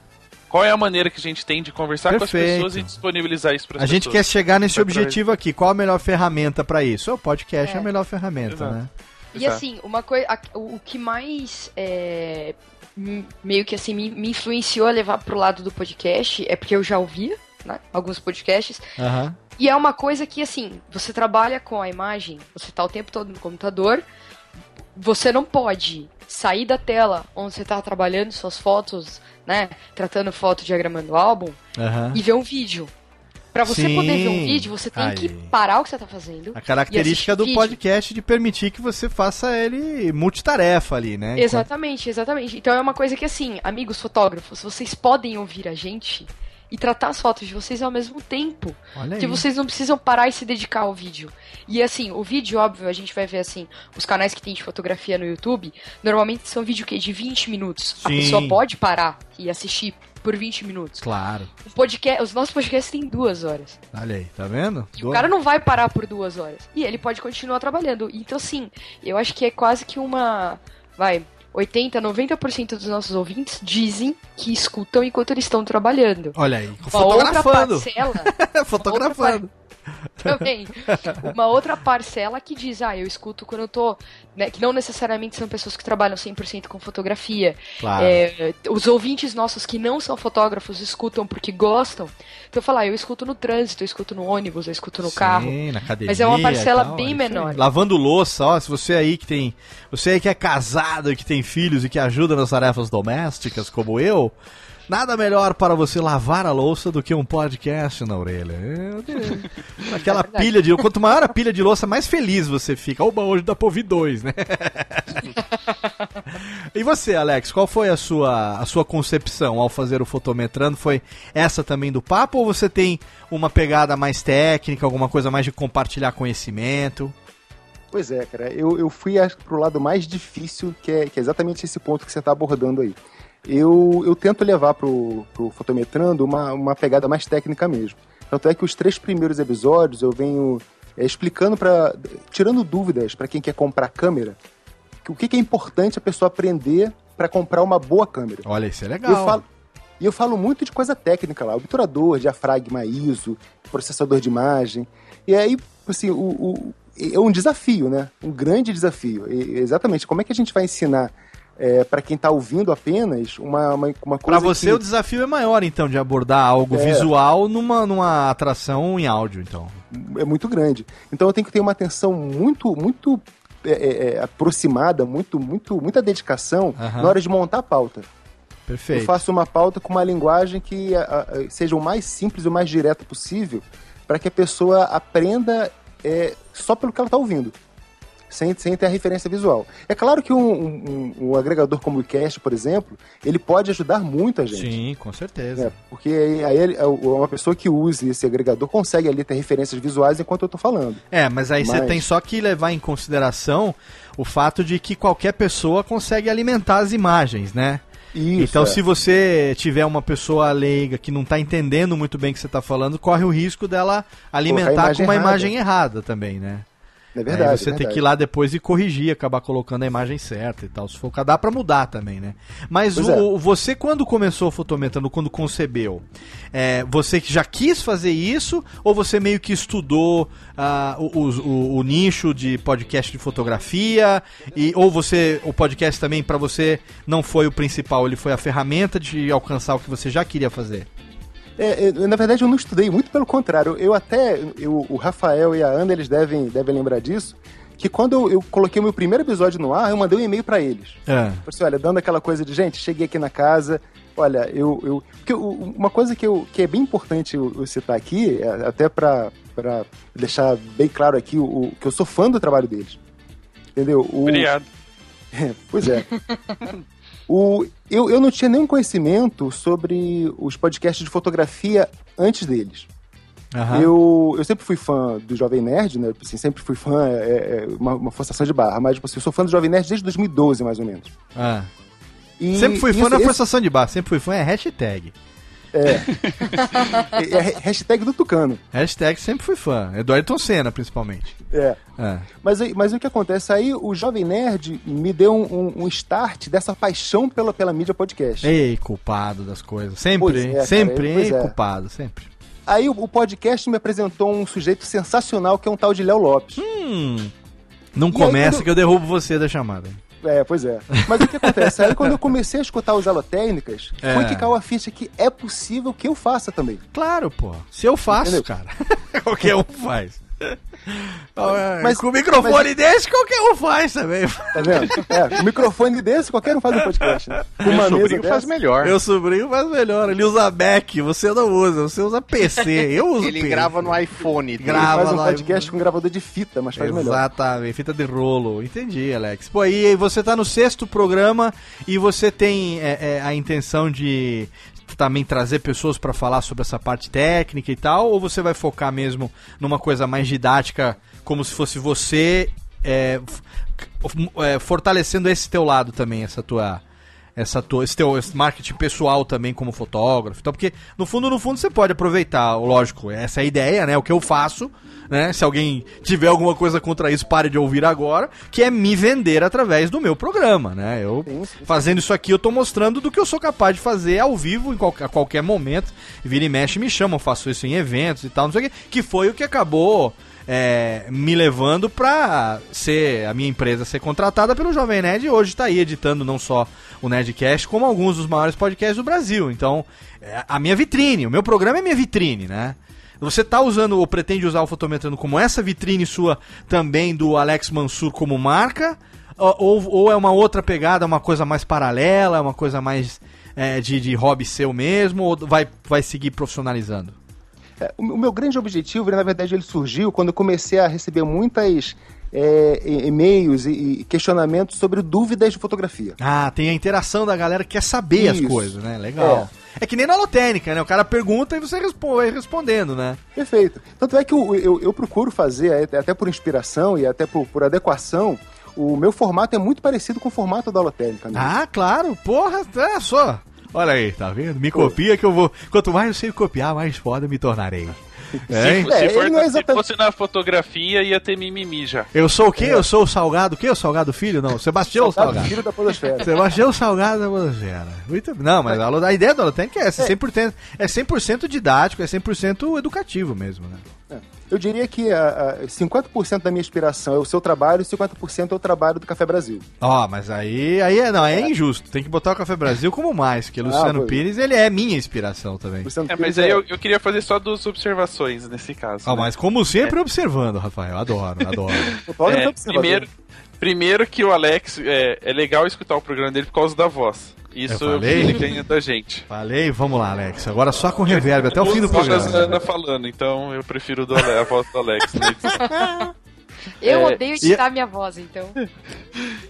Qual é a maneira que a gente tem de conversar com as Perfeito. pessoas e disponibilizar isso para as A gente quer pessoas? chegar nesse objetivo aqui. Qual a melhor ferramenta pra isso? O podcast é, É. a melhor ferramenta, Exato. né? E Exato. assim, uma coisa. O que mais é, meio que assim me, me influenciou a levar pro lado do podcast é porque eu já ouvia, né? Alguns podcasts. Aham. E é uma coisa que, assim, você trabalha com a imagem, você tá o tempo todo no computador, você não pode sair da tela onde você tá trabalhando suas fotos, né? Tratando foto, diagramando álbum, Aham. e ver um vídeo. Pra você Sim. poder ver um vídeo, você tem Aí. que parar o que você tá fazendo. A característica do vídeo. podcast de permitir que você faça ele multitarefa ali, né? Exatamente, exatamente. Então é uma coisa que, assim, amigos fotógrafos, vocês podem ouvir a gente e tratar as fotos de vocês ao mesmo tempo. Olha. Que vocês não precisam parar e se dedicar ao vídeo. E assim, o vídeo, óbvio, a gente vai ver assim, os canais que tem de fotografia no YouTube, normalmente são vídeo que de 20 minutos. A Sim. pessoa pode parar e assistir por 20 minutos. Claro. O podcast, os nossos podcasts têm duas horas. Olha aí, tá vendo? O cara não vai parar por duas horas. E ele pode continuar trabalhando. Então, assim, eu acho que é quase que uma. Vai. 80, 90% dos nossos ouvintes dizem que escutam enquanto eles estão trabalhando. Olha aí, Uma outra fotografando. parcela fotografando. também uma outra parcela que diz, ah, eu escuto quando eu tô. Né, que não necessariamente são pessoas que trabalham 100% com fotografia. Claro. É, os ouvintes nossos que não são fotógrafos escutam porque gostam. Então eu falo, ah, eu escuto no trânsito, eu escuto no ônibus, eu escuto no Sim, carro. na academia. Mas é uma parcela tal, bem menor. Lavando louça, ó, se você aí que tem. Você aí que é casado e que tem filhos e que ajuda nas tarefas domésticas, como eu. Nada melhor para você lavar a louça do que um podcast na orelha. É, Aquela É pilha de. Quanto maior a pilha de louça, mais feliz você fica. Oba, hoje dá pra ouvir dois, né? e você, Alex, qual foi a sua, a sua concepção ao fazer o fotometrando? Foi essa também do papo ou você tem uma pegada mais técnica, alguma coisa mais de compartilhar conhecimento? Pois é, cara. Eu, eu fui acho, pro lado mais difícil, que é, que é exatamente esse ponto que você está abordando aí. Eu, eu tento levar pro, pro Fotometrando uma, uma pegada mais técnica mesmo. Tanto é que os três primeiros episódios eu venho é, explicando para tirando dúvidas para quem quer comprar câmera, que o que, que é importante a pessoa aprender para comprar uma boa câmera. Olha, isso é legal. eu falo, e eu falo muito de coisa técnica lá, obturador, diafragma ISO, processador de imagem. E aí, assim, o, o- é um desafio, né? Um grande desafio. E, exatamente, como é que a gente vai ensinar é, para quem está ouvindo apenas uma, uma, uma coisa você que o desafio é maior, então, de abordar algo É. visual numa, numa atração em áudio, então. é muito grande. Então eu tenho que ter uma atenção muito, muito é, é, é, aproximada, muito, muito, muita dedicação na hora de montar a pauta. Eu Perfeito. faço uma pauta com uma linguagem que a- a- seja o mais simples e o mais direto possível para que a pessoa aprenda é, só pelo que ela está ouvindo, sem, sem ter a referência visual. É claro que um, um- um agregador como o Cast, por exemplo, ele pode ajudar muito a gente. Sim, com certeza. É, porque aí, aí ele- uma pessoa que use esse agregador consegue ali ter referências visuais enquanto eu estou falando. É, mas aí você Mas- tem só que levar em consideração o fato de que qualquer pessoa consegue alimentar as imagens, né? Isso, então, é. se você tiver uma pessoa leiga que não tá entendendo muito bem o que você tá falando, corre o risco dela alimentar com uma errada. imagem errada também, né? É verdade. Aí você é tem que ir verdade. lá depois e corrigir, acabar colocando a imagem certa e tal. Se for dá pra mudar também, né? Mas o, você, quando começou o fotometrando, quando concebeu, é, você que já quis fazer isso ou você meio que estudou ah, o, o- o- nicho de podcast de fotografia? E, ou você, o podcast também pra você não foi o principal, ele foi a ferramenta de alcançar o que você já queria fazer? É, é, na verdade, eu não estudei, muito pelo contrário. Eu até, eu- o Rafael e a Ana, eles devem, devem lembrar disso, que quando eu, eu coloquei o meu primeiro episódio no ar, eu mandei um e-mail pra eles. É. Falei assim, olha, dando aquela coisa de, gente, cheguei aqui na casa, olha, eu... eu porque uma coisa que, eu, que é bem importante eu, eu citar aqui, é, até pra, pra deixar bem claro aqui, o, o- que eu sou fã do trabalho deles. Entendeu? O, Obrigado. Pois é. o, eu, eu não tinha nenhum conhecimento sobre os podcasts de fotografia antes deles. Aham. Eu, eu sempre fui fã do Jovem Nerd, né? Assim, sempre fui fã, é, é, uma, uma forçação de barra, mas tipo assim, eu sou fã do Jovem Nerd desde 2012, mais ou menos. Ah. E Sempre fui fã isso- da esse- forçação de barra, sempre fui fã, é hashtag. É. é, é hashtag do Tucano. Hashtag sempre fui fã. É do Ayrton Senna, principalmente. É. É. Mas, aí- mas o que acontece? Aí o Jovem Nerd me deu um, um- um start dessa paixão pela, pela mídia podcast. Ei, culpado das coisas. Sempre, hein? é, sempre, hein? é. Culpado, sempre. Aí o, podcast me apresentou um sujeito sensacional que é um tal de Léo Lopes. Hum. Não aí, começa quando- que eu derrubo você da chamada. É, pois é. Mas o que acontece? Aí quando eu comecei a escutar os Alotécnicas, É. foi que caiu a ficha que é possível que eu faça também. Claro, pô. Se eu faço, Entendeu? cara. qualquer um faz. Mas- com o microfone mas- desse, qualquer um faz também. Tá vendo? É, com um microfone desse, qualquer um faz um podcast. Né? Com Meu sobrinho faz dessa. melhor. Meu sobrinho faz melhor. Ele usa Mac, você não usa. Você usa PC. Eu uso Ele PC. grava no iPhone. Grava faz um lá, podcast com gravador de fita, mas faz melhor. Exatamente, fita de rolo. Entendi, Alex. Pô, e você tá no sexto programa e você tem é, é, a intenção de também trazer pessoas pra falar sobre essa parte técnica e tal? Ou você vai focar mesmo numa coisa mais didática, como se fosse você é, é, fortalecendo esse teu lado também, essa tua. Essa tua, esse teu esse marketing pessoal também como fotógrafo. Então, porque no fundo, no fundo, você pode aproveitar, lógico, essa é a ideia, né? O que eu faço, né? Se alguém tiver alguma coisa contra isso, pare de ouvir agora, que é me vender através do meu programa, né? Eu Sim, sim. fazendo isso aqui, eu tô mostrando do que eu sou capaz de fazer ao vivo em qual- a qualquer momento. Vira e mexe, me chamam, faço isso em eventos e tal, não sei o quê, que foi o que acabou é, me levando pra ser a minha empresa ser contratada pelo Jovem Nerd e hoje tá aí editando não só o Nerdcast, como alguns dos maiores podcasts do Brasil. Então, é a minha vitrine, o meu programa é minha vitrine, né? Você tá usando ou pretende usar o Fotometrando como essa vitrine sua também do Alex Mansur como marca? Ou, ou- ou é uma outra pegada, uma coisa mais paralela, uma coisa mais é, de, de hobby seu mesmo? Ou vai, vai seguir profissionalizando? É, o meu grande objetivo, na verdade, ele surgiu quando eu comecei a receber muitas é, e-mails e, e questionamentos sobre dúvidas de fotografia. Ah, tem a interação da galera que quer saber as Isso. coisas, né? Legal. É. que nem na lotérica, né? O cara pergunta e você responde, respondendo, né? Perfeito. Tanto é que eu, eu, eu procuro fazer, até- até por inspiração e até por, por adequação, o meu formato é muito parecido com o formato da lotérica. Né? Ah, claro. Porra, é só. Olha aí, tá vendo? Me copia que eu vou. Quanto mais eu sei copiar, mais foda me tornarei. É, se, for- não é se exatamente- fosse na fotografia, ia ter mimimi já. Eu sou o quê? Eu sou o Salgado. O quê? O Salgado Filho? Não, Sebastião Salgado, Salgado. filho da podosfera. Sebastião Salgado da Podosfera. Muito Não, mas a, a ideia da Lotérica é essa, 100%, é 100% didático, é 100% educativo mesmo, né? Eu diria que ah, ah, 50% da minha inspiração é o seu trabalho e 50% é o trabalho do Café Brasil. Ó, mas aí, aí é, não, é injusto. Tem que botar o Café Brasil como mais, porque Luciano foi. Pires, ele é minha inspiração também. Luciano É, Pires mas aí eu, eu queria fazer só duas observações nesse caso. Ah, né? mas como sempre, observando, Rafael. Adoro, adoro. É, primeiro, primeiro que o Alex é, é legal escutar o programa dele por causa da voz. Isso Eu falei? ganha da gente. Falei, vamos lá, Alex. Agora só com reverb até o fim do programa. Ana falando, então eu prefiro do Ale- a voz do Alex. né? Eu É, odeio editar minha voz, então.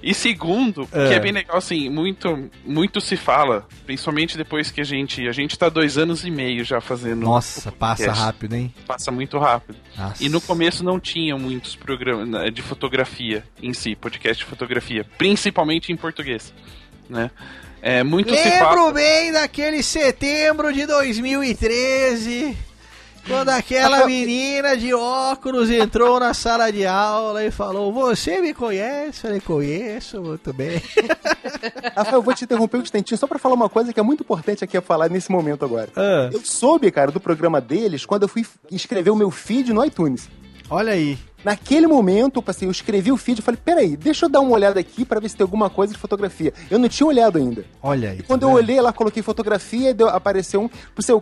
E segundo, É. que é bem legal, assim, muito, muito se fala, principalmente depois que a gente. A gente tá dois anos e meio já fazendo. Nossa, passa rápido, hein? Passa muito rápido. Nossa. E no começo não tinha muitos programas né, de fotografia em si, podcast de fotografia, principalmente em português, né? É, muito se. Lembro bem daquele setembro de 2013, quando aquela menina de óculos entrou na sala de aula e falou: Você me conhece? Eu falei: Conheço, muito bem. Rafael, eu vou te interromper um instantinho só pra falar uma coisa que é muito importante aqui a falar nesse momento agora. Ah, Eu soube, cara, do programa deles quando eu fui escrever o meu feed no iTunes. olha aí. Naquele momento, assim, eu escrevi o feed e falei, peraí, deixa eu dar uma olhada aqui pra ver se tem alguma coisa de fotografia. Eu não tinha olhado ainda. Olha aí. Quando tá eu vendo? olhei lá, coloquei fotografia e deu, apareceu um.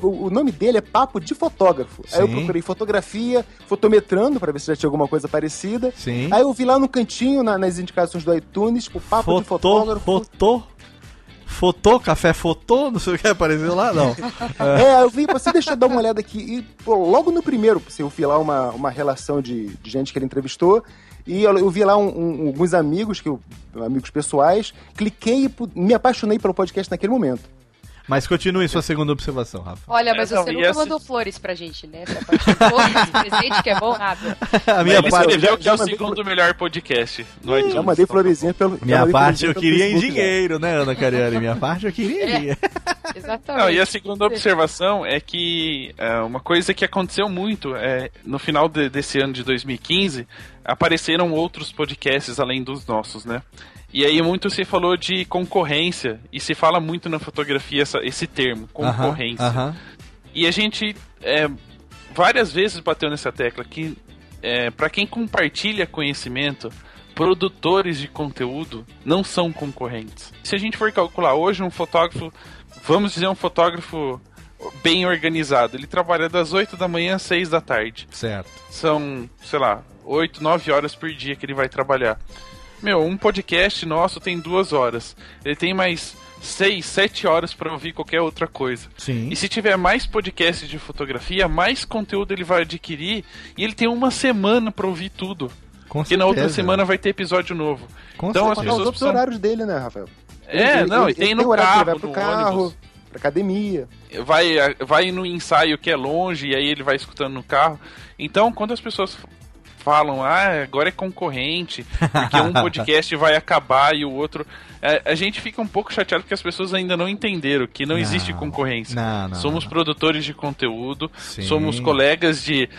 O, o nome dele é Papo de Fotógrafo. Aí eu Sim. procurei fotografia, fotometrando pra ver se já tinha alguma coisa parecida. Sim. Aí eu vi lá no cantinho, na- nas indicações do iTunes, o Papo de Fotô, Fotógrafo. fotô. Fotô, café fotô, não sei o que apareceu lá, não. É, eu vi, você deixa eu dar uma olhada aqui. E pô, logo no primeiro, eu vi lá uma, uma relação de, de gente que ele entrevistou. E eu, eu vi lá um- um- alguns amigos, que eu- amigos pessoais. Cliquei e me apaixonei pelo podcast naquele momento. Mas continue sua segunda observação, Rafa. Olha, mas É, você nunca mandou flores pra gente, né? Essa parte de flores, presente que é bom, nada. A minha Ele parte, escreveu já- que é o segundo melhor podcast no iTunes. Já mandei florezinha pelo. já minha mandei parte florezinha eu pelo queria em Facebook dinheiro, né, Ana Cariani? Minha parte eu queria. Exatamente. Não, e a segunda observação é que é, uma coisa que aconteceu muito é no final de- desse ano de 2015 apareceram outros podcasts além dos nossos, né? E aí muito se falou de concorrência e se fala muito na fotografia essa- esse termo, concorrência. aham. E a gente é, várias vezes bateu nessa tecla que é, para quem compartilha conhecimento, produtores de conteúdo não são concorrentes. Se a gente for calcular hoje um fotógrafo, vamos dizer um fotógrafo bem organizado, ele trabalha das 8 da manhã às 6 da tarde. Certo. São, sei lá, 8, 9 horas por dia que ele vai trabalhar. Meu, um podcast nosso tem duas horas. Ele tem mais 6, 7 horas para ouvir qualquer outra coisa. Sim. E se tiver mais podcasts de fotografia, mais conteúdo ele vai adquirir e ele tem uma semana pra ouvir tudo. Com Porque na outra semana vai ter episódio novo. Com então as certeza. os pessoas outros precisam... horários dele, né, Rafael? É, Ele- não, ele- e tem ele no carro, vai pro no carro, ônibus. pra academia. vai, vai no ensaio que é longe e aí ele vai escutando no carro. Então, quando as pessoas falam, ah, agora é concorrente, porque um podcast vai acabar e o outro. A, a, gente fica um pouco chateado porque as pessoas ainda não entenderam que não, não existe concorrência. Não, não, somos produtores de conteúdo, Sim. somos colegas de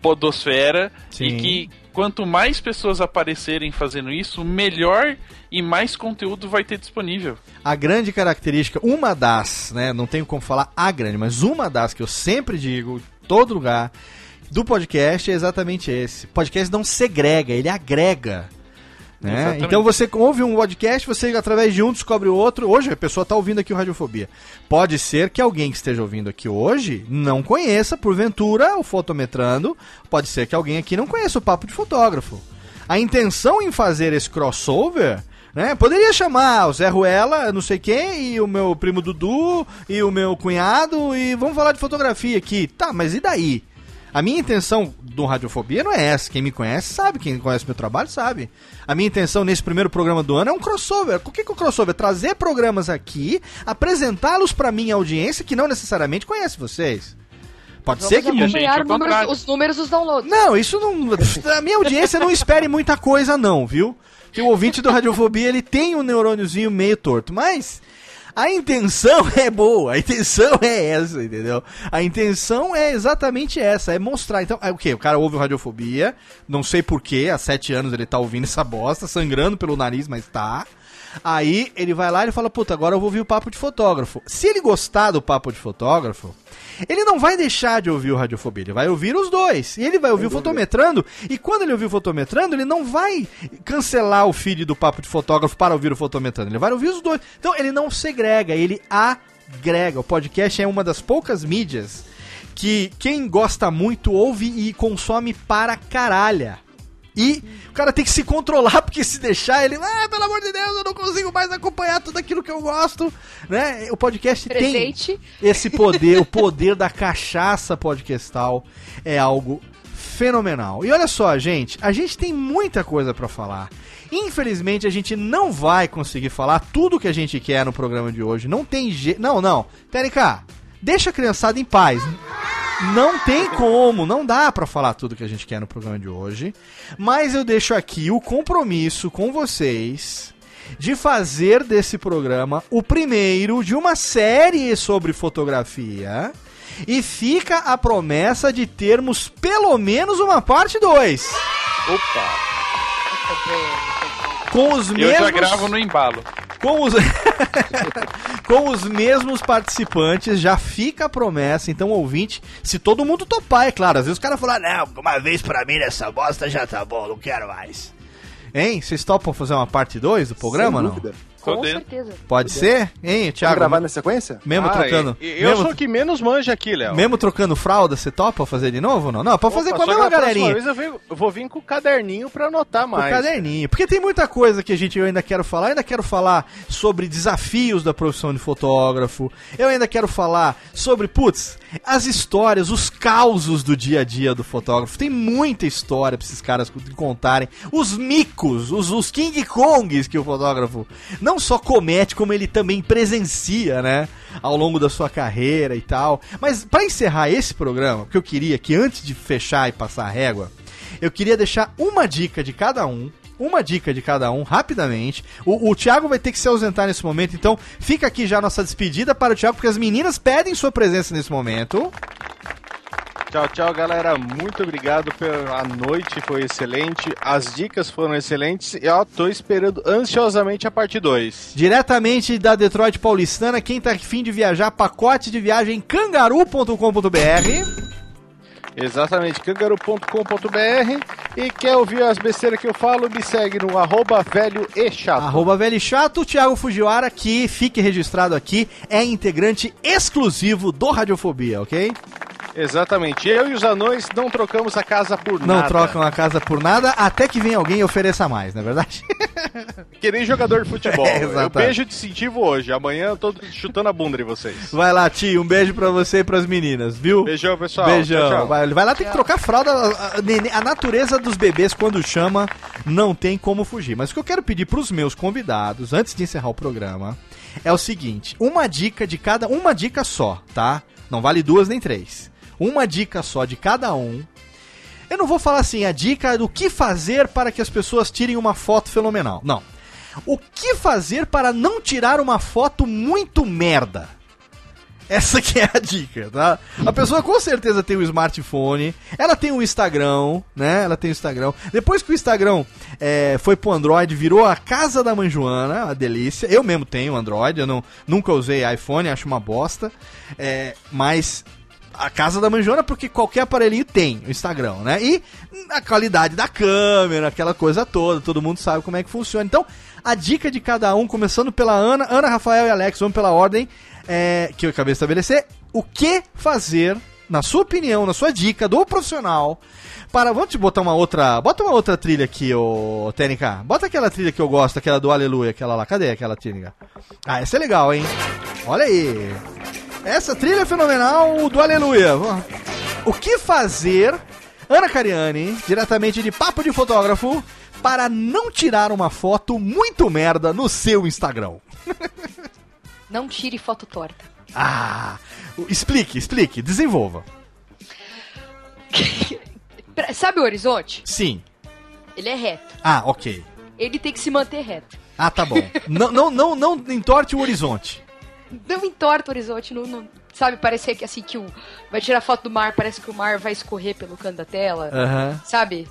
podosfera Sim. e que quanto mais pessoas aparecerem fazendo isso, melhor e mais conteúdo vai ter disponível. A grande característica, uma das, né, não tenho como falar a grande, mas uma das que eu sempre digo, em todo lugar, do podcast é exatamente esse. Podcast não segrega, ele agrega. Né? Então você ouve um podcast, você através de um descobre o outro. Hoje a pessoa está ouvindo aqui o Radiofobia. Pode ser que alguém que esteja ouvindo aqui hoje não conheça, porventura, o Fotometrando. Pode ser que alguém aqui não conheça o Papo de Fotógrafo. A intenção em fazer esse crossover né? Poderia chamar o Zé Ruela, não sei quem, e o meu primo Dudu, e o meu cunhado, e vamos falar de fotografia aqui. Tá, mas e daí? A minha intenção do Radiofobia não é essa. Quem me conhece sabe, quem conhece meu trabalho sabe. A minha intenção nesse primeiro programa do ano é um crossover. O que é o crossover? Trazer programas aqui, apresentá-los para minha audiência que não necessariamente conhece vocês. Pode Vamos ser que acompanhar números, os números dos downloads. Não, isso não. A minha audiência não espere muita coisa, não, viu? Que o ouvinte do Radiofobia ele tem um neurôniozinho meio torto, mas a intenção é boa, a intenção é essa, entendeu? A intenção é exatamente essa, é mostrar. Então, é o que? O cara ouve Radiofobia, não sei porquê, há sete anos ele tá ouvindo essa bosta, sangrando pelo nariz, mas tá. Aí ele vai lá e fala, puta, agora eu vou ouvir o papo de fotógrafo. Se ele gostar do papo de fotógrafo, ele não vai deixar de ouvir o Radiofobia, ele vai ouvir os dois. E ele vai ouvir o Fotometrando, e quando ele ouvir o Fotometrando, ele não vai cancelar o feed do Papo de Fotógrafo para ouvir o Fotometrando, ele vai ouvir os dois. Então ele não segrega, ele agrega. O podcast é uma das poucas mídias que quem gosta muito ouve e consome para caralho. E o cara tem que se controlar, porque se deixar, ele, ah, pelo amor de Deus, eu não consigo mais acompanhar tudo aquilo que eu gosto, né? O podcast Presente. tem esse poder, o poder da cachaça podcastal é algo fenomenal. E olha só, gente, a gente tem muita coisa para falar. Infelizmente, a gente não vai conseguir falar tudo que a gente quer no programa de hoje. Não tem jeito. Não, não. Térica, deixa a criançada em paz. Não tem como, não dá para falar tudo que a gente quer no programa de hoje. Mas eu deixo aqui o compromisso com vocês de fazer desse programa o primeiro de uma série sobre fotografia. E fica a promessa de termos pelo menos uma parte 2. Opa! Com os mesmos. Eu já gravo no embalo com os, com os mesmos participantes, já fica a promessa. Então, ouvinte, se todo mundo topar, é claro. Às vezes os caras falam, não, uma vez pra mim nessa bosta já tá bom, não quero mais. Hein? Vocês topam fazer uma parte 2 do programa, Sem dúvida. Com certeza. Pode ser? Hein, Thiago? Vamos gravar na sequência? Mesmo ah, trocando. Eu mesmo, sou o que menos manja aqui, Léo. Mesmo trocando fralda, você topa fazer de novo ou não? Não, pode fazer com a mesma galerinha. Vez eu, venho, eu vou vir com o caderninho pra anotar mais. Com o caderninho. Porque tem muita coisa que a gente eu ainda quero falar. Eu ainda quero falar sobre desafios da profissão de fotógrafo. Eu ainda quero falar sobre, putz, as histórias, os causos do dia a dia do fotógrafo. Tem muita história pra esses caras contarem. Os micos, os, os King Kongs que o fotógrafo não só comete, como ele também presencia, né? Ao longo da sua carreira e tal. Mas para encerrar esse programa, que eu queria que antes de fechar e passar a régua, eu queria deixar uma dica de cada um uma dica de cada um, rapidamente. O, o Thiago vai ter que se ausentar nesse momento, então fica aqui já a nossa despedida para o Thiago, porque as meninas pedem sua presença nesse momento. Tchau, tchau, galera. Muito obrigado pela noite, foi excelente. As dicas foram excelentes. E ó, tô esperando ansiosamente a parte 2. Diretamente da Detroit Paulistana, quem tá afim de viajar, pacote de viagem cangaru.com.br. Exatamente, cangaru.com.br. E quer ouvir as besteiras que eu falo, me segue no arroba velho e chato. Arroba velho e chato, Thiago Fujiwara, que fique registrado aqui, é integrante exclusivo do Radiofobia, ok? Exatamente. Eu e os anões não trocamos a casa por não nada. Não trocam a casa por nada, até que venha alguém e ofereça mais, não é verdade? que nem jogador de futebol. É, eu beijo distintivo hoje. Amanhã eu tô chutando a bunda de vocês. Vai lá, tio. Um beijo pra você e pras meninas, viu? Beijão, pessoal. Beijão. Tchau, tchau. Vai, vai, lá, tem que trocar fralda. A, a, a, natureza dos bebês, quando chama, não tem como fugir. Mas o que eu quero pedir pros meus convidados, antes de encerrar o programa, é o seguinte: uma dica de cada. Uma dica só, tá? Não vale duas nem três uma dica só de cada um. Eu não vou falar assim, a dica do que fazer para que as pessoas tirem uma foto fenomenal. Não. O que fazer para não tirar uma foto muito merda? Essa que é a dica, tá? A pessoa com certeza tem um smartphone, ela tem um Instagram, né? Ela tem um Instagram. Depois que o Instagram é, foi pro Android, virou a casa da Manjoana, uma delícia. Eu mesmo tenho Android, eu não, nunca usei iPhone, acho uma bosta. É, mas a casa da Manjona, porque qualquer aparelhinho tem o Instagram, né? E a qualidade da câmera, aquela coisa toda, todo mundo sabe como é que funciona. Então, a dica de cada um, começando pela Ana, Ana, Rafael e Alex, vamos pela ordem é, que eu acabei de estabelecer. O que fazer, na sua opinião, na sua dica do profissional, para. Vamos te botar uma outra. Bota uma outra trilha aqui, ô TNK. Bota aquela trilha que eu gosto, aquela do Aleluia, aquela lá. Cadê aquela trilha? Ah, essa é legal, hein? Olha aí. Essa trilha é fenomenal do Aleluia. O que fazer, Ana Cariani, diretamente de Papo de Fotógrafo, para não tirar uma foto muito merda no seu Instagram? Não tire foto torta. Ah, explique, explique, desenvolva. Sabe o horizonte? Sim. Ele é reto. Ah, ok. Ele tem que se manter reto. Ah, tá bom. não, não, não, não entorte o horizonte. Não entorta o horizonte, não, não, sabe, parecer que assim que o vai tirar foto do mar, parece que o mar vai escorrer pelo canto da tela, Aham. sabe?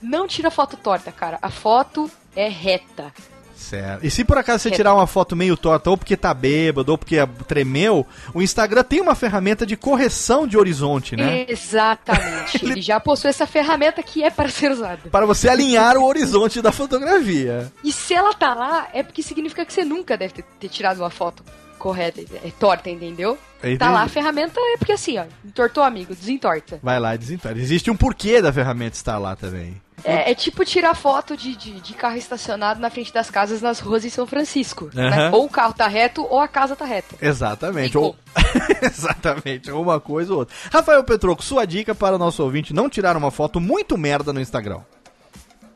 Não tira foto torta, cara. A foto é reta. Certo. E se por acaso você tirar uma foto meio torta, ou porque tá bêbado, ou porque tremeu, o Instagram tem uma ferramenta de correção de horizonte, né? Exatamente. Ele já possui essa ferramenta que é para ser usada. Para você alinhar o horizonte da fotografia. E se ela tá lá, é porque significa que você nunca deve ter, ter tirado uma foto correta, é torta, entendeu? Entendi. Tá lá a ferramenta, é porque assim, ó, entortou amigo, desentorta. Vai lá e desentorta. Existe um porquê da ferramenta estar lá também. É, é tipo tirar foto de, de, de carro estacionado na frente das casas nas ruas em São Francisco. né? Aham. Ou o carro tá reto ou a casa tá reta. Exatamente. Ou... Exatamente, ou uma coisa ou outra. Rafael Petroco, sua dica para o nosso ouvinte não tirar uma foto muito merda no Instagram.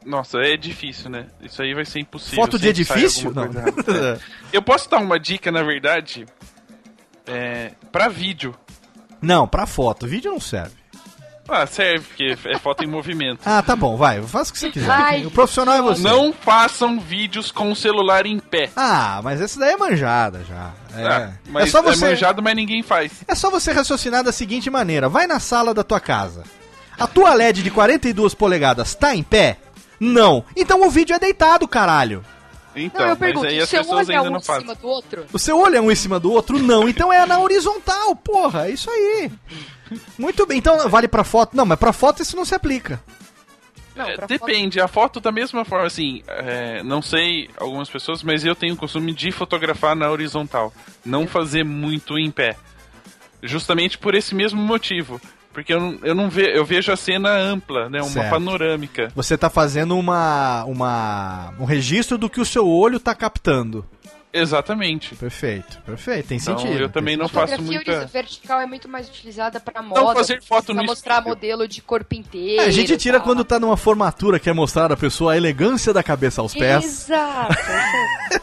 Nossa, é difícil, né? Isso aí vai ser impossível. Foto de edifício? Não. É. Eu posso dar uma dica, na verdade, é, pra vídeo. Não, pra foto. Vídeo não serve. Ah, serve, porque é foto em movimento. Ah, tá bom, vai. Faça o que você quiser. Vai. O profissional é você. Não façam vídeos com o celular em pé. Ah, mas essa daí é manjada já. É, Ah, mas é só você. manjado, mas ninguém faz. É só você raciocinar da seguinte maneira: vai na sala da tua casa. A tua LED de 42 polegadas tá em pé? Não. Então o vídeo é deitado, caralho. Então, não, eu mas pergunto, aí o as seu pessoas olho é ainda um não em fazem. cima do outro? O seu olho é um em cima do outro? Não. Então é na horizontal, porra. É isso aí. Muito bem. Então vale pra foto? Não, mas pra foto isso não se aplica. Não, É, Depende, a foto da mesma forma, assim, é, não sei algumas pessoas, mas eu tenho o costume de fotografar na horizontal, não fazer muito em pé. Justamente por esse mesmo motivo. Porque eu não, eu não ve, eu vejo a cena ampla, né? Uma Certo. panorâmica. Você tá fazendo uma, uma um registro do que o seu olho tá captando. Exatamente. Perfeito, perfeito. Tem Então, sentido. eu também não faço muita. vertical é muito mais utilizada pra moda. fazer foto pra no mostrar espelho. modelo de corpo inteiro. É, a gente tira tal. quando tá numa formatura, quer mostrar a pessoa a elegância da cabeça aos pés. Exato.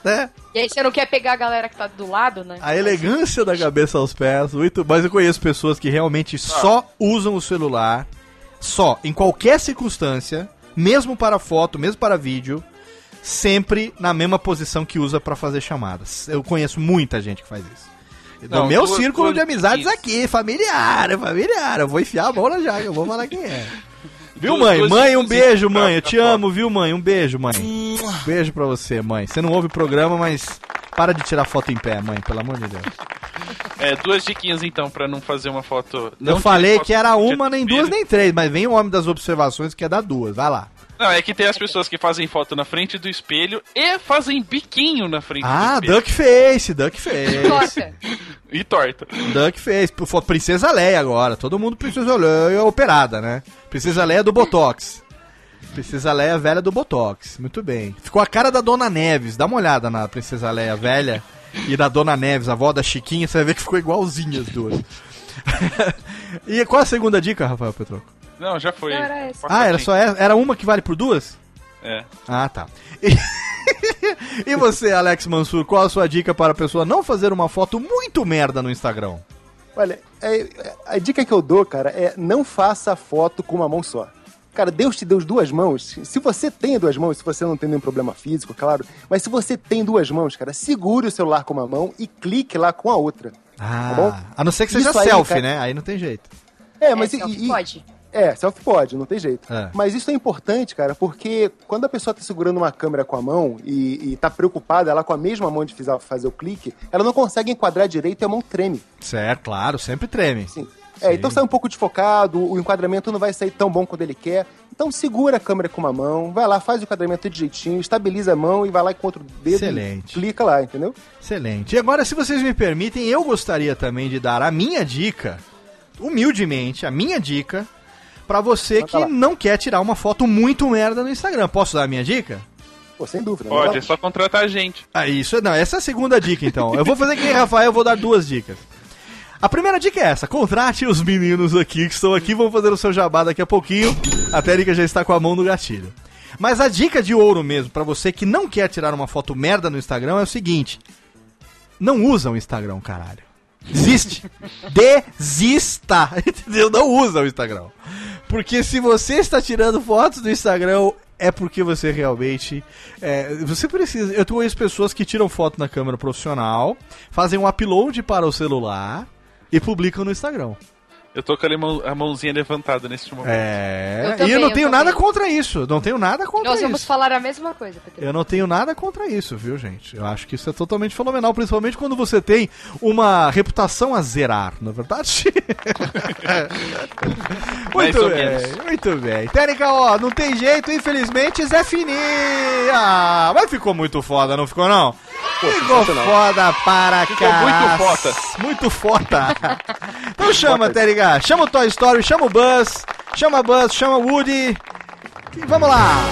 né? e aí você não quer pegar a galera que tá do lado, né? A elegância da cabeça aos pés. Muito, mas eu conheço pessoas que realmente só usam o celular, só, em qualquer circunstância, mesmo para foto, mesmo para vídeo, sempre na mesma posição que usa para fazer chamadas. Eu conheço muita gente que faz isso. No Não, meu duas- círculo de amizades isso. aqui, familiar, familiar. Eu vou enfiar a mão na jaga, eu vou falar quem é. Viu, mãe? Mãe, um beijo, mãe. Eu te foto. amo, viu, mãe? Um beijo, mãe. Beijo pra você, mãe. Você não ouve o programa, mas para de tirar foto em pé, mãe, pelo amor de Deus. É, duas diquinhas então, pra não fazer uma foto. Não Eu falei foto que era uma, nem duas, nem três, mas vem o homem das observações que é dar duas. Vai lá. Não, é que tem as pessoas que fazem foto na frente do espelho e fazem biquinho na frente Ah, do espelho. duck face, duck face. Torta. E torta. duck face. Pô, foi Princesa Leia agora. Todo mundo Princesa Leia operada, né? Princesa Leia do Botox. Princesa Leia velha do Botox. Muito bem. Ficou a cara da Dona Neves. Dá uma olhada na Princesa Leia velha e da Dona Neves, a avó da Chiquinha. Você vai ver que ficou igualzinha as duas. e qual a segunda dica, Rafael Petroco? Não, já foi. Não, era essa. Ah, era só essa? Era uma que vale por duas? É. Ah, tá. E, e você, Alex Mansur, qual a sua dica para a pessoa não fazer uma foto muito merda no Instagram? Olha, é- é- a dica que eu dou, cara, é não faça foto com uma mão só. Cara, Deus te deu duas mãos. Se você tem duas mãos, se você não tem nenhum problema físico, claro, mas se você tem duas mãos, cara, segure o celular com uma mão e clique lá com a outra. Ah, bom? a não ser que seja Isso aí, selfie, cara- né? Aí não tem jeito. É, mas é, e- e- pode. É, selfie pode, não tem jeito. É. Mas isso é importante, cara, porque quando a pessoa tá segurando uma câmera com a mão e, e tá preocupada, ela com a mesma mão de fizer- fazer o clique, ela não consegue enquadrar direito e a mão treme. Certo, claro, sempre treme. Assim. É, então sai um pouco desfocado, o enquadramento não vai sair tão bom quando ele quer. Então segura a câmera com uma mão, vai lá, faz o enquadramento de jeitinho, estabiliza a mão e vai lá com outro dedo Excelente. clica lá, entendeu? Excelente. E agora, se vocês me permitem, eu gostaria também de dar a minha dica, humildemente, a minha dica, pra você que não quer tirar uma foto muito merda no Instagram. Posso dar a minha dica? Pô, sem dúvida. Pode, é só contratar a gente. Ah, isso não, essa é a segunda dica então. Eu vou fazer que nem Rafael, eu vou dar duas dicas. A primeira dica é essa: contrate os meninos aqui que estão aqui, vão fazer o seu jabá daqui a pouquinho. A Térica já está com a mão no gatilho. Mas a dica de ouro mesmo, pra você que não quer tirar uma foto merda no Instagram, é o seguinte: não usa o Instagram, caralho. Desiste. Desista. Entendeu? Não usa o Instagram. Porque se você está tirando fotos do Instagram, é porque você realmente. é, você precisa. Eu conheço pessoas que tiram foto na câmera profissional, fazem um upload para o celular e publicam no Instagram. Eu tô com a mão- a mãozinha levantada nesse momento. É. Eu e também, eu não eu tenho nada contra isso. Não tenho nada contra Nós vamos isso. falar a mesma coisa, Pedro. Eu não tenho nada contra isso, viu, gente? Eu acho que isso é totalmente fenomenal, principalmente quando você tem uma reputação a zerar, não é verdade? Muito bem, menos. muito bem. Técnica, ó, não tem jeito, infelizmente, Zé Fini. Ah, mas ficou muito foda, não ficou não? Ficou foda para cá. muito foda. Muito foda. então chama, Térica. Chama o Toy Story, chama o Buzz, chama Buzz, chama o Woody. E vamos lá.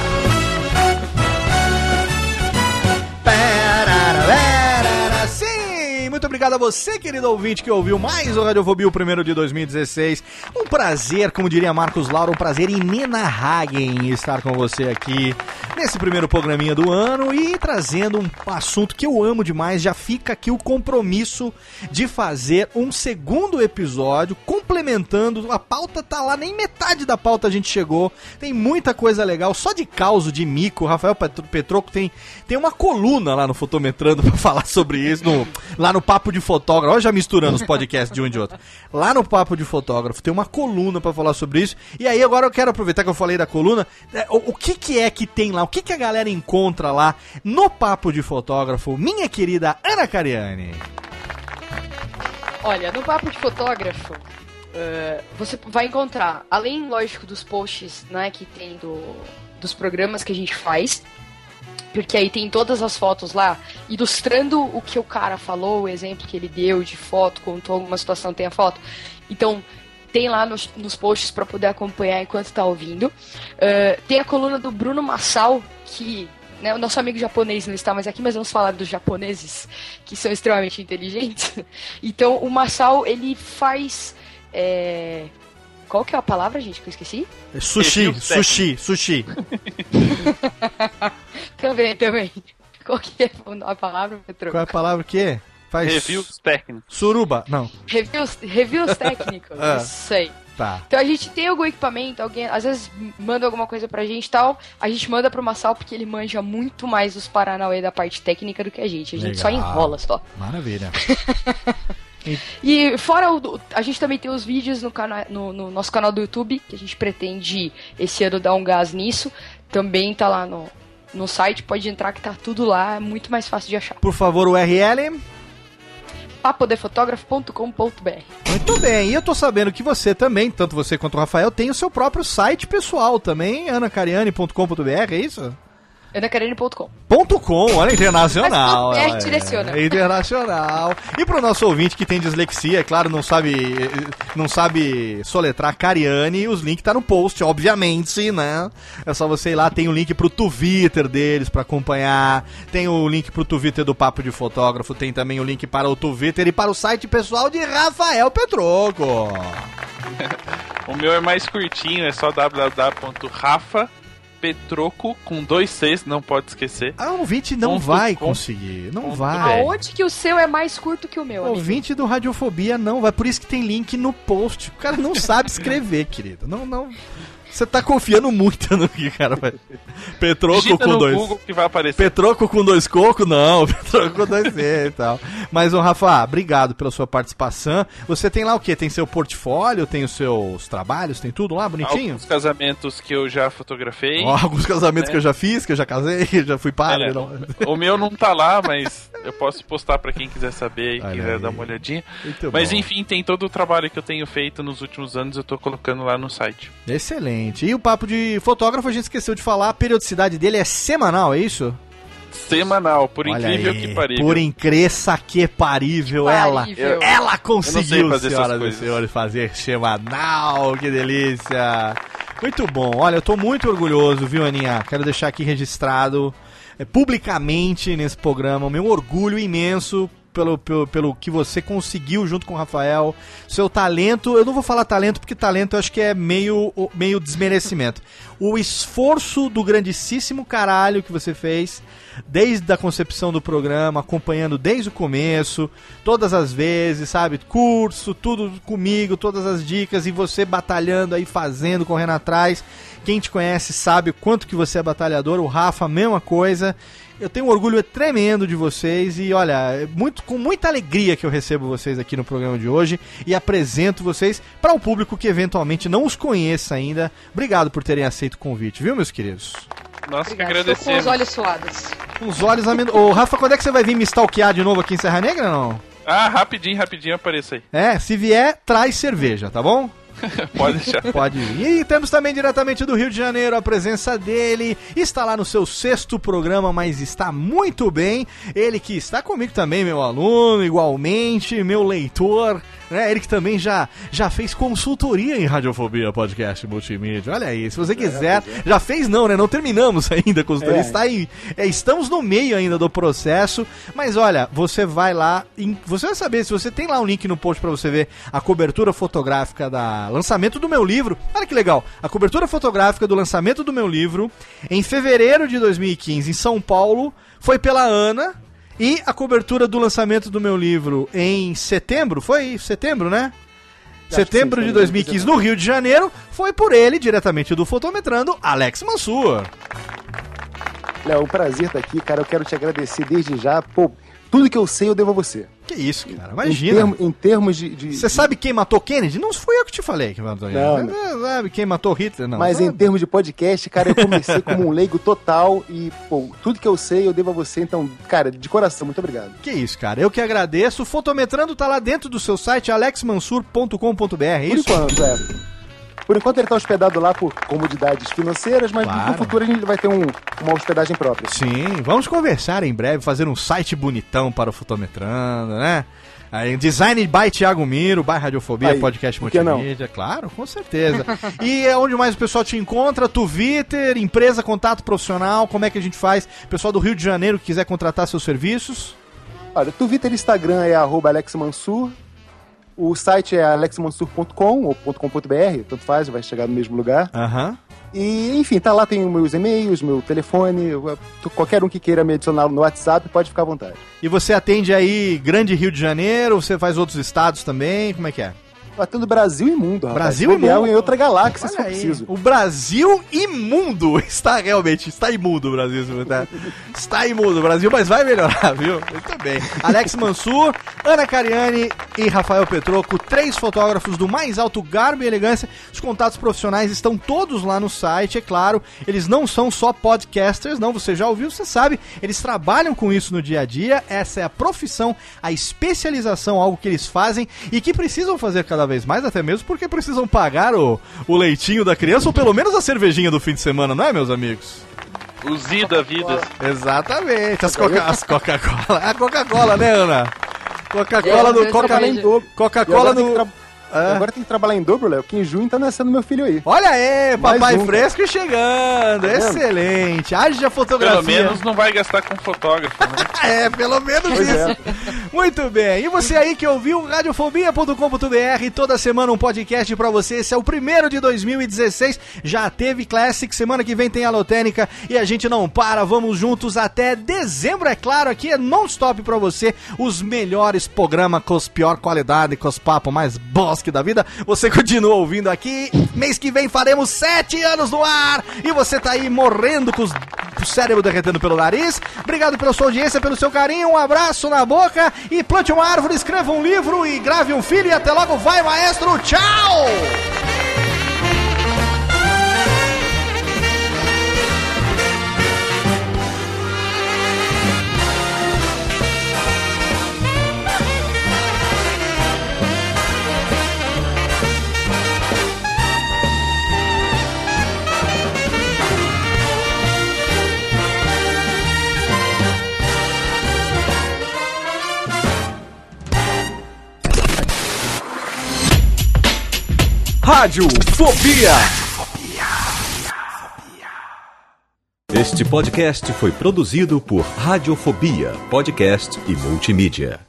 Sim, muito obrigado a você, querido ouvinte, que ouviu mais o Radiofobia, o primeiro de 2016. Um prazer, como diria Marcos Lauro, um prazer inenarrável estar com você aqui nesse primeiro programinha do ano e trazendo um assunto que eu amo demais. Já fica aqui o compromisso de fazer um segundo episódio complementando. A pauta tá lá, nem metade da pauta a gente chegou. Tem muita coisa legal, só de causo de mico. O Rafael Petro- Petroco tem, tem uma coluna lá no Fotometrando pra falar sobre isso. no- lá no Papo de Fotógrafo. Olha já misturando os podcasts de um e de outro. Lá no Papo de Fotógrafo tem uma coluna pra falar sobre isso. E aí agora eu quero aproveitar que eu falei da coluna. é, O, o que que é que tem lá? O que que a galera encontra lá no Papo de Fotógrafo? Minha querida Ana Cariani. Olha, no papo de fotógrafo, eh, você vai encontrar, além, lógico, dos posts, né, que tem do, dos programas que a gente faz, porque aí tem todas as fotos lá, ilustrando o que o cara falou, o exemplo que ele deu de foto, contou alguma situação, tem a foto. Então, tem lá nos, nos posts para poder acompanhar enquanto tá ouvindo. Eh, tem a coluna do Bruno Massal, que né, o nosso amigo japonês não está mais aqui, mas vamos falar dos japoneses, que são extremamente inteligentes. Então, o Massal, ele faz... é, Qual que é a palavra, gente, que eu esqueci? Sushi, Review sushi, sushi. Também, também. Qual que é a palavra, Petro? Qual é a palavra que é? Faz Reviews técnicos. Suruba. Não, Reviews, reviews técnicos, Ah. isso aí. tá. Então a gente tem algum equipamento, alguém às vezes manda alguma coisa pra gente e tal, a gente manda pro Massal porque ele manja muito mais dos Paranauê da parte técnica do que a gente. A gente só Legal. enrola só. Maravilha. E fora o. A gente também tem os vídeos no, cana no, no nosso canal do YouTube, que a gente pretende esse ano dar um gás nisso. Também tá lá no, no site, pode entrar que tá tudo lá, é muito mais fácil de achar. Por favor, URL. papodefotógrafo.com.br Muito bem, e eu tô sabendo que você também, tanto você quanto o Rafael, tem o seu próprio site pessoal também, anacariane.com.br, é isso? anacarene.com. Ponto .com, olha, internacional. Mas é, direciona. é internacional. E pro nosso ouvinte que tem dislexia, é claro, não sabe não sabe soletrar Cariani, os links tá no post, obviamente, né? É só você ir lá, tem o link pro Twitter deles pra acompanhar, tem o link pro Twitter do Papo de Fotógrafo, tem também o link para o Twitter e para o site pessoal de Rafael Petroco. O meu é mais curtinho, é só www.rafapetroco com dois Cs, não pode esquecer. A ouvinte não Ponto vai com. conseguir, não vai. Aonde que o seu é mais curto que o meu, O ouvinte do Radiofobia não vai, por isso que tem link no post. O cara não sabe escrever, querido. Não, não. Você tá confiando muito no que, cara? Petroco Digita com no dois. Google que vai aparecer. Petroco com dois cocos? Não, Petroco com dois e tal. Mas, ô Rafa, obrigado pela sua participação. Você tem lá o quê? Tem seu portfólio, tem os seus trabalhos, tem tudo lá bonitinho? Alguns casamentos que eu já fotografei. Ó, alguns casamentos É. que eu já fiz, que eu já casei, que eu já fui padre. É, não. O meu não tá lá, mas eu posso postar pra quem quiser saber e Olha quiser aí. dar uma olhadinha. Muito Mas bom. enfim, tem todo o trabalho que eu tenho feito nos últimos anos, eu tô colocando lá no site. Excelente. E o papo de fotógrafo, a gente esqueceu de falar, a periodicidade dele é semanal, é isso? Semanal, por Olha incrível aí, que parível. Por incresça que parível, ela. Parível. Ela conseguiu, fazer essas senhoras e senhores, fazer semanal, que delícia. Muito bom. Olha, eu tô muito orgulhoso, viu, Aninha? Quero deixar aqui registrado eh, publicamente nesse programa o meu orgulho imenso pelo, pelo, pelo que você conseguiu junto com o Rafael. Seu talento, eu não vou falar talento porque talento eu acho que é meio, meio desmerecimento. O esforço do grandíssimo caralho que você fez desde a concepção do programa, acompanhando desde o começo, todas as vezes, sabe? Curso, tudo comigo, todas as dicas e você batalhando aí, fazendo, correndo atrás. Quem te conhece sabe o quanto que você é batalhador, o Rafa, mesma coisa. Eu tenho um orgulho tremendo de vocês e olha, é muito, com muita alegria que eu recebo vocês aqui no programa de hoje e apresento vocês para o público que eventualmente não os conheça ainda. Obrigado por terem aceito o convite, viu, meus queridos? Nós que. Estou com agradecemos. os olhos suados. Com os olhos amen... Ô, Rafa, quando é que você vai vir me stalkear de novo aqui em Serra Negra, não? Ah, rapidinho, rapidinho apareça aí. É, se vier, traz cerveja, tá bom? Pode deixar. Pode ir. E temos também diretamente do Rio de Janeiro a presença dele. Está lá no seu sexto programa, mas está muito bem. Ele que está comigo também, meu aluno, igualmente, meu leitor. Né? Ele que também já, já fez consultoria em Radiofobia Podcast Multimídia. Olha aí, se você quiser. Já fez, não, né? Não terminamos ainda a consultoria. É. Está aí. é, estamos no meio ainda do processo. Mas olha, você vai lá. em- você vai saber, se você tem lá um link no post para você ver a cobertura fotográfica da lançamento do meu livro. Olha que legal. A cobertura fotográfica do lançamento do meu livro em fevereiro de 2015 em São Paulo foi pela Ana. E a cobertura do lançamento do meu livro em setembro, foi setembro, né? Setembro de foi 2015 no Rio de Janeiro foi por ele, diretamente do Fotometrando, Alex Mansur. Léo, um prazer estar aqui, cara. Eu quero te agradecer desde já. Pô, tudo que eu sei eu devo a você. Que isso, cara, Em, imagina. termo- em termos de. de- Você sabe quem matou Kennedy? Não fui eu que te falei que matou Não, Kennedy. Você sabe quem matou Hitler? Não. Mas em termos de podcast, cara, eu comecei como um leigo total e, pô, tudo que eu sei eu devo a você. Então, cara, de coração, muito obrigado. Que isso, cara. Eu que agradeço. O Fotometrando tá lá dentro do seu site, alexmansur.com.br. É Por isso? enquanto, é. Por enquanto ele tá hospedado lá por comodidades financeiras, mas Claro. no futuro a gente vai ter um- uma hospedagem própria. Sim, vamos conversar em breve, fazer um site bonitão para o Fotometrando, né? Aí, design by Thiago Miro, by Radiofobia, Aí, podcast multimídia, claro, com certeza. e é onde mais o pessoal te encontra? Twitter, empresa, contato profissional, como é que a gente faz? Pessoal do Rio de Janeiro que quiser contratar seus serviços. Olha, Twitter e Instagram é arroba Alex Mansur. O site é alexmansur.com ou .com.br, tanto faz, vai chegar no mesmo lugar. Aham. E, enfim, tá lá, tem meus e-mails, meu telefone, qualquer um que queira me adicionar no WhatsApp pode ficar à vontade. E você atende aí Grande Rio de Janeiro, você faz outros estados também, como é que é? Batendo Brasil e mundo, rapaz. Brasil e Se bobear, mundo. em outra galáxia, se Olha for aí, preciso. O Brasil imundo está realmente, está imundo o Brasil, se botar. está imundo o Brasil, mas vai melhorar, viu? Muito bem. Alex Mansur, Ana Cariani e Rafael Petroco, três fotógrafos do mais alto garbo e elegância. Os contatos profissionais estão todos lá no site, é claro. Eles não são só podcasters, não, você já ouviu, você sabe. Eles trabalham com isso no dia a dia, essa é a profissão, a especialização, algo que eles fazem e que precisam fazer cada vez mais, até mesmo porque precisam pagar o, o leitinho da criança ou pelo menos a cervejinha do fim de semana, não é, meus amigos? O Z da vida. Exatamente, as Coca- as Coca-Cola. a Coca-Cola, né, Ana? Coca-Cola Coca-. E Coca-Cola que no. É. agora tem que trabalhar em dobro, Léo, que em junho tá nascendo meu filho aí. Olha aí, Mais papai um, fresco chegando, vendo? excelente. Haja fotografia. Pelo menos não vai gastar com fotógrafo, né? É, pelo menos Pois isso. é. Muito bem. E você aí que ouviu radiofobia.com.br, toda semana um podcast pra você. Esse é o primeiro de 2016. Já teve Classic, semana que vem tem a Lotênica e a gente não para. Vamos juntos até dezembro, é claro. Aqui é non-stop pra você. Os melhores programas com os pior qualidade, com os papos mais bosta bosque da vida, você continua ouvindo aqui. Mês que vem faremos sete anos no ar e você tá aí morrendo com os o cérebro derretendo pelo nariz. Obrigado pela sua audiência, pelo seu carinho, um abraço na boca e plante uma árvore, escreva um livro e grave um filho e até logo, vai maestro, tchau! Rádio Fobia. Este podcast foi produzido por Radiofobia, podcast e multimídia.